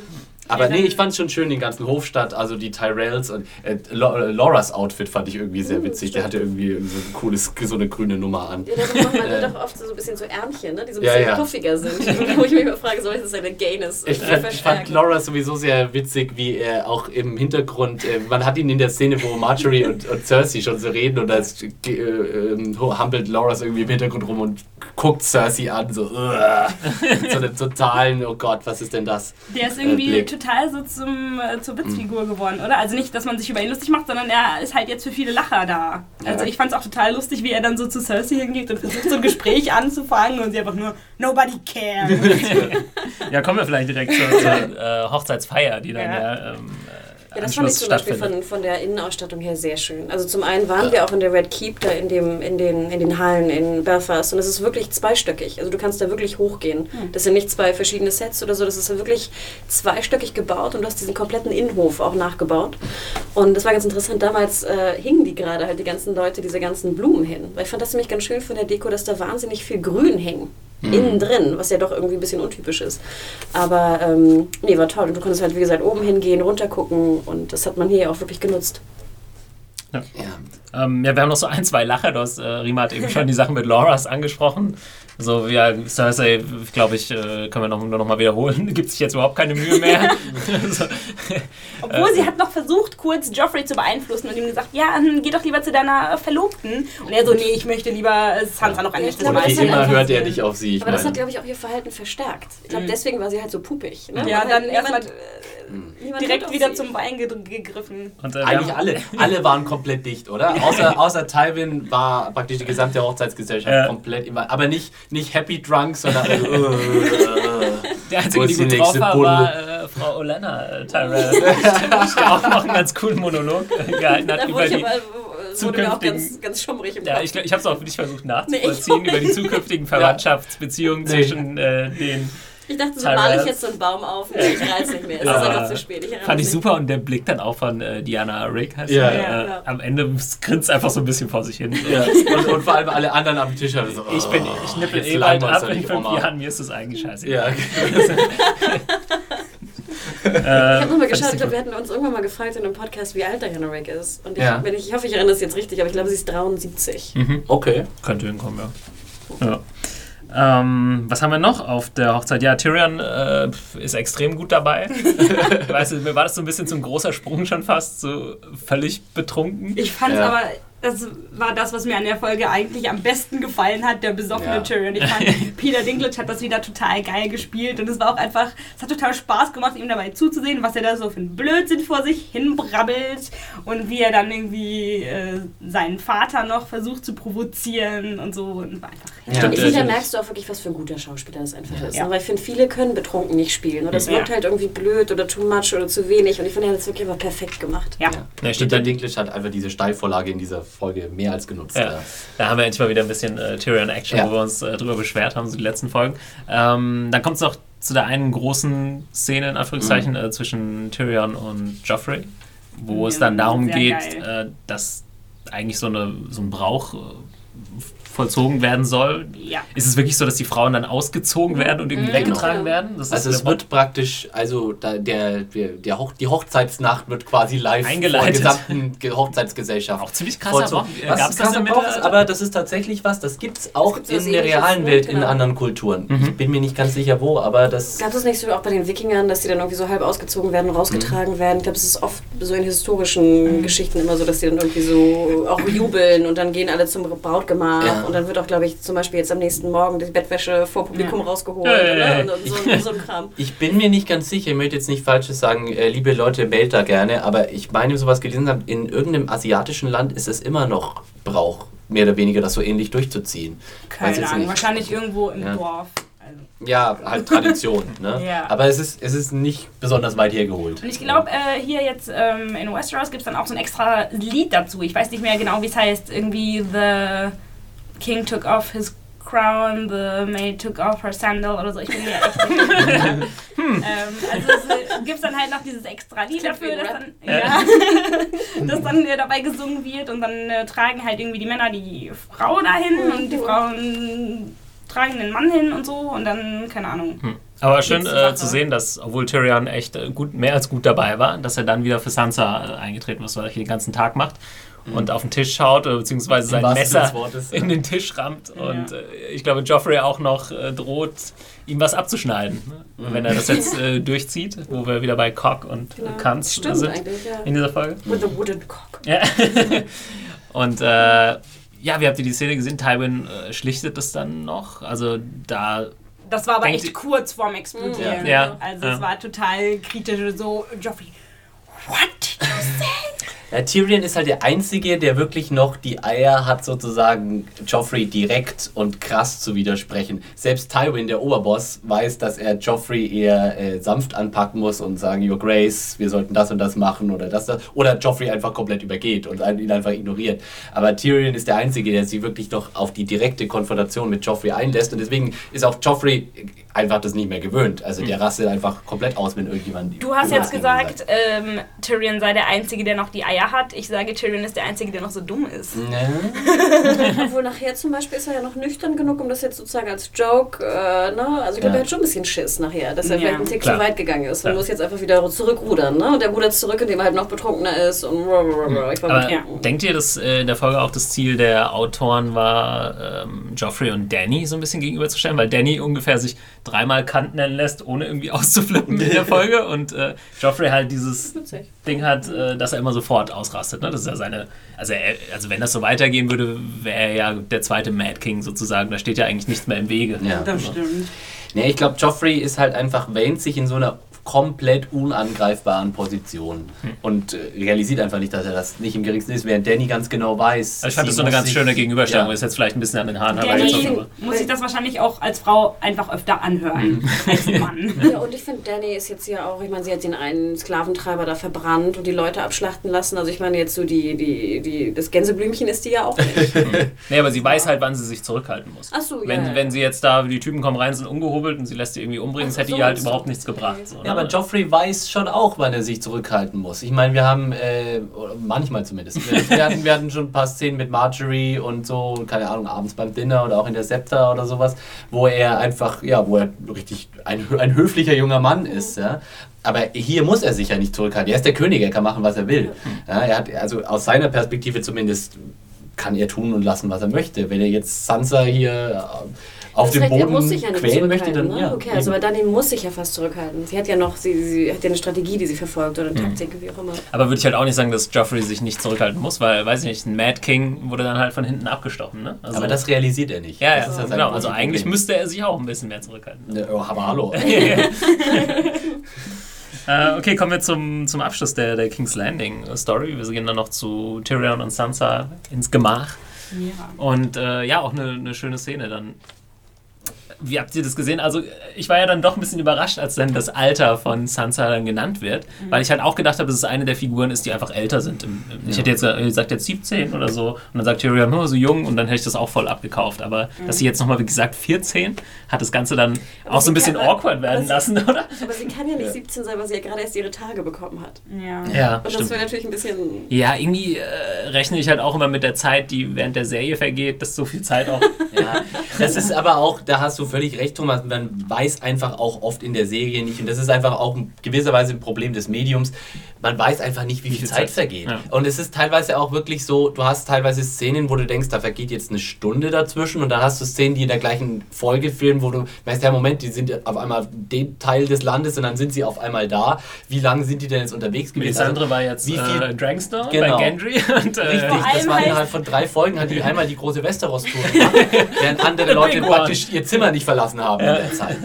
Aber Ja, nee, ich fand es schon schön, den ganzen Hofstadt, also die Tyrells und äh, Lo- äh, Lauras Outfit fand ich irgendwie sehr witzig. Der hatte irgendwie so ein cooles, so eine grüne Nummer an. Ja, da macht man dann doch oft so ein bisschen so Ärmchen, ne? die so ein Ja, bisschen ja. puffiger sind. Wo ich mich immer frage, soll das eine Gayness Ich fand, fand Laura sowieso sehr witzig, wie er auch im Hintergrund, äh, man hat ihn in der Szene, wo Marjorie und, und Cersei schon so reden und da ist, äh, äh, hampelt Laura so irgendwie im Hintergrund rum und guckt Cersei an, so, mit so einem totalen, oh Gott, was ist denn das? Der ist irgendwie Blick. Total so zum, äh, zur Witzfigur geworden, oder? Also nicht, dass man sich über ihn lustig macht, sondern er ist halt jetzt für viele Lacher da. Also Ja. ich fand es auch total lustig, wie er dann so zu Cersei hingeht und versucht, so ein Gespräch anzufangen und sie einfach nur, nobody cares. Ja, kommen wir vielleicht direkt zur, zur äh, Hochzeitsfeier, die dann Ja. ja, ähm, äh, Ja, das fand ich zum Beispiel von, von der Innenausstattung her sehr schön. Also zum einen waren wir auch in der Red Keep, da in, dem, in, den, in den Hallen in Belfast und es ist wirklich zweistöckig. Also du kannst da wirklich hochgehen. Das sind nicht zwei verschiedene Sets oder so, das ist wirklich zweistöckig gebaut und du hast diesen kompletten Innenhof auch nachgebaut. Und das war ganz interessant, damals äh, hingen die gerade halt die ganzen Leute diese ganzen Blumen hin. Weil ich fand das nämlich ganz schön von der Deko, dass da wahnsinnig viel Grün hing. Innen drin, was ja doch irgendwie ein bisschen untypisch ist. Aber ähm, nee, war toll. Und du konntest halt, wie gesagt, oben hingehen, runter gucken und das hat man hier auch wirklich genutzt. Ja. Ähm, ja, wir haben noch so ein, zwei Lacher. Du hast, äh, Rima hat eben schon die Sachen mit Loras angesprochen. So, ja, Cersei, glaube ich, äh, können wir noch, noch mal wiederholen. Gibt sich jetzt überhaupt keine Mühe mehr. so, Obwohl Äh, sie hat noch versucht, kurz Joffrey zu beeinflussen und ihm gesagt, ja, geh doch lieber zu deiner Verlobten. Und er so, nee, ich möchte lieber äh, Sansa noch ein Ich letztes glaube, Mal Aber das wie hat immer hört er nicht auf sie. Ich Aber das hat, meine, glaube ich, auch ihr Verhalten verstärkt. Ich glaube, Mhm. deswegen war sie halt so pupig. Ne? Ja, dann halt erstmal äh, niemand direkt wieder sie. zum Wein ge gegriffen. und, äh, eigentlich alle. Alle waren komplett dicht, oder? Außer, außer Tywin war praktisch die gesamte Hochzeitsgesellschaft Ja. komplett immer. Aber nicht, nicht happy drunk, sondern. äh, äh, Der einzige, die die gut drauf war, war äh, Frau Olenna äh, Tyrell, die auch noch einen ganz coolen Monolog äh, gehalten hat Da über wurde, ich die. aber, wurde mir auch zukünftigen- ganz, ganz schummrig im Ja, Kopf. ich, ich habe es auch für dich versucht Nee, nachzuvollziehen, auch über die zukünftigen Verwandtschaftsbeziehungen Nee. zwischen äh, den. Ich dachte, so male ich jetzt so einen Baum auf. Nee, ich reiz nicht mehr. Es ist Ja. einfach zu spät. Ich Fand ich super und der Blick dann auch von äh, Diana Rick heißt Ja. sie, Ja, äh, ja. Am Ende grinst einfach so ein bisschen vor sich hin. ja. und, und vor allem alle anderen am Tisch haben so. Ich bin, oh, ich nippel jetzt eh bald ab in fünf. Jahren, mir ist das eigentlich scheiße. Ja, Äh, Ich habe nochmal fand geschaut, ich glaube, wir hatten uns irgendwann mal gefragt in einem Podcast, wie alt Diana Rick ist. Und ich, Ja. wenn ich, ich hoffe, ich erinnere das jetzt richtig, aber ich glaube, sie ist 73. Mhm. okay. Könnte hinkommen, ja. ja. Ähm, was haben wir noch auf der Hochzeit? Ja, Tyrion äh, ist extrem gut dabei. weißt du, mir war das so ein bisschen zum großer Sprung schon fast, so völlig betrunken. Ich fand Ja. aber, das war das, was mir an der Folge eigentlich am besten gefallen hat, der besoffene Ja. Tyrion. Ich fand, Peter Dinklage hat das wieder total geil gespielt und es war auch einfach, es hat total Spaß gemacht, ihm dabei zuzusehen, was er da so für einen Blödsinn vor sich hinbrabbelt und wie er dann irgendwie äh, seinen Vater noch versucht zu provozieren und so. Und war einfach Ja. Stimmt, ich finde, da das- merkst du auch wirklich, was für ein guter Schauspieler das einfach ist. Ja. Ne? Weil ich finde, viele können betrunken nicht spielen. Oder es Ja. wirkt halt irgendwie blöd oder too much oder zu wenig. Und ich finde, er hat es wirklich aber perfekt gemacht. Ja. Ja, stimmt. Peter Dinklage hat einfach diese Steilvorlage in dieser Folge mehr als genutzt. Ja. Da haben wir endlich mal wieder ein bisschen äh, Tyrion-Action, Ja. wo wir uns äh, drüber beschwert haben, so die letzten Folgen. Ähm, dann kommt es noch zu der einen großen Szene, in Anführungszeichen, äh, zwischen Tyrion und Joffrey, wo es Ja, dann darum geht, äh, dass eigentlich so, eine, so ein Brauch äh, vollzogen werden soll. Ja. Ist es wirklich so, dass die Frauen dann ausgezogen werden und irgendwie Mhm. weggetragen Genau. werden? Das Also es wird praktisch, also da, der, der, der Hoch, die Hochzeitsnacht wird quasi live Eingeleitet. vor der gesamten Ge- Hochzeitsgesellschaft. auch ziemlich krasser. Brauch. Was Gab's das krasser ist, Mittelalter? aber das ist tatsächlich was, das gibt es auch in der realen? Welt in Genau. anderen Kulturen. Mhm. Ich bin mir nicht ganz sicher wo, aber das... Gab es nicht so auch bei den Wikingern, dass die dann irgendwie so halb ausgezogen werden, rausgetragen werden? Ich glaube, es ist oft so in historischen Geschichten immer so, dass die dann irgendwie so auch jubeln und dann gehen alle zum Brautgemach Ja. Und dann wird auch, glaube ich, zum Beispiel jetzt am nächsten Morgen die Bettwäsche vor Publikum Ja. rausgeholt Ja, ja, ja. oder? Und, und so, so ein Kram. Ich bin mir nicht ganz sicher, ich möchte jetzt nicht Falsches sagen, äh, liebe Leute, meldet da gerne, aber ich meine, sowas gelesen habe, in irgendeinem asiatischen Land ist es immer noch Brauch, mehr oder weniger das so ähnlich durchzuziehen. Keine Ahnung, nicht. wahrscheinlich irgendwo im Ja. Dorf. Also. Ja, halt Tradition, ne? Ja. Aber es ist, es ist nicht besonders weit hergeholt. Und ich glaube, äh, hier jetzt ähm, in Westeros gibt es dann auch so ein extra Lied dazu. Ich weiß nicht mehr genau, wie es heißt. Irgendwie The King took off his crown, the maid took off her sandal oder so. Ich bin mir echt nicht sicher. ähm, Also es gibt dann halt noch dieses extra Lied dafür, wie ein das Rap. dann, ja, das dann äh, dabei gesungen wird und dann äh, tragen halt irgendwie die Männer die Frau dahin und die Frauen tragen den Mann hin und so und dann, keine Ahnung. Hm. Aber schön äh, zu sehen, dass, obwohl Tyrion echt äh, gut, mehr als gut dabei war, dass er dann wieder für Sansa äh, eingetreten ist, was er hier den ganzen Tag macht und auf den Tisch schaut, beziehungsweise sein Mhm. Messer Wortes, ja. in den Tisch rammt. Ja. Und äh, ich glaube, Joffrey auch noch äh, droht, ihm was abzuschneiden, ne? Mhm. wenn er das jetzt äh, durchzieht, wo wir wieder bei Cock und Genau. Kanz Stimmt sind eigentlich, ja. in dieser Folge. With a wooden cock. Ja. und äh, ja, wie habt ihr die Szene gesehen? Tywin äh, schlichtet das dann noch. Also da Das war aber echt kurz vorm Explodieren. Ja. Ja. Also Ja. es war total kritisch. So, Joffrey, what did you say? Ja, Tyrion ist halt der Einzige, der wirklich noch die Eier hat, sozusagen Joffrey direkt und krass zu widersprechen. Selbst Tywin, der Oberboss, weiß, dass er Joffrey eher äh, sanft anpacken muss und sagen, Your Grace, wir sollten das und das machen oder das, das. Oder Joffrey einfach komplett übergeht und ihn einfach ignoriert. Aber Tyrion ist der Einzige, der sich wirklich noch auf die direkte Konfrontation mit Joffrey einlässt und deswegen ist auch Joffrey einfach das nicht mehr gewöhnt. Also der rastet einfach komplett aus, wenn irgendjemand... Du hast jetzt gesagt, ähm, Tyrion sei der Einzige, der noch die Eier hat. Ich sage, Tyrion ist der Einzige, der noch so dumm ist. Ne? Obwohl nachher zum Beispiel ist er ja noch nüchtern genug, um das jetzt sozusagen als Joke, äh, ne? Also ich glaube, Ja. er hat schon ein bisschen Schiss nachher, dass er Ja. vielleicht einen Tick Klar. zu weit gegangen ist und Klar. muss jetzt einfach wieder zurückrudern, ne? Und der rudert zurück, indem er halt noch betrunkener ist und ich war Aber denkt ihr, dass äh, in der Folge auch das Ziel der Autoren war, ähm, Joffrey und Danny so ein bisschen gegenüberzustellen? Weil Danny ungefähr sich dreimal Kant nennen lässt, ohne irgendwie auszuflippen in der Folge. Und äh, Joffrey halt dieses. Ding hat, äh, dass er immer sofort ausrastet. Ne? Das ist ja seine. Also, er, also, wenn das so weitergehen würde, wäre er ja der zweite Mad King sozusagen. Da steht ja eigentlich nichts mehr im Wege. Ja. Das stimmt. Nee, ich glaube, Joffrey ist halt einfach, wähnt sich in so einer komplett unangreifbaren Position und äh, realisiert einfach nicht, dass er das nicht im geringsten ist, während Danny ganz genau weiß. Also ich fand sie das so eine ganz sich- schöne Gegenüberstellung. Ja. Ist jetzt vielleicht ein bisschen an den Haaren aber- muss sich das wahrscheinlich auch als Frau einfach öfter anhören als Mann. Ja, und ich finde, Danny ist jetzt ja auch, ich meine, sie hat den einen Sklaventreiber da verbrannt und die Leute abschlachten lassen. Also ich meine, jetzt so die, die, die, das Gänseblümchen ist die ja auch nicht. Nee, aber sie weiß halt, wann sie sich zurückhalten muss. Ach so, ja, wenn, ja. wenn sie jetzt da, die Typen kommen rein, sind ungehobelt und sie lässt die irgendwie umbringen, das hätte so, ihr halt du? überhaupt nichts gebracht. So, Ja, ne? Aber Joffrey weiß schon auch, wann er sich zurückhalten muss. Ich meine, wir haben, äh, manchmal zumindest, wir, wir, hatten, wir hatten schon ein paar Szenen mit Marjorie und so, keine Ahnung, abends beim Dinner oder auch in der Septa oder sowas, wo er einfach, ja, wo er richtig ein, ein höflicher junger Mann ist, ja. Aber hier muss er sich ja nicht zurückhalten. Er ist der König, er kann machen, was er will. Ja, er hat, also aus seiner Perspektive zumindest, kann er tun und lassen, was er möchte. Wenn er jetzt Sansa hier äh, auf dem er Boden muss sich ja nicht quälen möchte, zurückhalten, dann ne? ja. Okay, also eben. aber Danny muss sich ja fast zurückhalten. Sie hat ja noch, sie, sie hat ja eine Strategie, die sie verfolgt oder eine Mhm. Taktik, wie auch immer. aber würde ich halt auch nicht sagen, dass Joffrey sich nicht zurückhalten muss, weil, weiß ich nicht, ein Mad King wurde dann halt von hinten abgestochen. Ne? Also, aber das realisiert er nicht. ja, Das ja, ist ja sein genau. Also eigentlich müsste er sich auch ein bisschen mehr zurückhalten. Ja, oh, aber hallo. Äh, okay, kommen wir zum, zum Abschluss der, der King's Landing Story. Wir gehen dann noch zu Tyrion und Sansa ins Gemach. Ja. Und äh, ja, auch eine, eine schöne Szene dann. Wie habt ihr das gesehen? Also, ich war ja dann doch ein bisschen überrascht, als dann das Alter von Sansa dann genannt wird, weil ich halt auch gedacht habe, dass es eine der Figuren ist, die einfach älter sind. Im, im, Ich hätte jetzt gesagt, jetzt 17 oder so, und dann sagt Tyrion, oh, so jung, und dann hätte ich das auch voll abgekauft. Aber dass sie jetzt nochmal, wie gesagt, 14, hat das Ganze dann auch so ein bisschen kann- awkward werden aber sie- lassen, oder? Aber sie kann ja nicht 17 sein, weil sie ja gerade erst ihre Tage bekommen hat. Ja. Ja, Und das stimmt. wäre natürlich ein bisschen. Ja, irgendwie äh, rechne ich halt auch immer mit der Zeit, die während der Serie vergeht, dass so viel Zeit auch. Ja, das ist aber auch, da hast du völlig recht, Thomas, man weiß einfach auch oft in der Serie nicht, und das ist einfach auch in gewisser Weise ein Problem des Mediums, man weiß einfach nicht, wie, viel viel Zeit, Zeit. vergeht. Ja. Und es ist teilweise auch wirklich so, du hast teilweise Szenen, wo du denkst, da vergeht jetzt eine Stunde dazwischen, und dann hast du Szenen, die in der gleichen Folge filmen, wo du weißt, ja, Moment, die sind auf einmal dem Teil des Landes und dann sind sie auf einmal da. Wie lange sind die denn jetzt unterwegs gewesen? Melisandre war jetzt wie viel- äh, Drangstar Genau. bei Gendry. Und, äh, Richtig, das war innerhalb von drei Folgen, hat die einmal die große Westeros-Tour gemacht, während andere Leute praktisch ihr Zimmer nicht verlassen haben in der Zeit.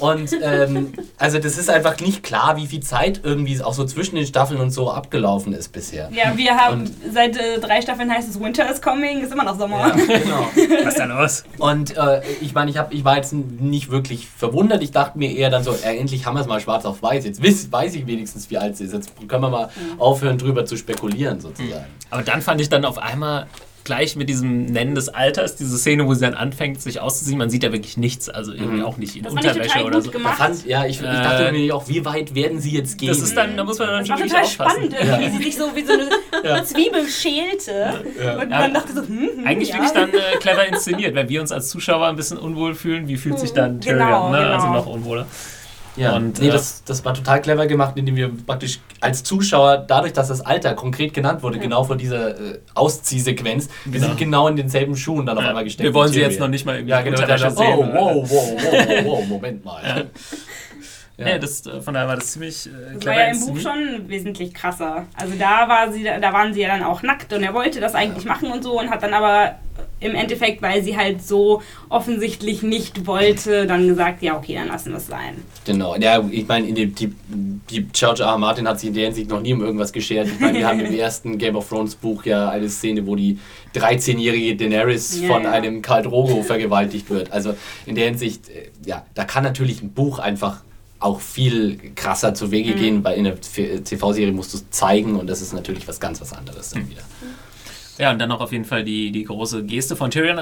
Und ähm, also das ist einfach nicht klar, wie viel Zeit irgendwie auch so zwischen den Staffeln und so abgelaufen ist bisher. Ja, wir haben Und- seit äh, drei Staffeln heißt es Winter is coming, ist immer noch Sommer. Genau. was ist da los? Und äh, ich meine, ich, hab- ich war jetzt nicht wirklich verwundert. Ich dachte mir eher dann so, äh, endlich haben wir es mal schwarz auf weiß. Jetzt weiß, weiß ich wenigstens, wie alt sie ist. Jetzt können wir mal aufhören, drüber zu spekulieren, sozusagen. Aber dann fand ich dann auf einmal gleich mit diesem Nennen des Alters, diese Szene, wo sie dann anfängt, sich auszuziehen, man sieht ja wirklich nichts, also irgendwie Mhm. auch nicht in Das fand ich Unterwäsche total oder gut so. Fand, ja, ich, ich dachte Äh, mir auch, wie weit werden sie jetzt gehen? Das ist dann, da muss man dann Das schon war total aufpassen. spannend, irgendwie, wie sie sich so wie so eine Zwiebel schälte. Und Ja. man dachte so, hm, hm, Eigentlich ja. wirklich dann äh, clever inszeniert, wenn wir uns als Zuschauer ein bisschen unwohl fühlen, wie fühlt sich dann Tyrion, Genau, ne? genau. also noch unwohler. Ja, Und, nee, äh, das, das war total clever gemacht, indem wir praktisch als Zuschauer, dadurch, dass das Alter konkret genannt wurde, genau vor dieser äh, Ausziehsequenz, wir Genau. sind genau in denselben Schuhen dann auf Ja. einmal gesteckt. Wir wollen sie jetzt noch nicht mal irgendwie Ja, genau. Dann, sehen. oh, wow, wow, wow, wow, wow, Moment mal. Ja. Nee, das, äh, von daher war das ziemlich äh, Das clever war ja im Buch schon wesentlich krasser. Also da war sie, da waren sie ja dann auch nackt und er wollte das eigentlich machen und so und hat dann aber im Endeffekt, weil sie halt so offensichtlich nicht wollte, dann gesagt, ja okay, dann lassen wir es sein. Genau, ja, ich meine, in dem, die, die George R. R. Martin hat sich in der Hinsicht noch nie um irgendwas geschert. Ich meine, wir haben im ersten Game of Thrones Buch ja eine Szene, wo die 13-jährige Daenerys Ja, von ja. einem Khal Drogo vergewaltigt wird. Also in der Hinsicht, äh, ja, da kann natürlich ein Buch einfach auch viel krasser zu Wege gehen, weil in der TV-Serie musst du es zeigen und das ist natürlich was ganz was anderes dann wieder. Ja, und dann noch auf jeden Fall die, die große Geste von Tyrion.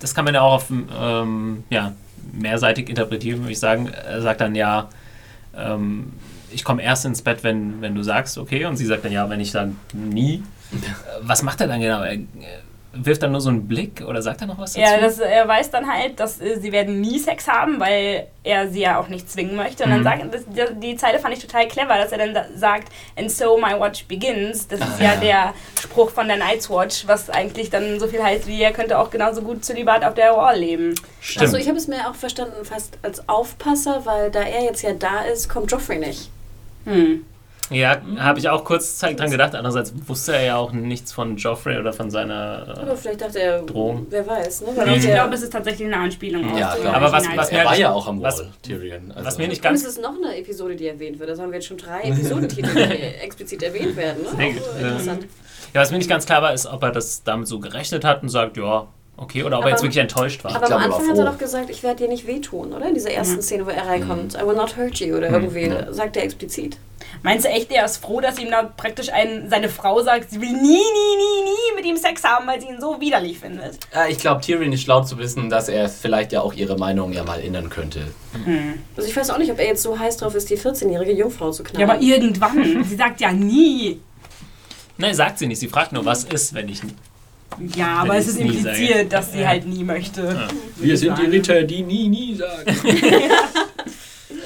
Das kann man ja auch auf, ähm, ja, mehrseitig interpretieren, würde ich sagen. Er sagt dann ja, ähm, ich komme erst ins Bett, wenn, wenn du sagst, okay. Und sie sagt dann, ja, wenn ich dann nie. Was macht er dann genau? Er, wirft dann nur so einen Blick oder sagt er noch was dazu? Ja, das, er weiß dann halt, dass äh, sie werden nie Sex haben, weil er sie ja auch nicht zwingen möchte. Und Mhm. dann sagt, das, die, die Zeile fand ich total clever, dass er dann da sagt, and so my watch begins. Das ist Ah, ja, ja. der Spruch von der Night's Watch, was eigentlich dann so viel heißt wie, er könnte auch genauso gut Zölibat auf der Wall leben. Stimmt. Also ich habe es mir auch verstanden, fast als Aufpasser, weil da er jetzt ja da ist, kommt Joffrey nicht. Hm. Ja, habe ich auch kurz Zeit dran gedacht. Andererseits wusste er ja auch nichts von Joffrey oder von seiner. Aber vielleicht dachte er, Drohung. wer weiß, ne? Weil Ich er- glaube, es ist tatsächlich eine Anspielung Ja, klar. Aber was- was mir Er war halt- ja auch am was- Wall, Tyrion. Also, was mir nicht Und ganz. es ist noch eine Episode, die erwähnt wird. Also haben wir jetzt schon drei Episodentitel, die explizit erwähnt werden. Ne? Sehr äh, ja. interessant. Ja, was mir nicht ganz klar war, ist, ob er das damit so gerechnet hat und sagt, ja, okay, oder ob er Aber- jetzt wirklich enttäuscht war. Aber am er Anfang hat er doch gesagt, ich werde dir nicht wehtun, oder? In dieser ersten Mhm. Szene, wo er reinkommt. I will not hurt you oder Mhm. irgendwie, sagt er explizit. Meinst du echt, er ist froh, dass ihm da praktisch ein, seine Frau sagt, sie will nie, nie, nie, nie mit ihm Sex haben, weil sie ihn so widerlich findet? Ja, ich glaube, Tyrion ist schlau zu wissen, dass er vielleicht ja auch ihre Meinung ja mal ändern könnte. Also ich weiß auch nicht, ob er jetzt so heiß drauf ist, die 14-jährige Jungfrau zu knallen. Ja, aber irgendwann. sie sagt ja nie. Nein, sagt sie nicht. Sie fragt nur, was ist, wenn ich. Ja, aber Wenn es ist impliziert, sage. dass sie Ja. halt nie möchte. Wir sind die Ritter, die nie, nie sagen.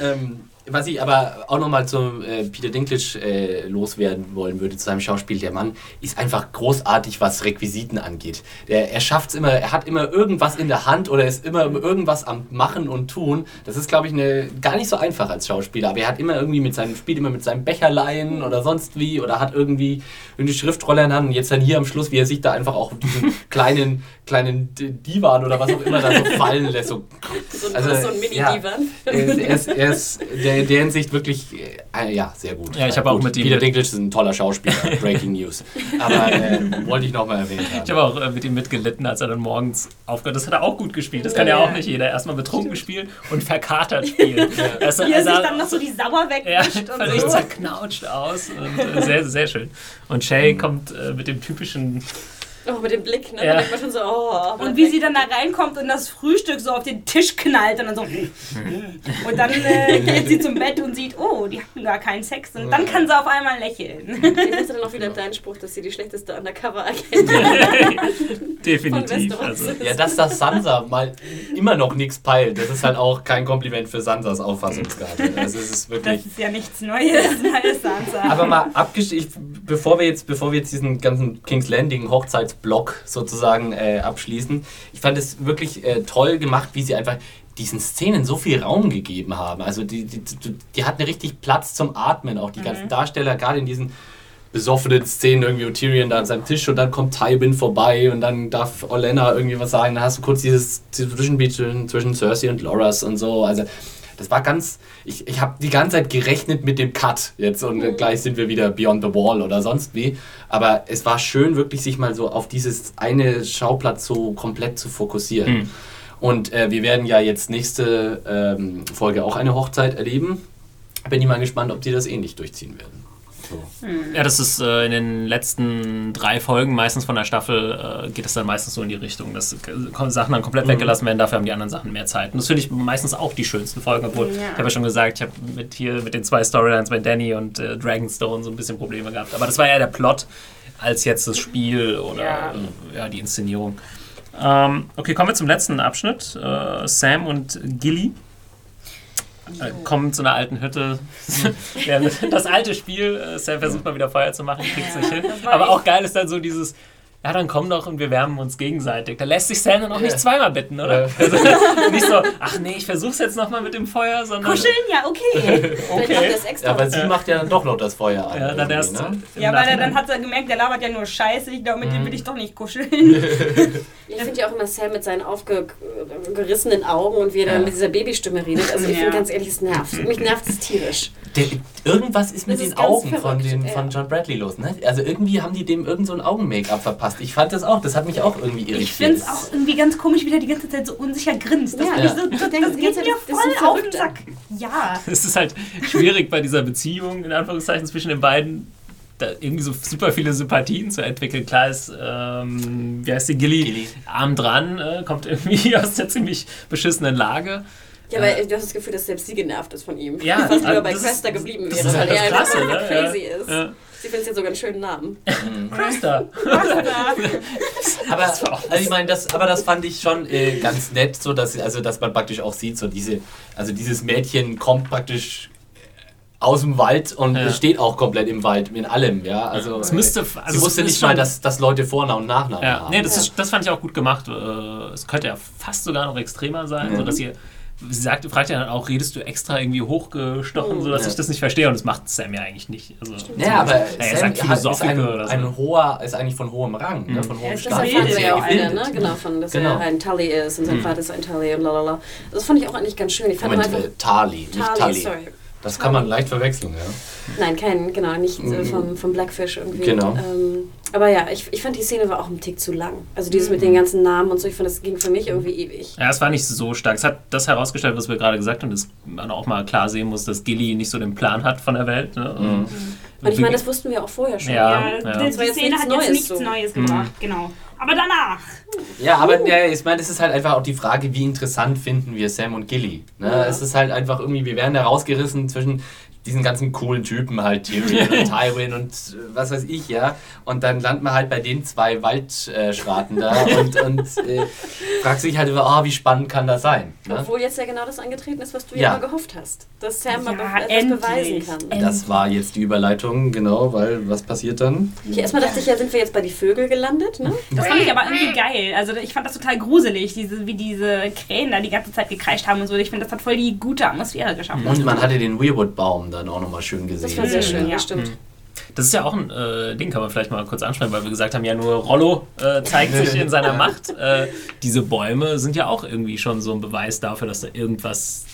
ähm, was ich aber auch nochmal zum äh, Peter Dinklage äh, loswerden wollen würde, zu seinem Schauspiel, der Mann ist einfach großartig, was Requisiten angeht. Der, er schafft es immer, er hat immer irgendwas in der Hand oder ist immer irgendwas am Machen und Tun. Das ist, glaube ich, eine, gar nicht so einfach als Schauspieler, aber er hat immer irgendwie mit seinem, spielt immer mit seinem Becherlein oder sonst wie oder hat irgendwie eine Schriftrolle in der Hand und jetzt dann hier am Schluss, wie er sich da einfach auch diesen kleinen, kleinen D- Divan oder was auch immer da so fallen lässt. So So, Also, so ein Mini-Divan. er ist, er ist, er ist der, in der Hinsicht wirklich, äh, ja, sehr gut. Ja, ich habe Äh, auch mit ihm- Peter Dinklage ist ein toller Schauspieler, Breaking News. Aber äh, wollte ich nochmal erwähnt haben. Ich habe auch äh, mit ihm mitgelitten, als er dann morgens aufgehört Das hat er auch gut gespielt. Das kann ja, Ja. auch nicht jeder. Erstmal betrunken spielen und verkatert spielen. Er ist- Wie er er sich dann noch so die Sauer ja, wegwischt und völlig so. zerknautscht aus. Und, äh, sehr, sehr schön. Und Shay kommt äh, mit dem typischen. Oh, mit dem Blick, ne? Ja. Da denkt man schon so, oh. Und wie sie dann da reinkommt und das Frühstück so auf den Tisch knallt und dann so. Und dann äh, geht sie zum Bett und sieht, oh, die hatten gar keinen Sex. Und dann kann sie auf einmal lächeln. Ich hatte dann auch wieder deinen Spruch, dass sie die schlechteste Undercover-Agentin Definitiv. Also. Ja, dass das Sansa mal immer noch nichts peilt, das ist halt auch kein Kompliment für Sansas Auffassungsgabe. Also es ist Das wirklich. ist ja nichts Neues, neues Sansa. Aber mal abgeschlossen, bevor wir jetzt, bevor wir jetzt diesen ganzen King's Landing Hochzeitsblock sozusagen äh, abschließen, ich fand es wirklich äh, toll gemacht, wie sie einfach diesen Szenen so viel Raum gegeben haben. Also die, die, die, die hatten richtig Platz zum Atmen, auch die ganzen Darsteller, gerade in diesen besoffenen Szenen irgendwie und Tyrion da an seinem Tisch und dann kommt Tywin vorbei und dann darf Olenna irgendwie was sagen, dann hast du kurz dieses Zwischenbeat zwischen, zwischen Cersei und Loras und so, also das war ganz, ich, ich habe die ganze Zeit gerechnet mit dem Cut jetzt und äh, gleich sind wir wieder Beyond the Wall oder sonst wie, aber es war schön wirklich sich mal so auf dieses eine Schauplatz so komplett zu fokussieren. Mhm. Und äh, wir werden ja jetzt nächste ähm, Folge auch eine Hochzeit erleben. Bin ich mal gespannt, ob die das ähnlich durchziehen werden. So. ja, das ist äh, in den letzten drei Folgen meistens von der Staffel, äh, geht es dann meistens so in die Richtung, dass Sachen dann komplett weggelassen werden, dafür haben die anderen Sachen mehr Zeit. Und das finde ich meistens auch die schönsten Folgen, obwohl Ja. ich habe ja schon gesagt, ich habe mit hier mit den zwei Storylines bei Danny und äh, Dragonstone so ein bisschen Probleme gehabt. Aber das war eher der Plot als jetzt das Spiel oder Ja. äh, ja, die Inszenierung. Ähm, okay, kommen wir zum letzten Abschnitt. Äh, Sam und Gilly kommen zu einer alten Hütte. das alte Spiel, äh, Sam versucht mal wieder Feuer zu machen, kriegt es nicht hin. Aber auch geil ist dann so dieses, ja, dann komm doch und wir wärmen uns gegenseitig. Da lässt sich Sam dann auch nicht zweimal bitten, oder? Ja. Also, nicht so, ach nee, ich versuch's jetzt nochmal mit dem Feuer, sondern. Kuscheln, ja, okay. Okay. Ja, aber sie macht ja dann doch noch das Feuer an. Ja, dann erst. ne? Ja, weil er dann hat er gemerkt, der labert ja nur Scheiße. Ich glaube, mit dem will ich doch nicht kuscheln. Ich finde ja auch immer Sam mit seinen aufgerissenen Augen und wie er dann Ja. mit dieser Babystimme redet. Also ich Ja. finde ganz ehrlich, es nervt. Mich nervt es tierisch. Der, irgendwas ist mit Das den ist Augen von, verrückt, den, ja. von John Bradley los. Ne? Also irgendwie haben die dem irgend so ein Augen-Make-up verpasst. Ich fand das auch, das hat mich auch irgendwie irritiert. Ich finde es auch irgendwie ganz komisch, wie der die ganze Zeit so unsicher grinst. Das, Ja. so, das, das geht mir Zeit, das ist voll auf den. Sack. Ja. Es ist halt schwierig bei dieser Beziehung, in Anführungszeichen, zwischen den beiden, da irgendwie so super viele Sympathien zu entwickeln. Klar ist, ähm, wie heißt die, Gilly, Gilly. arm dran, äh, kommt irgendwie aus der ziemlich beschissenen Lage. Ja, aber du hast das Gefühl, dass selbst sie genervt ist von ihm. Ja, Fast lieber also bei Cresta geblieben das wäre, ist weil halt er das einfach ne? crazy Ja. ist. Ja. Sie findet jetzt sogar einen schönen Namen. Krista. Aber, also ich meine, das, aber das fand ich schon äh, ganz nett, so dass, also, dass man praktisch auch sieht, so diese, also dieses Mädchen kommt praktisch aus dem Wald und Ja. steht auch komplett im Wald, in allem, ja. Also, Es müsste- äh, also sie es wusste nicht mal, dass, dass Leute Vornamen und Nachnamen Ja, haben. nee, das, ist, das fand ich auch gut gemacht. Äh, Es könnte ja fast sogar noch extremer sein, Ja. so dass ihr. Sie sagt, fragt ja dann auch, redest du extra irgendwie hochgestochen, sodass Ja. ich das nicht verstehe? Und das macht Sam ja eigentlich nicht. Also, Ja, aber er Sam sagt hat- ist Philosophiker ein, oder so. ein hoher, ist eigentlich von hohem Rang, ne, von hohem Ja, ist Deshalb Status. fanden wir ja auch Sehr eine, ne? Genau, von, dass Genau. er ein Tully ist und sein Vater ist ein Tully und lalala. Das fand ich auch eigentlich ganz schön. Ich fand Moment, einfach. äh, Tali, nicht Tully, Tully. sorry. Das kann man leicht verwechseln, ja. Nein, kein, genau, nicht äh, Mhm. vom, vom Blackfish irgendwie. Genau. Ähm, aber ja, ich, ich fand die Szene war auch ein Tick zu lang. Also dieses mit Mhm. den ganzen Namen und so, ich fand, das ging für mich irgendwie ewig. Ja, es war nicht so stark. Es hat das herausgestellt, was wir gerade gesagt haben, dass man auch mal klar sehen muss, dass Gilly nicht so den Plan hat von der Welt. Ne? Mhm. Und ich meine, das wussten wir auch vorher schon. Ja. Ja, ja. die, Szene hat jetzt Neues nichts so. Neues gebracht, genau. Aber danach. Ja, aber ja, ich meine, es ist halt einfach auch die Frage, wie interessant finden wir Sam und Gilly. Ne? Ja. Es ist halt einfach irgendwie, wir werden da rausgerissen zwischen diesen ganzen coolen Typen halt, Tyrion und Tywin und äh, was weiß ich, ja. Und dann landet man halt bei den zwei Waldschraten da und, und äh, fragt sich halt über, oh, wie spannend kann das sein? Ne? Obwohl jetzt ja genau das angetreten ist, was du Ja. ja, immer gehofft hast. Dass Sam Ja, mal be- etwas endlich. beweisen kann. Das war jetzt die Überleitung, genau, weil was passiert dann? Ich, erstmal dachte ich, ja, sind wir jetzt bei die Vögel gelandet, ne? Das fand ich aber irgendwie geil. Also ich fand das total gruselig, diese, wie diese Krähen da die ganze Zeit gekreischt haben und so. Ich finde, das hat voll die gute Atmosphäre geschaffen. Und man hatte den Weirwood-Baum dann auch nochmal schön gesehen. Das war sehr schön, Ja. das stimmt. Das ist ja auch ein äh, Ding, kann man vielleicht mal kurz ansprechen, weil wir gesagt haben, ja nur Rollo äh, zeigt sich in seiner Macht. Äh, diese Bäume sind ja auch irgendwie schon so ein Beweis dafür, dass da irgendwas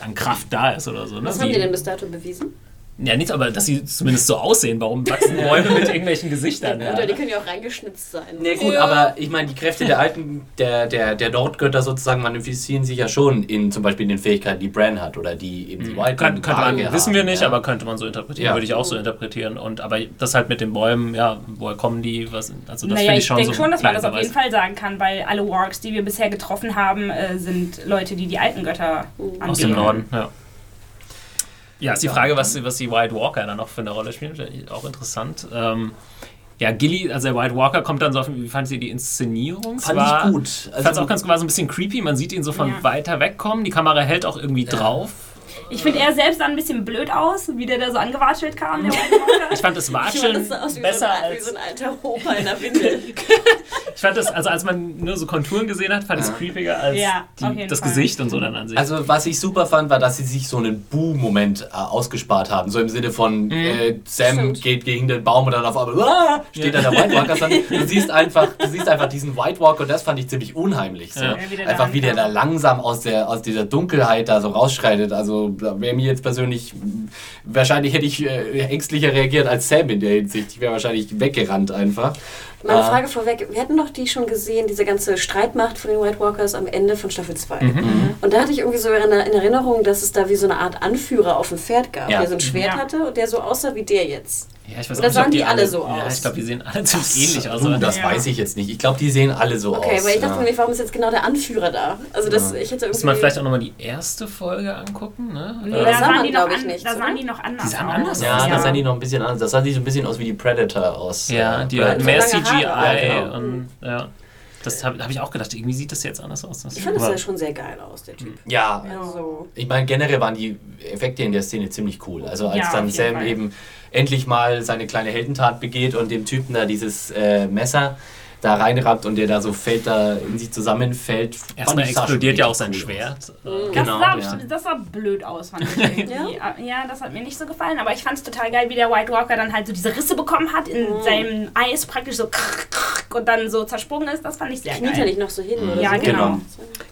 an Kraft da ist oder so. Ne? Was haben die denn bis dato bewiesen? Ja, nicht, aber dass sie zumindest so aussehen. Warum wachsen Bäume mit irgendwelchen Gesichtern? Oder die Ja? können ja auch reingeschnitzt sein. Nee, gut, aber ich meine, die Kräfte der alten, der, der, der Nordgötter sozusagen manifestieren sich ja schon in zum Beispiel den Fähigkeiten, die Bran hat oder die eben die White Kann, könnte man, Waage wissen wir haben, nicht, ja. aber könnte man so interpretieren, Ja. würde ich auch so interpretieren. Und aber das halt mit den Bäumen, ja, woher kommen die? Was, also das naja, finde ich ich schon denke so schon, dass man das auf jeden Fall sagen kann, weil alle Wargs, die wir bisher getroffen haben, äh, sind Leute, die die alten Götter anbeten. Aus dem Norden, ja. Ja, ist die Frage, was, was die White Walker dann noch für eine Rolle spielen. Auch interessant. Ähm, ja, Gilly, also der White Walker kommt dann so auf, wie fand sie die Inszenierung? Es Fand war, ich gut. Ich fand es auch ganz war so ein bisschen creepy. Man sieht ihn so von Ja. weiter weg kommen. Die Kamera hält auch irgendwie drauf. Ich finde, er selbst sah ein bisschen blöd aus, wie der da so angewatschelt kam, der White Walker. Ich fand das Ich fand, Watscheln das sah aus wie, besser so ein, wie als so ein alter Opa in der Windel. Ich fand das, also als man nur so Konturen gesehen hat, fand ich es Ja. creepiger als Ja, die, das Fall. Gesicht und so dann an sich. Also was ich super fand, war, dass sie sich so einen Buh-Moment äh, ausgespart haben. So im Sinne von Mhm. äh, Sam Stimmt. geht gegen den Baum und dann auf einmal ah, steht da der White Walker. Du siehst einfach, du siehst einfach diesen White Walker und das fand ich ziemlich unheimlich. So. Ja. Ja, wie einfach wie der da langsam aus, der, aus dieser Dunkelheit da so rausschreitet. Also wäre mir jetzt persönlich, wahrscheinlich hätte ich äh, ängstlicher reagiert als Sam in der Hinsicht. Ich wäre wahrscheinlich weggerannt einfach. Meine Ah. Frage vorweg, wir hatten doch die schon gesehen, diese ganze Streitmacht von den White Walkers am Ende von Staffel 2. Mhm. Und da hatte ich irgendwie so in in Erinnerung, dass es da wie so eine Art Anführer auf dem Pferd gab, Ja. der so ein Schwert Ja. hatte und der so aussah wie der jetzt. Ja, ich weiß oder nicht, sahen ob die alle so Ja, aus? ich glaube, die sehen alle ziemlich ähnlich aus. Aber- das Ja. weiß ich jetzt nicht. Ich glaube, die sehen alle so Okay, aus. weil ich dachte ja. mir, warum ist jetzt genau der Anführer da? Also das, ich hätte irgendwie... Muss man vielleicht auch nochmal die erste Folge angucken, ne? Nee, da sah sahen man, die noch, ich, nicht, da sahen die noch anders Die sahen aus. anders Ja, aus, da ja. sahen die noch ein bisschen anders. Das sah die so ein bisschen aus wie die Predator aus. ja, äh, die hatten mehr CGI. Ja, genau. und ja. Das habe hab ich auch gedacht, irgendwie sieht das jetzt anders aus. Das Ich fand, das sah schon sehr geil aus, der Typ. Ja, Also, ich meine, generell waren die Effekte in der Szene ziemlich cool. Also als Ja, dann Sam Fall. eben endlich mal seine kleine Heldentat begeht und dem Typen da dieses äh, Messer da reinrammt und der da so fällt, da in sich zusammenfällt. Erstmal explodiert ja auch sein cool Schwert. Das, Genau, sah, ja. das sah blöd aus, fand ich irgendwie. ja? ja, das hat mir nicht so gefallen, aber ich fand es total geil, wie der White Walker dann halt so diese Risse bekommen hat, in seinem Eis praktisch so und dann so zersprungen ist. Das fand ich sehr kniet geil. nicht noch so hin oder Ja, so? genau. Genau.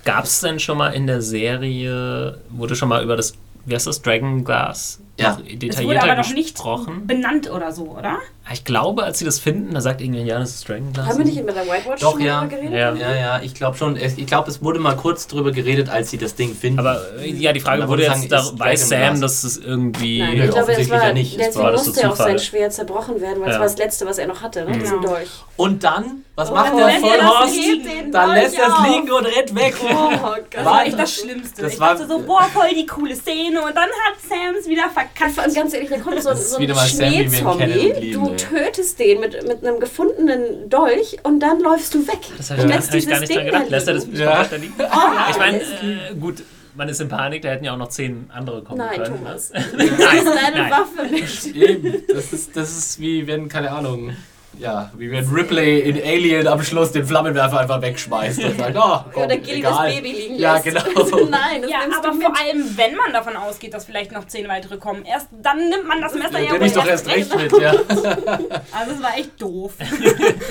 Gab es denn schon mal in der Serie, wurde schon mal über das, wie heißt das, Dragon Glass Ja. noch Es wurde detaillierter aber noch nicht gesprochen? benannt oder so, oder? Ich glaube, als sie das finden, da sagt irgendjemand, ja, das ist Dragonglass. Haben wir nicht mit der White Watch Doch, schon ja. drüber geredet? Ja. Ja, ja, ich glaube schon. Es- Ich glaube, es wurde mal kurz drüber geredet, als sie das Ding finden. Aber äh, ja, die Frage wurde jetzt, sagen, da, weiß. Sam, dass es irgendwie... Nein, ich glaube, es offensichtlich war, ja nicht. deswegen war musste ja auch sein Schwert zerbrochen werden, weil Ja. es war das Letzte, was er noch hatte, ne? diesen Genau. Dolch. Und dann, was Oh, macht der er Vollhorst? Dann lässt er es liegen und rennt weg. Oh Gott. Das War- echt das Schlimmste. das ich war- dachte so, boah, voll die coole Szene. Und dann hat Sam's wieder verkackt. Und ganz ehrlich, da kommt so, ein wieder und tötest den mit, mit einem gefundenen Dolch und dann läufst du weg. Das habe ich, lässt hab ich gar dieses nicht dran Ding gedacht. da Lässt er das liegen. nicht Ja. da liegen? Oh, Ich meine, äh, gut, man ist in Panik, da hätten ja auch noch zehn andere kommen Nein, können. Thomas. Das- Das ist deine nein. Waffe mit. Eben, das ist, das ist wie wenn, keine Ahnung, ja, wie wenn Ripley in Alien am Schluss den Flammenwerfer einfach wegschmeißt und sagt, oh, komm, Oder Gilly egal. das Baby liegen Ja, lässt. genau. Nein, das Ja, nimmst aber du vor mit. allem, wenn man davon ausgeht, dass vielleicht noch zehn weitere kommen, erst dann nimmt man das Messer ja Nehme wohl ich doch erst recht mit, ja. Also es war echt doof.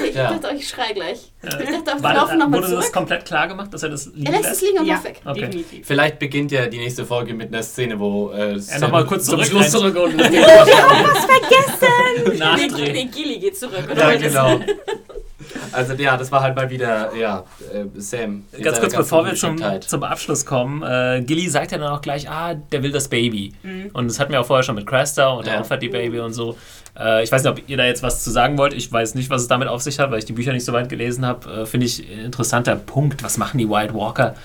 Ich Ja. dachte, ich schrei gleich. Ich dachte, wir laufen nochmal wurde das komplett klar gemacht, dass er das liegen Er lässt es liegen und ja, weg. Okay. definitiv. Vielleicht beginnt ja die nächste Folge mit einer Szene, wo äh, Sam noch mal kurz zum zurück Schluss zurück und das Ding Nee, Nachdrehen. nee, Gilly geht zurück. Oder Ja, was genau. Also ja, das war halt mal wieder, ja, äh, Sam. Ganz kurz, bevor wir zum, Ungeschicktheit. zum Abschluss kommen, äh, Gilly sagt ja dann auch gleich, ah, der will das Baby. Mhm. Und das hatten wir auch vorher schon mit Cresta und der Ja. opfert die Baby und so. Äh, ich weiß nicht, ob ihr da jetzt was zu sagen wollt. Ich weiß nicht, was es damit auf sich hat, weil ich die Bücher nicht so weit gelesen habe. Äh, Finde ich ein interessanter Punkt. Was machen die White Walker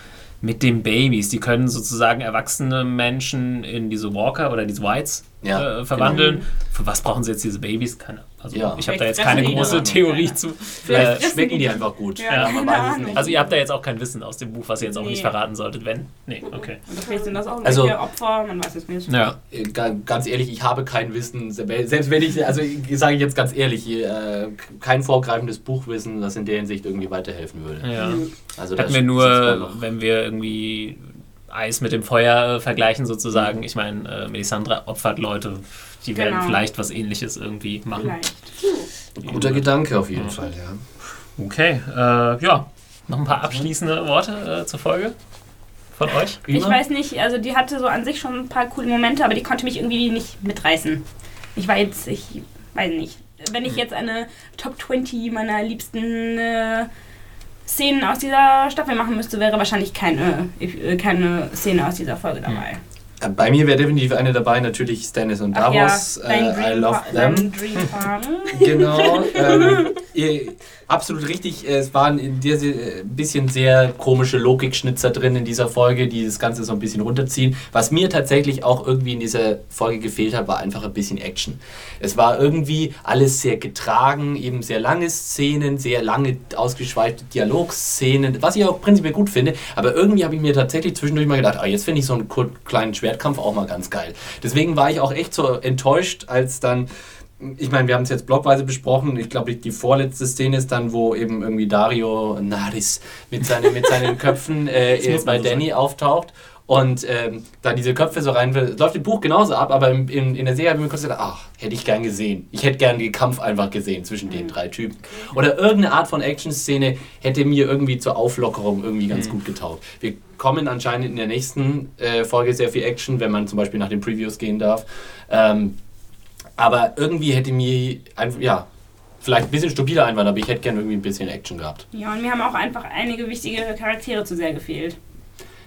mit den Babys? Die können sozusagen erwachsene Menschen in diese Walker oder diese Whites Ja, äh, verwandeln. Für was brauchen sie jetzt diese Babys? Keine also Ja. ich habe da jetzt keine die große. Theorie Ja. zu. Vielleicht Äh, schmecken die einfach gut. Ja, man keine weiß es nicht. also ihr habt da jetzt auch kein Wissen aus dem Buch, was ihr jetzt auch Nee. nicht verraten solltet, wenn? Nee, okay. Oder vielleicht sind das auch Also- Opfer, man weiß es nicht. Ja. Äh, ga- Ganz ehrlich, ich habe kein Wissen, selbst wenn ich, also sage ich jetzt ganz ehrlich, äh, kein vorgreifendes Buchwissen, das in der Hinsicht irgendwie weiterhelfen würde. ja. Also da Hatten wir nur, wenn wir irgendwie Eis mit dem Feuer äh, vergleichen sozusagen. Ich meine, äh, Melisandre opfert Leute, die werden Genau. vielleicht was ähnliches irgendwie machen. Vielleicht. Guter Gedanke auf jeden Fall, ja. Okay, äh, ja. Noch ein paar abschließende Worte äh, zur Folge von euch? Ich weiß nicht, also die hatte so an sich schon ein paar coole Momente, aber die konnte mich irgendwie nicht mitreißen. Ich war jetzt, ich weiß nicht. Wenn ich jetzt eine Top 20 meiner liebsten äh, Szenen aus dieser Staffel machen müsste, wäre wahrscheinlich keine, äh, keine Szene aus dieser Folge dabei. Äh, Bei mir wäre definitiv eine dabei, natürlich Stannis und Ach Davos. ja, dein äh, I love them. Genau. ähm, ihr, absolut richtig. Es waren in dieser äh, bisschen sehr komische Logikschnitzer drin in dieser Folge, die das Ganze so ein bisschen runterziehen. Was mir tatsächlich auch irgendwie in dieser Folge gefehlt hat, war einfach ein bisschen Action. Es war irgendwie alles sehr getragen, eben sehr lange Szenen, sehr lange ausgeschweifte Dialogszenen, was ich auch prinzipiell gut finde. Aber irgendwie habe ich mir tatsächlich zwischendurch mal gedacht, ah, jetzt finde ich so einen kleinen Schwertkampf auch mal ganz geil. Deswegen war ich auch echt so enttäuscht, als dann ich meine, wir haben es jetzt blockweise besprochen. Ich glaube, die vorletzte Szene ist dann, wo eben irgendwie Dario Naris mit, seine, mit seinen Köpfen äh, bei Danny auftaucht und ähm, da diese Köpfe so rein. Läuft im Buch genauso ab, aber im, in, in der Serie habe ich mir kurz gedacht, ach, hätte ich gern gesehen. Ich hätte gern den Kampf einfach gesehen zwischen den drei Typen. Oder irgendeine Art von Action-Szene hätte mir irgendwie zur Auflockerung irgendwie ganz gut getaugt. Wir kommen anscheinend in der nächsten äh, Folge sehr viel Action, wenn man zum Beispiel nach den Previews gehen darf. Ähm, aber irgendwie hätte mir einfach, ja, vielleicht ein bisschen stupider Einwand, aber ich hätte gern irgendwie ein bisschen Action gehabt. Ja, und mir haben auch einfach einige wichtige Charaktere zu sehr gefehlt.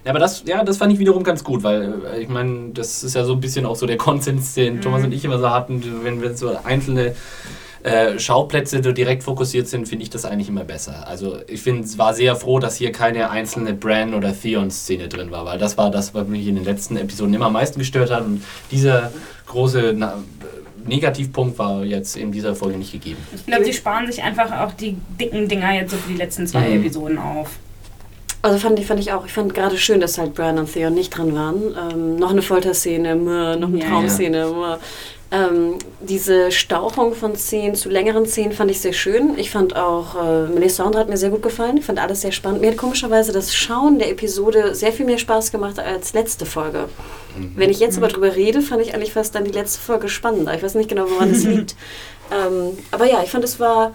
Ja, aber das, ja, das fand ich wiederum ganz gut, weil äh, ich meine, das ist ja so ein bisschen auch so der Konsens, den Thomas und ich immer so hatten, wenn, wenn so einzelne äh, Schauplätze so direkt fokussiert sind, finde ich das eigentlich immer besser. Also ich finde, es war sehr froh, dass hier keine einzelne Bran- oder Theon-Szene drin war, weil das war das, was mich in den letzten Episoden immer am meisten gestört hat und dieser große na, Negativpunkt war jetzt in dieser Folge nicht gegeben. Ich glaube, sie sparen sich einfach auch die dicken Dinger jetzt so für die letzten zwei Mhm. Episoden auf. Also fand ich, fand ich auch. Ich fand gerade schön, dass halt Brian und Theon nicht dran waren. Ähm, noch eine Folterszene, noch eine Ja, Traumszene. meh. Ähm, diese Stauchung von Szenen zu längeren Szenen fand ich sehr schön. Ich fand auch, äh, Melisandre hat mir sehr gut gefallen. Ich fand alles sehr spannend. Mir hat komischerweise das Schauen der Episode sehr viel mehr Spaß gemacht als letzte Folge. Wenn ich jetzt aber drüber rede, fand ich eigentlich fast dann die letzte Folge spannender. Ich weiß nicht genau, woran es liegt. Ähm, aber ja, ich fand, es war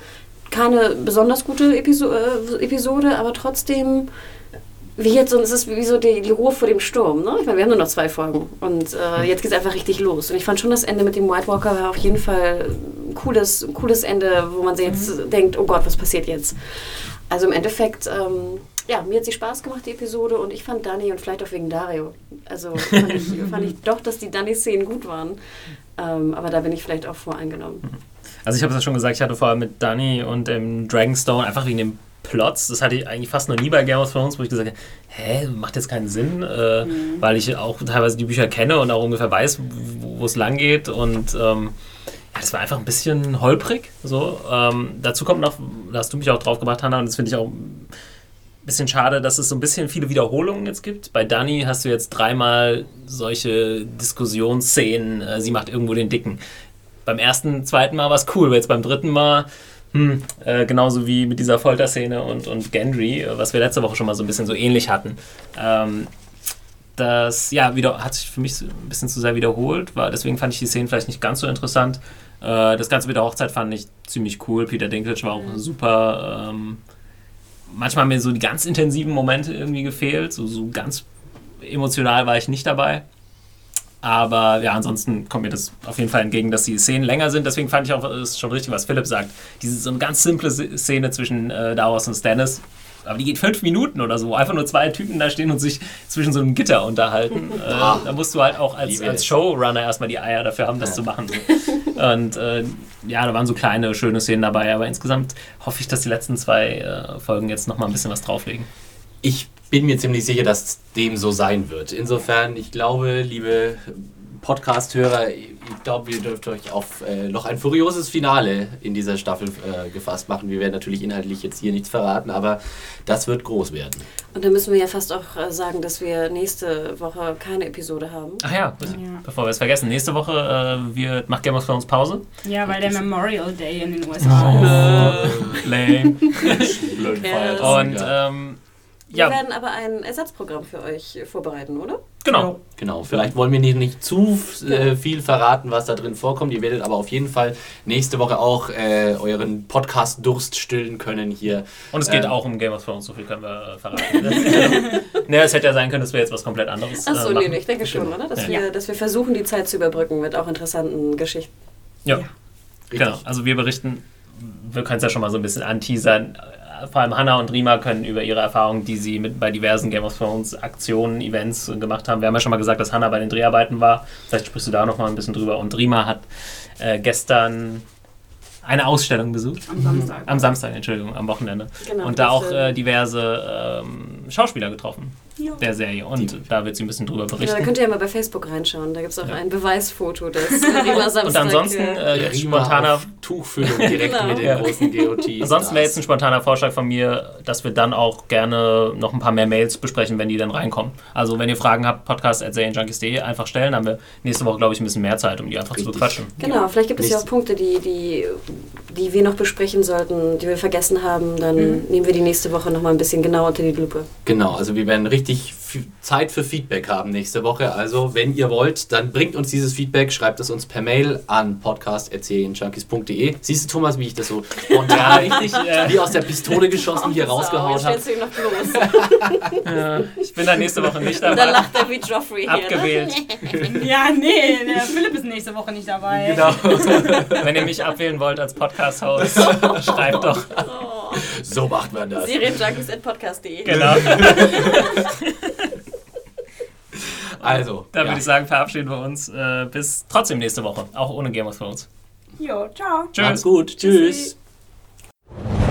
keine besonders gute Episo äh, Episode, aber trotzdem wie jetzt, und es ist wie so die, die Ruhe vor dem Sturm, ne? Ich meine, wir haben nur noch zwei Folgen und äh, jetzt geht es einfach richtig los. Und ich fand schon, das Ende mit dem White Walker war auf jeden Fall ein cooles, ein cooles Ende, wo man sich jetzt denkt, oh Gott, was passiert jetzt? Also im Endeffekt, ähm, ja, mir hat sie Spaß gemacht, die Episode, und ich fand Dani und vielleicht auch wegen Dario. Also fand ich, fand ich doch, dass die Dani-Szenen gut waren. Ähm, aber da bin ich vielleicht auch voreingenommen. Also ich habe es ja schon gesagt, ich hatte vorher mit Dani und dem Dragonstone einfach wegen dem Plots, das hatte ich eigentlich fast noch nie bei Game of Thrones, wo ich gesagt habe, hä, macht jetzt keinen Sinn, äh, mhm. weil ich auch teilweise die Bücher kenne und auch ungefähr weiß, wo es lang geht und ähm, ja, das war einfach ein bisschen holprig. So. Ähm, dazu kommt noch, da hast du mich auch drauf gebracht, Hannah, und das finde ich auch ein bisschen schade, dass es so ein bisschen viele Wiederholungen jetzt gibt. Bei Dani hast du jetzt dreimal solche Diskussionsszenen, äh, sie macht irgendwo den Dicken. Beim ersten, zweiten Mal war es cool, aber jetzt beim dritten Mal hm, äh, genauso wie mit dieser Folterszene und, und Gendry, äh, was wir letzte Woche schon mal so ein bisschen so ähnlich hatten. Ähm, das ja, wieder, hat sich für mich ein bisschen zu sehr wiederholt, war, deswegen fand ich die Szene vielleicht nicht ganz so interessant. Äh, das Ganze mit der Hochzeit fand ich ziemlich cool. Peter Dinklage war auch mhm. super. Ähm, manchmal haben mir so die ganz intensiven Momente irgendwie gefehlt. So, so ganz emotional war ich nicht dabei. Aber ja, ansonsten kommt mir das auf jeden Fall entgegen, dass die Szenen länger sind. Deswegen fand ich auch, ist schon richtig, was Philipp sagt. Diese so eine ganz simple Szene zwischen äh, Davos und Stannis. Aber die geht fünf Minuten oder so. Einfach nur zwei Typen da stehen und sich zwischen so einem Gitter unterhalten. äh, da musst du halt auch als, als Showrunner erstmal die Eier dafür haben, das ja. zu machen. Und äh, ja, da waren so kleine, schöne Szenen dabei. Aber insgesamt hoffe ich, dass die letzten zwei äh, Folgen jetzt nochmal ein bisschen was drauflegen. Ich bin mir ziemlich sicher, dass dem so sein wird. Insofern, ich glaube, liebe Podcast-Hörer, ich glaube, ihr dürft euch auf äh, noch ein furioses Finale in dieser Staffel äh, gefasst machen. Wir werden natürlich inhaltlich jetzt hier nichts verraten, aber das wird groß werden. Und dann müssen wir ja fast auch äh, sagen, dass wir nächste Woche keine Episode haben. Ach ja, ja. bevor wir es vergessen. Nächste Woche äh, wir, macht Game of Thrones Pause. Ja, weil der Memorial Day in den USA ist. Oh, lame. Blöd Und ähm, wir ja. werden aber ein Ersatzprogramm für euch vorbereiten, oder? Genau. Genau. Vielleicht wollen wir nicht, nicht zu äh, viel verraten, was da drin vorkommt. Ihr werdet aber auf jeden Fall nächste Woche auch äh, euren Podcast-Durst stillen können hier. Und es geht ähm, auch um Game of Thrones, so viel können wir äh, verraten. ne, es hätte ja sein können, dass wir jetzt was komplett anderes äh, Achso, nee, nee, ich denke schon, oder? Dass, ja. wir, dass wir versuchen, die Zeit zu überbrücken mit auch interessanten Geschichten. Ja. ja. Genau. Also wir berichten, wir können es ja schon mal so ein bisschen anteasern vor allem Hannah und Rima können über ihre Erfahrungen, die sie mit bei diversen Game of Thrones Aktionen, Events gemacht haben. Wir haben ja schon mal gesagt, dass Hannah bei den Dreharbeiten war. Vielleicht sprichst du da noch mal ein bisschen drüber. Und Rima hat äh, gestern eine Ausstellung besucht. Am Samstag. Am Samstag, Entschuldigung, am Wochenende. Genau, und da auch äh, diverse ähm, Schauspieler getroffen ja. der Serie. Und die. da wird sie ein bisschen drüber berichten. Ja, da könnt ihr ja mal bei Facebook reinschauen. Da gibt es auch ja. ein Beweisfoto des Rima Samstag. Und ansonsten äh, ja, spontaner Tuchfüllung direkt genau. mit den großen GOTs. Ansonsten wäre jetzt ein spontaner Vorschlag von mir, dass wir dann auch gerne noch ein paar mehr Mails besprechen, wenn die dann reinkommen. Also wenn ihr Fragen habt, podcast.serienjunkies.de einfach stellen. Dann haben wir nächste Woche, glaube ich, ein bisschen mehr Zeit, um die einfach Richtig. zu bequatschen. Genau, vielleicht gibt es ja auch Punkte, die, die, die wir noch besprechen sollten, die wir vergessen haben. Dann mhm. nehmen wir die nächste Woche noch mal ein bisschen genauer unter die Lupe. Genau, also wir werden richtig richtig Zeit für Feedback haben nächste Woche. Also, wenn ihr wollt, dann bringt uns dieses Feedback, schreibt es uns per Mail an podcast.junkies.de. Siehst du, Thomas, wie ich das so spontan richtig äh, wie aus der Pistole geschossen hier rausgehauen habe? ja, ich bin da nächste Woche nicht dabei. Und dann lacht er wie Joffrey hier. Abgewählt. Ne? ja, nee, der Philipp ist nächste Woche nicht dabei. Genau. wenn ihr mich abwählen wollt als Podcast-Host, schreibt doch. Oh. So macht man das. Serienjunkies.podcast.de Genau. Also. Da ja. würde ich sagen, verabschieden wir uns. Äh, bis trotzdem nächste Woche. Auch ohne Game of Thrones. Jo, ciao. Tschüss. Macht's gut. Tschüss. Tschüssi.